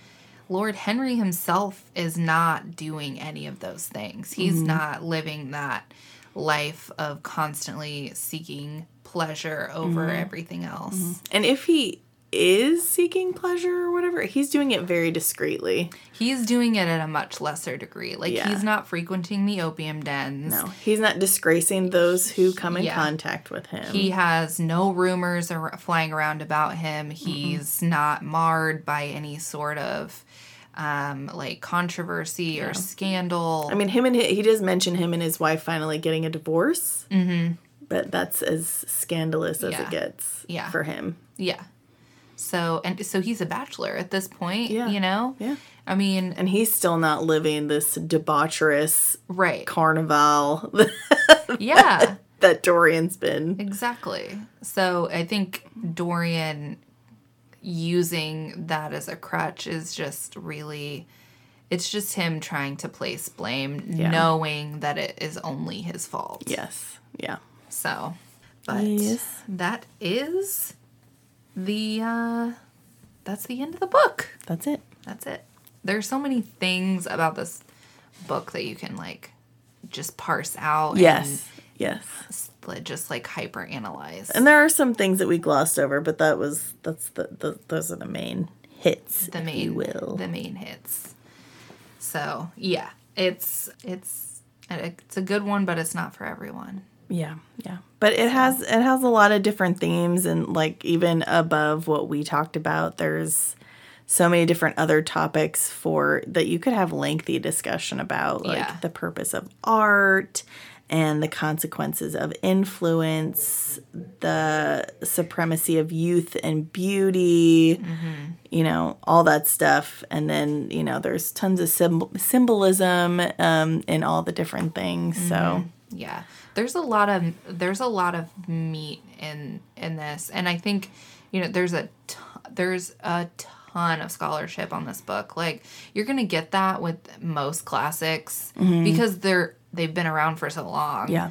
S2: Lord Henry himself is not doing any of those things. He's mm-hmm. not living that life of constantly seeking pleasure over mm-hmm. everything else. Mm-hmm.
S1: And if he is seeking pleasure or whatever, he's doing it very discreetly.
S2: He's doing it at a much lesser degree. Like
S1: Yeah.
S2: he's not frequenting the opium dens.
S1: No, he's not disgracing those who come in
S2: Yeah.
S1: contact with him.
S2: He has no rumors flying around about him. He's not marred by any sort of um, like controversy or scandal.
S1: I mean, him and he, he does mention him and his wife finally getting a divorce. Mm-hmm. But that's as scandalous as
S2: Yeah.
S1: it gets
S2: Yeah.
S1: for him.
S2: yeah. So and so he's a bachelor at this point.
S1: Yeah.
S2: You know.
S1: Yeah.
S2: I mean,
S1: And he's still not living this debaucherous
S2: right.
S1: carnival <laughs>
S2: Yeah.
S1: that Dorian's been.
S2: Exactly. So I think Dorian using that as a crutch is just really it's just him trying to place blame
S1: Yeah.
S2: knowing that it is only his fault.
S1: Yes. Yeah.
S2: So but
S1: Yes.
S2: that is the uh that's the end of the book.
S1: That's it.
S2: That's it. There's so many things about this book that you can like just parse out
S1: Yes. Yes.
S2: just like hyper analyze.
S1: And there are some things that we glossed over, but that was that's the, the those are the main hits,
S2: the main
S1: will.
S2: the main hits. So yeah, it's it's it's a good one, but it's not for everyone.
S1: Yeah, yeah. But it has it has a lot of different themes and like even above what we talked about, there's so many different other topics for that you could have lengthy discussion about like
S2: Yeah.
S1: the purpose of art and the consequences of influence, the supremacy of youth and beauty, you know, all that stuff. And then, you know, there's tons of symbol- symbolism um, in all the different things. So,
S2: Yeah. There's a lot of there's a lot of meat in in this and I think you know there's a t- there's a ton of scholarship on this book. Like you're going to get that with most classics because they're they've been around for so long.
S1: yeah.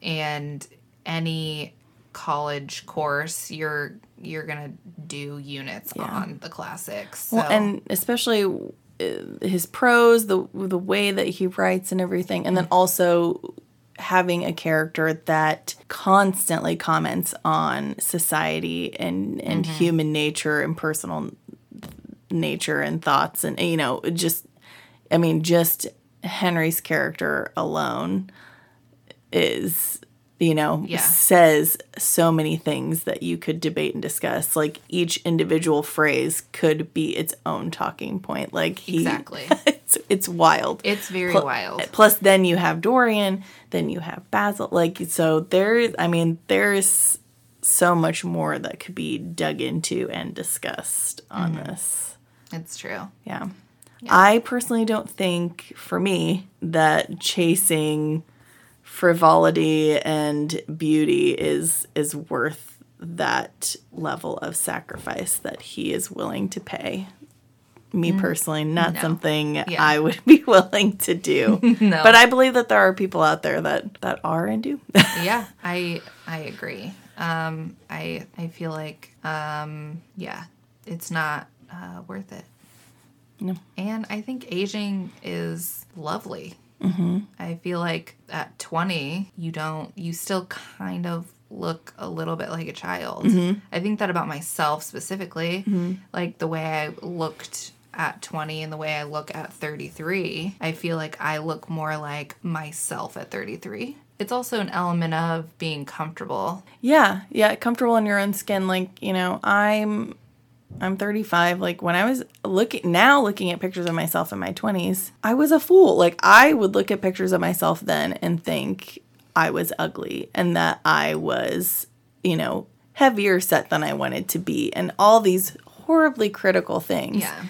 S2: And any college course you're you're going to do units on the classics. So
S1: Well, and especially uh, his prose, the the way that he writes and everything, and then also having a character that constantly comments on society and and mm-hmm. human nature and personal nature and thoughts and you know just I mean just Henry's character alone is you know
S2: Yeah.
S1: says so many things that you could debate and discuss like each individual phrase could be its own talking point like he
S2: Exactly. <laughs>
S1: it's, it's wild
S2: it's very
S1: Pl-
S2: wild.
S1: plus then you have dorian then you have basil like so there i mean there's so much more that could be dug into and discussed on
S2: Mm-hmm.
S1: this
S2: It's true.
S1: yeah. I personally don't think, for me, that chasing frivolity and beauty is is worth that level of sacrifice that he is willing to pay. Me personally, not
S2: Mm. No.
S1: something
S2: Yeah.
S1: I would <laughs> be willing to do. <laughs>
S2: No.
S1: But I believe that there are people out there that that are and do. <laughs>
S2: yeah, I I agree. Um, I I feel like um, yeah, it's not uh, worth it.
S1: No.
S2: And I think aging is lovely. Mm-hmm. I feel like at twenty, you don't, you still kind of look a little bit like a child. I think that about myself specifically, like the way I looked at 20 and the way I look at 33, I feel like I look more like myself at 33. It's also an element of being comfortable.
S1: Yeah, yeah, comfortable in your own skin. Like you know, I'm I'm 35. Like when I was looking now, looking at pictures of myself in my 20s, I was a fool. Like I would look at pictures of myself then and think I was ugly and that I was, you know, heavier set than I wanted to be, and all these horribly critical things.
S2: Yeah.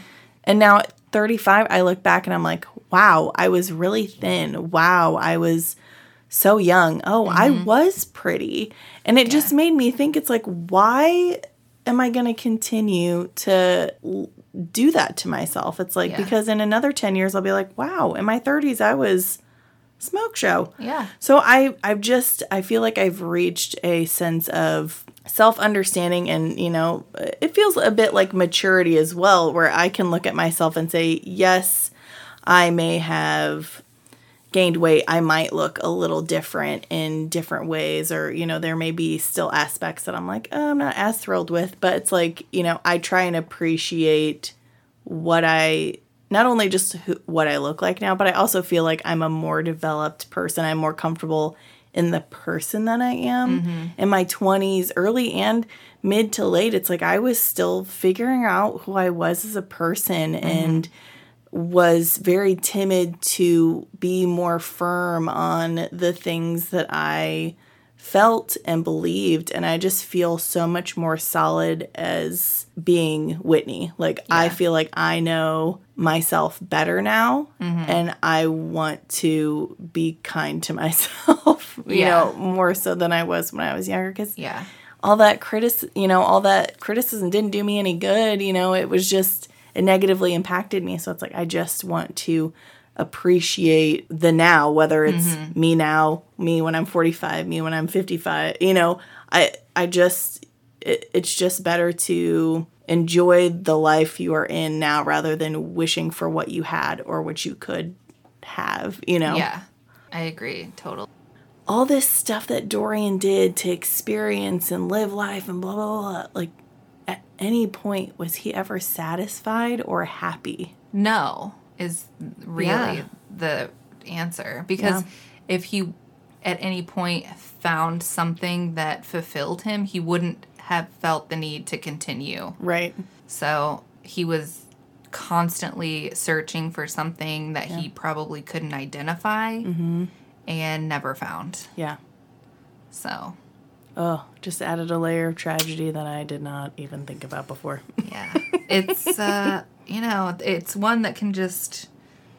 S1: And now at 35, I look back and I'm like, wow, I was really thin. Wow, I was so young. Oh, I mm-hmm. was pretty. And it just made me think it's like, why am I going to continue to do that to myself? It's like,
S2: Yeah.
S1: because in another 10 years, I'll be like, wow, in my 30s, I was smoke show.
S2: Yeah.
S1: So I I've just I feel like I've reached a sense of self-understanding and you know uh, it feels a bit like maturity as well where I can look at myself and say yes I may have gained weight I might look a little different in different ways or you know there may be still aspects that I'm like oh, I'm not as thrilled with but it's like you know I try and appreciate what I not only just who, what I look like now, but I also feel like I'm a more developed person. I'm more comfortable in the person that I am. Mm-hmm. In my 20s, early and mid to late, it's like I was still figuring out who I was as a person mm-hmm. and was very timid to be more firm on the things that I felt and believed and I just feel so much more solid as being Whitney. Like I feel like I know myself better now mm-hmm. and I want to be kind to <laughs> myself, you
S2: Yeah.
S1: know, more so than I was when I was younger cuz
S2: Yeah.
S1: all that critic you know, all that criticism didn't do me any good, you know, it was just it negatively impacted me. So it's like I just want to appreciate the now, whether it's mm-hmm. me now, me when I'm 45, me when I'm 55. You know, I I just it, it's just better to enjoy the life you are in now rather than wishing for what you had or what you could have, you know.
S2: Yeah. I agree. Totally.
S1: All this stuff that Dorian did to experience and live life and blah blah blah, like at any point was he ever satisfied or happy?
S2: No is really
S1: Yeah.
S2: the answer because
S1: Yeah.
S2: if he at any point found something that fulfilled him, he wouldn't have felt the need to continue.
S1: Right.
S2: So he was constantly searching for something that he probably couldn't identify. Mm-hmm. and Never Found.
S1: Yeah.
S2: So,
S1: Oh, just added a layer of tragedy that I did not even think about before. <laughs>
S2: yeah. it's, uh, you know, it's one that can just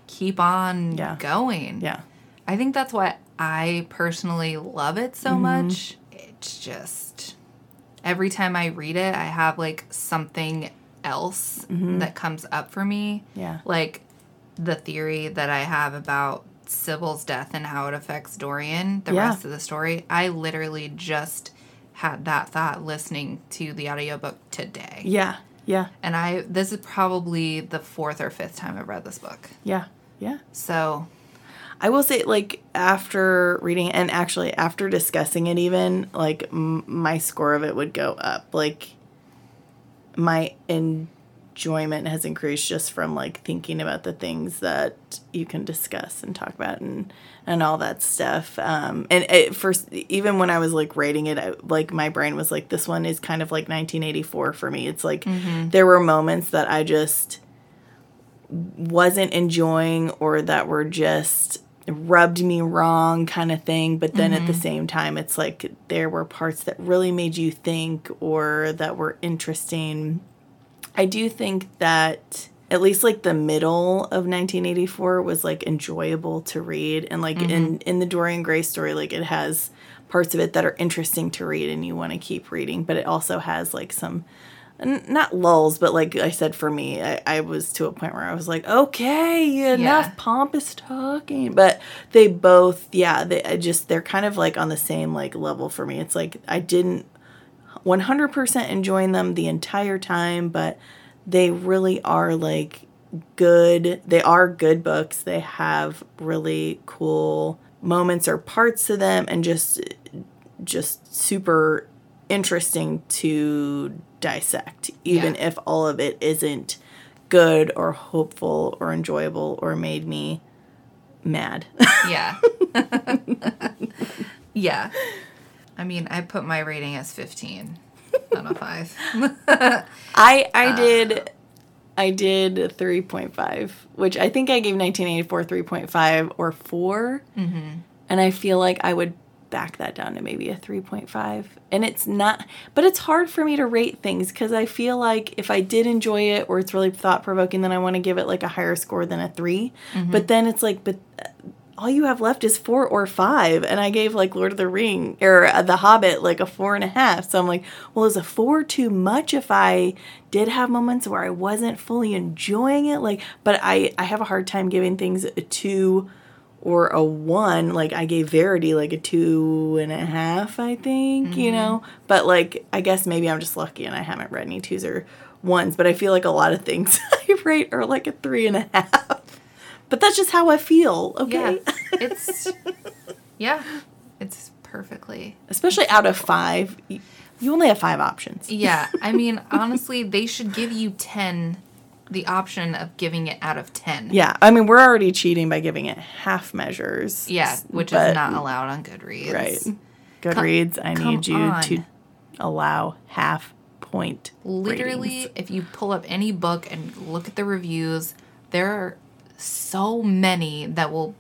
S2: keep on
S1: Yeah.
S2: going.
S1: yeah.
S2: I think that's why I personally love it so much. It's just every time I read it, I have like something else that comes up for me.
S1: Yeah.
S2: Like the theory that I have about Sybil's death and how it affects Dorian, the
S1: Yeah.
S2: rest of the story. I literally just had that thought listening to the audiobook today.
S1: Yeah. Yeah.
S2: And I this is probably the fourth or fifth time I've read this book.
S1: Yeah. Yeah.
S2: So
S1: I will say, like, after reading and actually after discussing it, even, like, m- my score of it would go up. Like, my enjoyment has increased just from, like, thinking about the things that you can discuss and talk about and, and all that stuff. Um, and it first, even when I was, like, rating it, I, like, my brain was like, this one is kind of like 1984 for me. It's like, there were moments that I just wasn't enjoying or that were just rubbed me wrong kind of thing but then at the same time it's like there were parts that really made you think or that were interesting i do think that at least like the middle of 1984 was like enjoyable to read and like in mm-hmm. in the dorian gray story like it has parts of it that are interesting to read and you want to keep reading but it also has like some n- not lulls, but like I said, for me, I, I was to a point where I was like, okay, enough
S2: Yeah.
S1: pompous talking. But they both, yeah, they I just they're kind of like on the same like level for me. It's like I didn't 100% enjoying them the entire time, but they really are like good. They are good books. They have really cool moments or parts to them, and just just super interesting to dissect, even
S2: Yeah.
S1: if all of it isn't good or hopeful or enjoyable or made me mad. <laughs>
S2: Yeah. <laughs> yeah. I mean, I put my rating as 15 <laughs> out of 5. <laughs>
S1: I I
S2: Uh.
S1: did I did 3.5, which I think I gave 1984 3.5 or 4. Mm-hmm. And I feel like I would back that down to maybe a 3.5. And it's not, but it's hard for me to rate things because I feel like if I did enjoy it or it's really thought provoking, then I want to give it like a higher score than a 3. But then it's like, but all you have left is four or five, and I gave like Lord of the Ring or uh, The Hobbit like a four and a half. So I'm like, well, is a four too much if I did have moments where I wasn't fully enjoying it? Like, but I I have a hard time giving things a two or a one. Like I gave Verity like a two and a half, I think, you know. But like, I guess maybe I'm just lucky and I haven't read any twos or ones. But I feel like a lot of things <laughs> I rate are like a three and a half. But that's just how I feel, okay?
S2: Yeah. <laughs> It's, yeah. It's perfectly.
S1: Especially out of five, you only have five options.
S2: Yeah. <laughs> I mean, honestly, they should give you 10, the option of giving it out of 10.
S1: Yeah, I mean, we're already cheating by giving it half measures.
S2: Yeah, which is not allowed on Goodreads.
S1: Right. Goodreads, I
S2: come
S1: need you to allow half point.
S2: Literally,
S1: ratings.
S2: if you pull up any book and look at the reviews, there are so many that will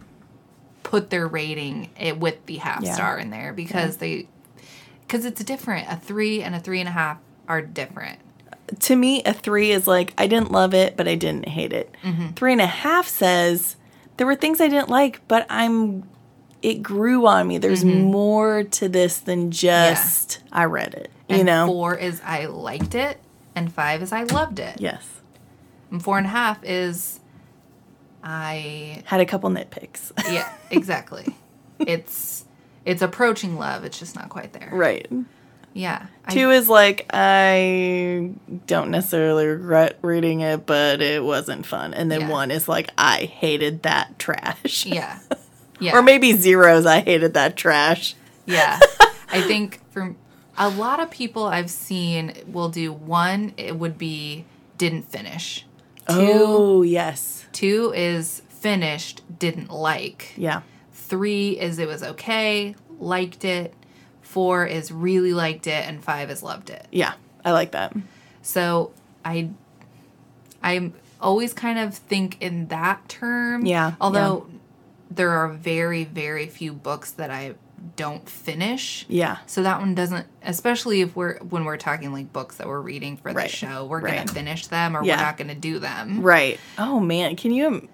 S2: put their rating it with the half
S1: Yeah.
S2: star in there because they because it's different. A three and a three and a half are different.
S1: To me, a three is like, I didn't love it, but I didn't hate it.
S2: Mm-hmm.
S1: Three and a half says, there were things I didn't like, but I'm, it grew on me. There's more to this than just, I read it. You
S2: Mm-hmm. And
S1: know?
S2: four is I liked it, and five is I loved it.
S1: yes.
S2: And four and a half is I
S1: Had a couple nitpicks.
S2: yeah exactly. <laughs> it's it's approaching love. It's just not quite there.
S1: right.
S2: Yeah. I-
S1: Two is like I don't necessarily regret reading it, but it wasn't fun. And then
S2: Yeah.
S1: one is like I hated that trash.
S2: Yeah. <laughs> Yeah.
S1: Or maybe zeros I hated that trash.
S2: Yeah. <laughs> I think for a lot of people I've seen will do one, it would be didn't finish. Two,
S1: Oh yes.
S2: Two is finished, didn't like.
S1: Yeah.
S2: Three is it was okay, liked it. Four is really liked it, and five is loved it.
S1: Yeah. I like that.
S2: So I I'm always kind of think in that term.
S1: Yeah,
S2: Although there are very very few books that I don't finish.
S1: Yeah.
S2: So that one doesn't, especially if we're when we're talking like books that we're reading for the show, we're
S1: Right.
S2: gonna finish them or
S1: Yeah.
S2: we're not gonna do them.
S1: Right. Oh man, can you?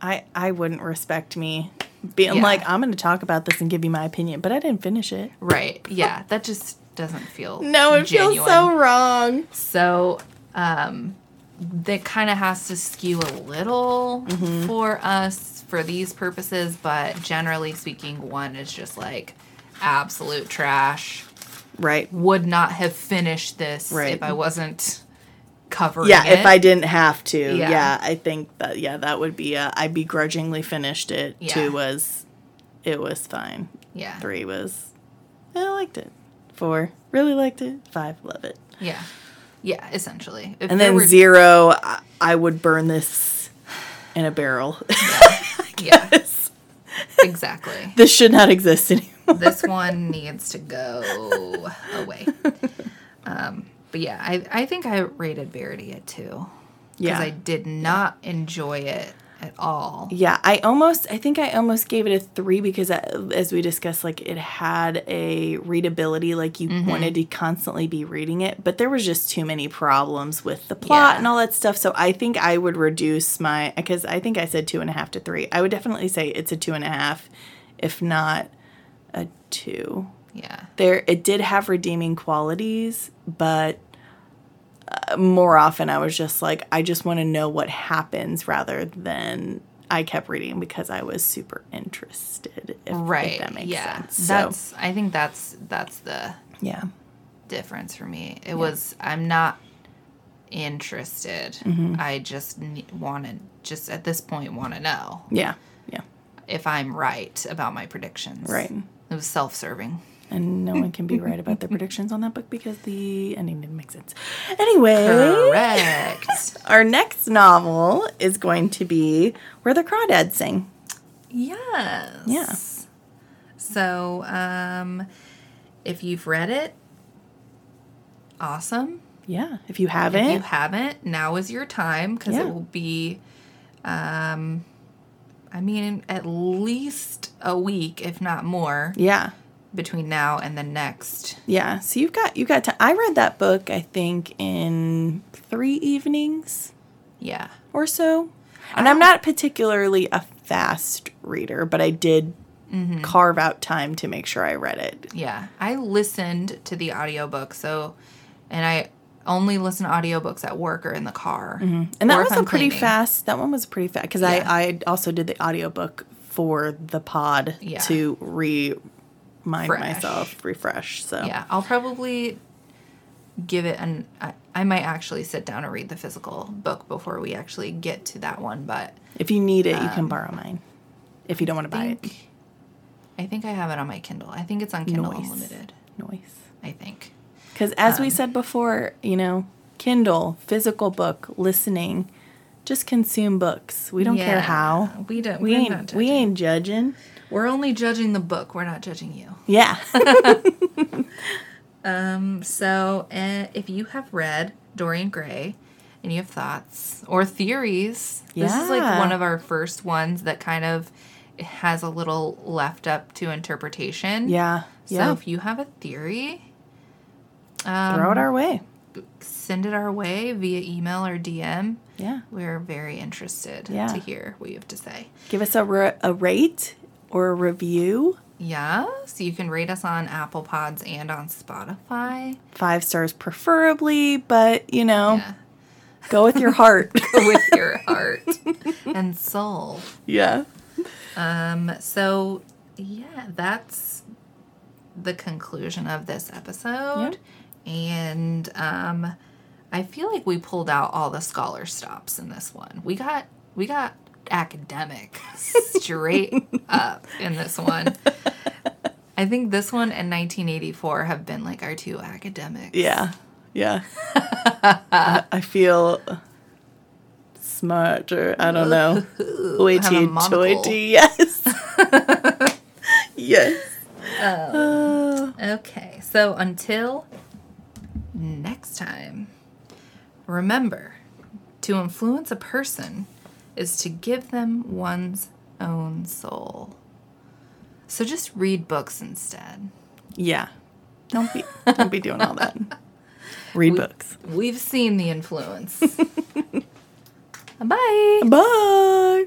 S1: I I wouldn't respect me being
S2: Yeah.
S1: like I'm going to talk about this and give you my opinion, but I didn't finish it.
S2: Right. Yeah. That just doesn't feel
S1: No, it
S2: genuine.
S1: feels so wrong.
S2: So, um, that kind of has to skew a little
S1: Mm-hmm.
S2: for us for these purposes, but generally speaking, one is just like absolute trash.
S1: Right.
S2: Would not have finished this
S1: Right.
S2: if I wasn't covering
S1: Yeah,
S2: it.
S1: if I didn't have to.
S2: Yeah.
S1: Yeah, I think that yeah, that would be uh, I begrudgingly finished it.
S2: Yeah.
S1: 2 was it was fine.
S2: Yeah.
S1: 3 was I liked it. 4 really liked it. 5 love it.
S2: Yeah. Yeah, essentially. If
S1: And then
S2: were-
S1: 0 I, I would burn this in a barrel. <laughs>
S2: Yeah, exactly.
S1: this should not exist anymore.
S2: this one needs to go away. Um, but yeah, I, I think I rated Verity at two. Because
S1: Yeah.
S2: I did not enjoy it at all.
S1: Yeah, I almost, I think I almost gave it a three because, uh, as we discussed, like it had a readability, like you
S2: Mm-hmm.
S1: wanted to constantly be reading it, but there was just too many problems with the plot
S2: Yeah.
S1: and all that stuff. So I think I would reduce my, because I think I said two and a half to three. I would definitely say it's a two and a half, if not a two.
S2: Yeah.
S1: There, it did have redeeming qualities, but uh, more often I was just like, I just want to know what happens rather than I kept reading because I was super interested. If,
S2: Right.
S1: If that makes
S2: yeah.
S1: sense. So,
S2: That's I think that's that's the
S1: yeah.
S2: difference for me. It was I'm not interested.
S1: Mm-hmm.
S2: I just wanted just at this point want to know
S1: Yeah. Yeah.
S2: if I'm right about my predictions.
S1: Right.
S2: It was self-serving.
S1: And no one can be right about their <laughs> predictions on that book because the ending didn't make sense. Anyway,
S2: Correct. <laughs>
S1: our next novel is going to be Where the Crawdads Sing.
S2: yes.
S1: Yeah.
S2: So, um, if you've read it, awesome.
S1: Yeah. If you haven't,
S2: If you haven't, now is your time because
S1: Yeah.
S2: it will be, um, I mean, at least a week, if not more,
S1: yeah.
S2: Between now and the next.
S1: Yeah, so you've got you got to. I read that book I think in three evenings
S2: Yeah.
S1: or so, and I'm not particularly a fast reader, but I did
S2: Mm-hmm.
S1: carve out time to make sure I read it.
S2: Yeah. I listened to the audiobook, so, and I only listen to audiobooks at work or in the car.
S1: And that was a
S2: I'm
S1: pretty
S2: cleaning.
S1: fast. That one was pretty fast because
S2: Yeah.
S1: I I also did the audiobook for the pod
S2: Yeah.
S1: to remind
S2: Fresh.
S1: myself refresh. So
S2: Yeah, I'll probably give it an. I, I might actually sit down and read the physical book before we actually get to that one, but
S1: if you need it, you can borrow mine. If you don't want to buy it,
S2: I think I have it on my Kindle. I think it's on Kindle
S1: Nice.
S2: Unlimited.
S1: noise.
S2: I think.
S1: Because as
S2: Um,
S1: we said before, you know, Kindle, physical book, listening, just consume books. We don't care how.
S2: We don't.
S1: We ain't we ain't judging.
S2: We're only judging the book. We're not judging you.
S1: Yeah. <laughs>
S2: Um. So, uh, if you have read Dorian Gray and you have thoughts or theories, yeah. this is like one of our first ones that kind of has a little left up to interpretation.
S1: yeah.
S2: So
S1: Yeah.
S2: if you have a theory, um,
S1: Throw it our way.
S2: send it our way via email or DM.
S1: Yeah.
S2: We're very interested
S1: Yeah.
S2: to hear what you have to say.
S1: Give us a, a rate or a review.
S2: Yeah, so you can rate us on Apple Pods and on Spotify.
S1: Five stars preferably, but you know,
S2: Yeah.
S1: go with your heart. <laughs>
S2: go With your heart and soul.
S1: yeah.
S2: Um, so yeah, that's the conclusion of this episode. And um I feel like we pulled out all the scholar stops in this one. We got we got academic straight up in this one. I think this one and 1984 have been like our two academics.
S1: Yeah. Yeah. I, I feel smarter. I don't know. <laughs> Hoity toity. <laughs> Yes. yes. Uh,
S2: Okay, so until next time, remember to influence a person is to give them one's own soul. So just read books instead.
S1: Yeah. Don't be <laughs> don't be doing all that. Read books.
S2: We've seen the influence. <laughs> Bye.
S1: Bye.